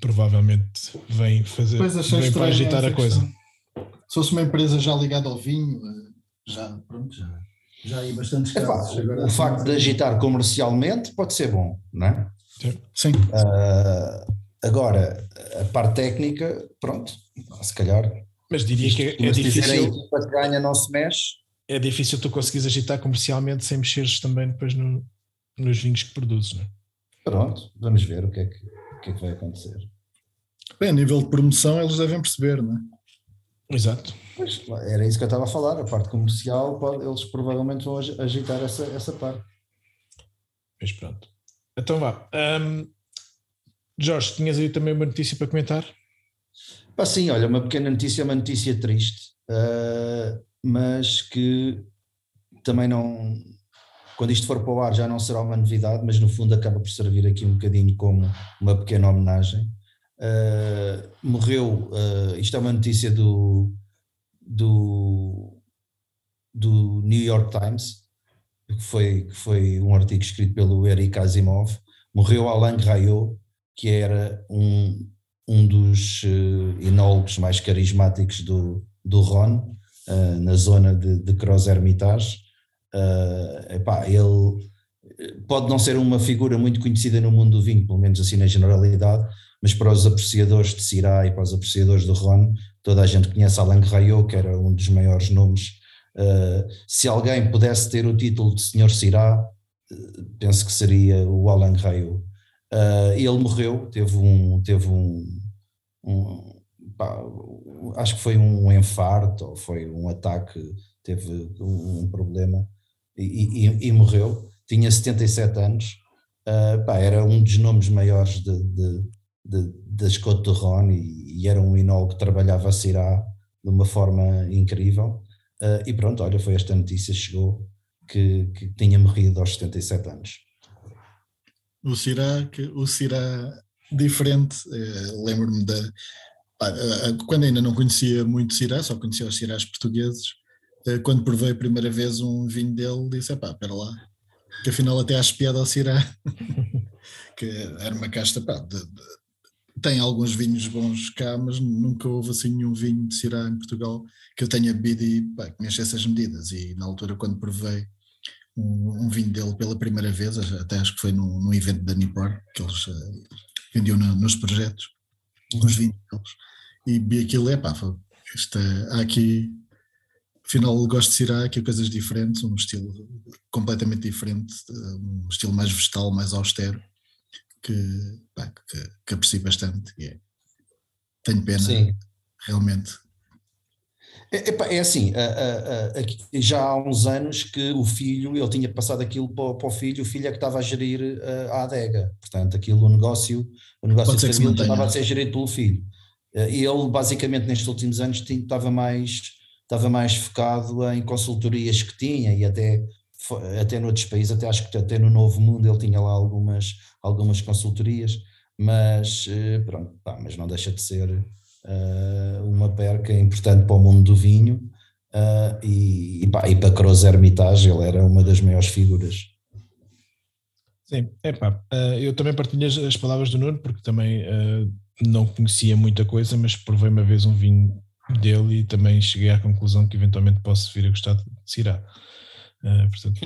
provavelmente vem fazer vem para agitar a coisa. Se fosse uma empresa já ligada ao vinho, eh, já, pronto, já, já aí bastantes casos. o assim, facto de agitar comercialmente pode ser bom, não é? Sim. Uh, Agora, a parte técnica, pronto, se calhar. Mas diria que é, é difícil. Para ganha não se mexe. É difícil tu conseguires agitar comercialmente sem mexeres também depois no, nos vinhos que produzes, não é? Pronto, vamos ver o que é que, o que, é que vai acontecer. Bem, a nível de promoção eles devem perceber, não é? Exato. Pois, era isso que eu estava a falar, a parte comercial, pode, eles provavelmente vão agitar essa, essa parte. Mas pronto. Então vá. Um, Jorge, tinhas aí também uma notícia para comentar? Ah, sim, olha, uma pequena notícia, uma notícia triste, uh, mas que também não. Quando isto for para o ar já não será uma novidade, mas no fundo acaba por servir aqui um bocadinho como uma pequena homenagem. Uh, morreu, uh, isto é uma notícia do, do, do New York Times, que foi, que foi um artigo escrito pelo Eric Asimov. Morreu Alain Rayot, que era um, um dos uh, enólogos mais carismáticos do, do Ron, uh, na zona de, de Cross Hermitage. Uh, epá, ele pode não ser uma figura muito conhecida no mundo do vinho, pelo menos assim na generalidade, mas para os apreciadores de Syrah e para os apreciadores do Ron, toda a gente conhece Alain Rayot, que era um dos maiores nomes. Uh, se alguém pudesse ter o título de Senhor Syrah, penso que seria o Alain Rayot. Uh, ele morreu, teve um, teve um, um pá, acho que foi um infarto ou foi um ataque, teve um, problema e, e, e, morreu. Tinha 77 anos, uh, pá, era um dos nomes maiores de, de, de, da Escote de Ron e, e, era um enólogo que trabalhava a Cirá de uma forma incrível. Uh, e pronto, olha, foi esta notícia, chegou que, que tinha morrido aos 77 anos. O Cirá, que, o Cirá diferente, eh, lembro-me da. quando ainda não conhecia muito Cirá, só conhecia os Cirás portugueses, eh, quando provei a primeira vez um vinho dele, disse: pá, espera lá, que afinal até acho piada ao Cirá, que era uma casta, pá, de, de, tem alguns vinhos bons cá, mas nunca houve assim nenhum vinho de Cirá em Portugal que eu tenha bebido e pá, que me enchesse as medidas. E na altura, quando provei um, um, vinho dele pela primeira vez, até acho que foi num, num evento da Nipor, que eles uh, vendiam no, nos projetos, os vinhos deles. e aquilo é pá, esta, há aqui, afinal gosto de cirar aqui coisas diferentes, um estilo completamente diferente, um estilo mais vegetal, mais austero, que, pá, que, que aprecio bastante e é, tenho pena Sim. realmente é, é assim, já há uns anos que o filho, ele tinha passado aquilo para, para o filho, o filho é que estava a gerir a adega, portanto aquilo, o negócio, o negócio de família estava a ser gerido pelo filho. Eh, e ele basicamente nestes últimos anos estava mais, estava mais focado em consultorias que tinha e até, até noutros países, até acho que até no Novo Mundo ele tinha lá algumas, algumas consultorias, mas eh, pronto, pá, mas não deixa de ser uma perca importante para o mundo do vinho uh, e, e, pá, e para Croz Hermitage ele era uma das maiores figuras. Sim, é pá, uh, eu também partilho as, as, palavras do Nuno porque também não conhecia muita coisa, mas provei uma vez um vinho dele e também cheguei à conclusão que eventualmente posso vir a gostar de Sirá. portanto,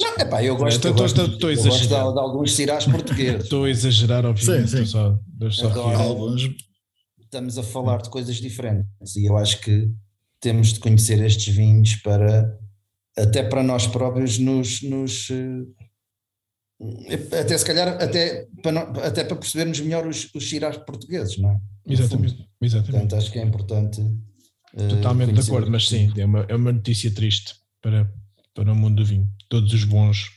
Não, é pá, eu gosto, estou, eu gosto, estou, eu gosto de, de, alguns cirás portugueses. Estou a exagerar, obviamente. Sim, sim. Só, só Agora, alguns. Estamos a falar de coisas diferentes e eu acho que temos de conhecer estes vinhos para, até para nós próprios, nos, nos eh, até se calhar, até para, até para percebermos melhor os, os cirás portugueses, não é? Exatamente, exatamente. Portanto, acho que é importante. Eh, Totalmente de acordo, mas sim, é uma, é uma notícia triste para, para o mundo do vinho. Todos os bons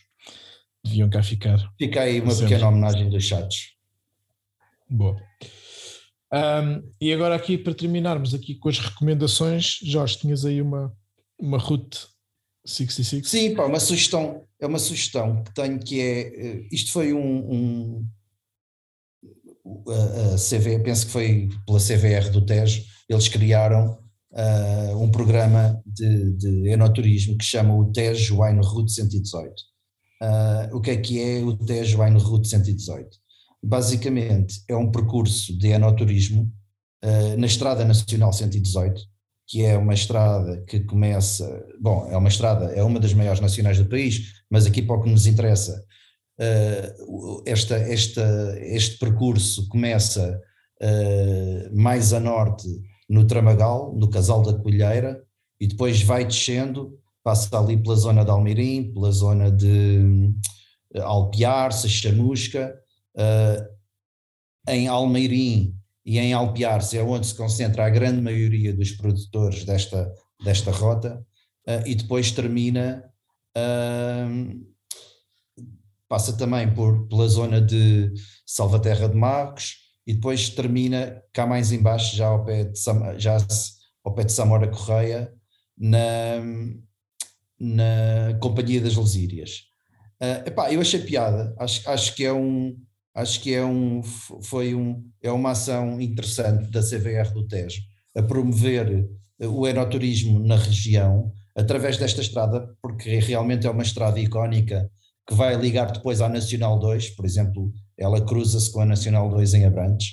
deviam cá ficar. Fica aí uma sempre. pequena homenagem dos chats. Boa. Um, e agora aqui para terminarmos aqui com as recomendações, Jorge, tinhas aí uma, uma Route 66? Sim, pá, uma sugestão, é uma sugestão que tenho que é, eh, isto foi um, um a, a CV, penso que foi pela CVR do Tejo, eles criaram uh, um programa de, de, enoturismo que chama o Tejo Route 118. Uh, o que é que é o Tejo Route 118? Basicamente é um percurso de enoturismo uh, na Estrada Nacional 118, que é uma estrada que começa, bom, é uma estrada, é uma das maiores nacionais do país, mas aqui para o que nos interessa, esta, esta, este percurso começa mais a norte no Tramagal, no Casal da Colheira, e depois vai descendo, passa ali pela zona de Almirim, pela zona de uh, Alpiarce, Chamusca, uh, em Almeirim e em Alpiarce é onde se concentra a grande maioria dos produtores desta, desta rota, uh, e depois termina, uh, passa também por, pela zona de Salvaterra de Marcos, e depois termina cá mais embaixo, já ao pé de, já ao pé de Samora Correia, na, na Companhia das Lesírias. Uh, epá, eu achei piada, acho, acho que é um, acho que é um, foi um, é uma ação interessante da CVR do Tejo, a promover o aeroturismo na região, através desta estrada, porque realmente é uma estrada icónica que vai ligar depois à Nacional 2, por exemplo, ela cruza-se com a Nacional 2 em Abrantes,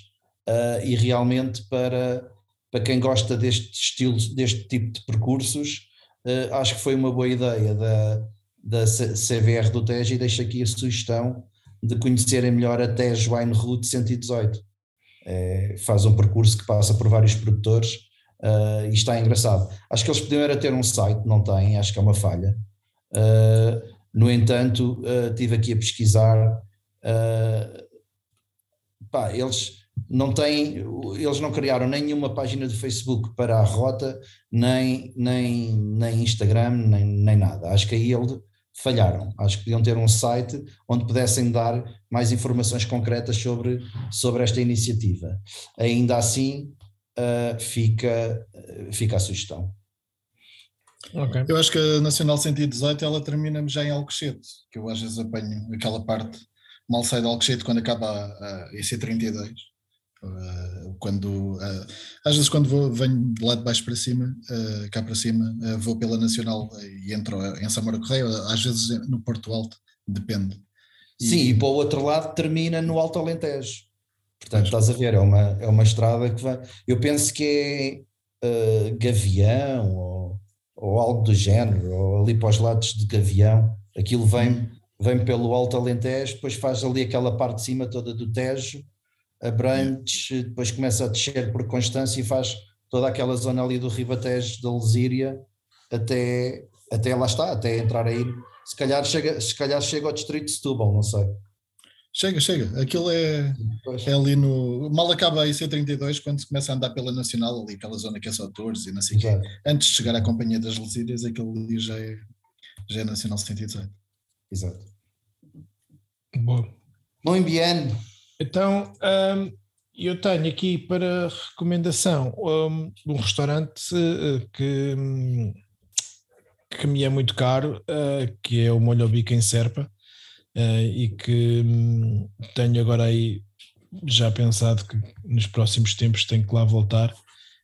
uh, e realmente para, para quem gosta deste estilo, deste tipo de percursos, uh, acho que foi uma boa ideia da, da CVR do Tejo e deixo aqui a sugestão de conhecerem melhor a Tejo Wine Route 118. É, faz um percurso que passa por vários produtores uh, e está engraçado. Acho que eles podiam era ter um site, não têm, acho que é uma falha. Uh, no entanto, uh, tive aqui a pesquisar Uh, pá, eles não têm, eles não criaram nenhuma página de Facebook para a rota, nem, nem, nem Instagram, nem, nem nada. Acho que aí eles falharam. Acho que podiam ter um site onde pudessem dar mais informações concretas sobre, sobre esta iniciativa. Ainda assim, uh, fica, fica a sugestão. Okay. Eu acho que a Nacional 118 ela termina já em Alcochete, que eu às vezes apanho aquela parte mal sai de Alcochete quando acaba a, a EC32. Uh, quando, uh, às vezes quando vou, venho de lá de baixo para cima, uh, cá para cima, vou pela Nacional e entro em Samora Correia, às vezes no Porto Alto, depende. E, Sim, e para o outro lado termina no Alto Alentejo. Portanto, estás a ver, é uma, é uma estrada que vai. Eu penso que é Gavião ou, ou algo do género, ou ali para os lados de Gavião, aquilo vem. Vem pelo Alto Alentejo, depois faz ali aquela parte de cima toda do Tejo, Abrantes, depois começa a descer por Constância e faz toda aquela zona ali do Ribatejo, da Lesíria, até, até lá está, até entrar aí. Se calhar chega, se calhar chega ao distrito de Setúbal, não sei. Chega, chega. Aquilo é, é ali no. Mal acaba aí C32 quando se começa a andar pela Nacional, ali aquela zona que é só Torres e não sei o quê. Antes de chegar à Companhia das Lesírias, aquilo ali já é, já é Nacional 118. Exato. Bom. Muito bem. Então, um, eu tenho aqui para recomendação um, um restaurante uh, que, um, que me é muito caro, uh, que é o Molho Bico em Serpa, uh, e que um, tenho agora aí já pensado que nos próximos tempos tenho que lá voltar.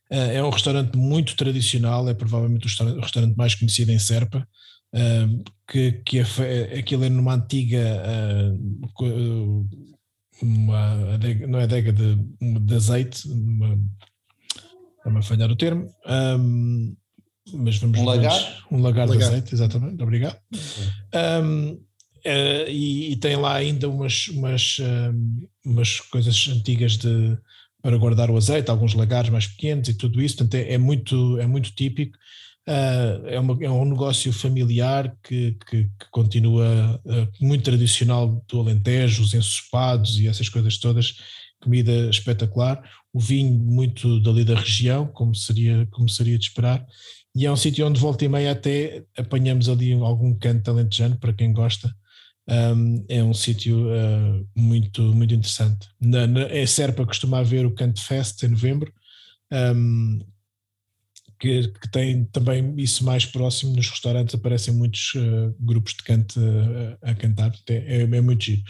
é um restaurante muito tradicional, é provavelmente o restaurante mais conhecido em Serpa, que, que aquilo é numa antiga uma adega, não é adega de, de azeite, uma, a falhar o termo, um, mas vamos um lagar, um lagar, lagar. de azeite, exatamente, obrigado. Um, uh, eh, e, e, tem lá ainda umas, umas, um, umas coisas antigas de, para guardar o azeite, alguns lagares mais pequenos e tudo isso, portanto é, é muito, é muito típico. Uh, é, uma, é, um negócio familiar que, que, que continua uh, muito tradicional do Alentejo, os ensopados e essas coisas todas, comida espetacular, o vinho muito dali da região, como seria, como seria de esperar, e é um sítio onde volta e meia até apanhamos ali algum canto alentejano, para quem gosta, um, é um sítio uh, muito, muito interessante. Na, na, é Serpa costuma haver o Canto Fest em novembro, um, que, que, tem também isso mais próximo nos restaurantes, aparecem muitos uh, grupos de canto uh, a cantar, é, é, muito giro.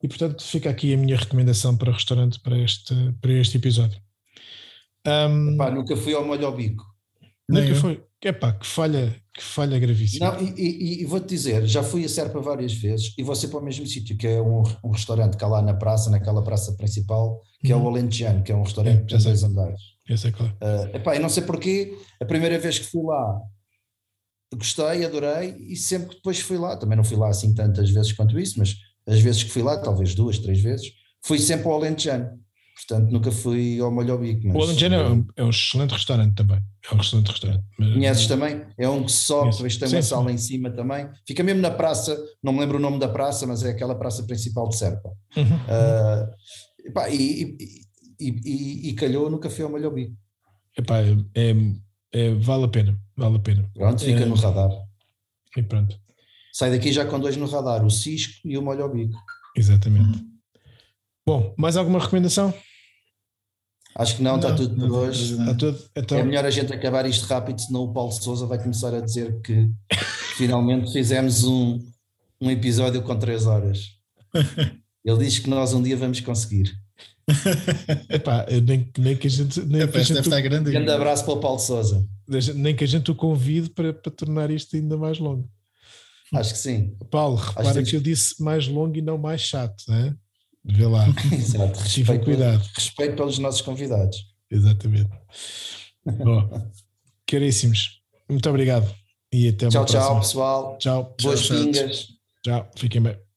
E portanto fica aqui a minha recomendação para restaurante para este, para este episódio. Um, Epá, nunca fui ao molho ao bico. Nunca foi. Epá, que falha, que falha gravíssima. Não, e, e, e vou-te dizer, já fui a Serpa várias vezes e vou ser para o mesmo sítio, que é um, um restaurante que há lá na praça, naquela praça principal, que uhum. é o Alentejano, que é um restaurante é, de dois andares. Esse é claro. Uh, epá, eu não sei porquê, a primeira vez que fui lá gostei, adorei e sempre que depois fui lá, também não fui lá assim tantas vezes quanto isso, mas as vezes que fui lá, talvez duas, três vezes, fui sempre ao Alentejano. Portanto, nunca fui ao Molho Bico. Mas, o Alentejano é, um, é um excelente restaurante também. É um excelente restaurante. Conheces também? É um que sobe, tem sim, uma sala em cima também. Fica mesmo na praça, não me lembro o nome da praça, mas é aquela praça principal de Serpa. Uhum. Uh, epá, e, e, e, e, calhou, nunca fui ao Molho Bico. Epá, é, é, vale a pena, vale a pena. Pronto, fica é, no radar. E pronto. Sai daqui já com dois no radar, o Cisco e o Molho Bico. Exatamente. Uhum. Bom, mais alguma recomendação? Acho que não, está tudo por hoje. Está tudo, então... É melhor a gente acabar isto rápido, senão o Paulo Souza vai começar a dizer que finalmente fizemos um, um episódio com três horas. Ele diz que nós um dia vamos conseguir. Epá, nem, nem que a gente. Nem que a gente o, grande. grande abraço para o Paulo Souza. Nem que a gente o convide para, para tornar isto ainda mais longo. Acho que sim. Paulo, repara que, que eu disse mais longo e não mais chato, né? Vê lá. Exato. Respeito, cuidado. Respeito pelos nossos convidados. Exatamente. Bom, caríssimos, muito obrigado. E até tchau, uma tchau, pessoal. Tchau. Boas tchau, pingas. Tchau, fiquem bem.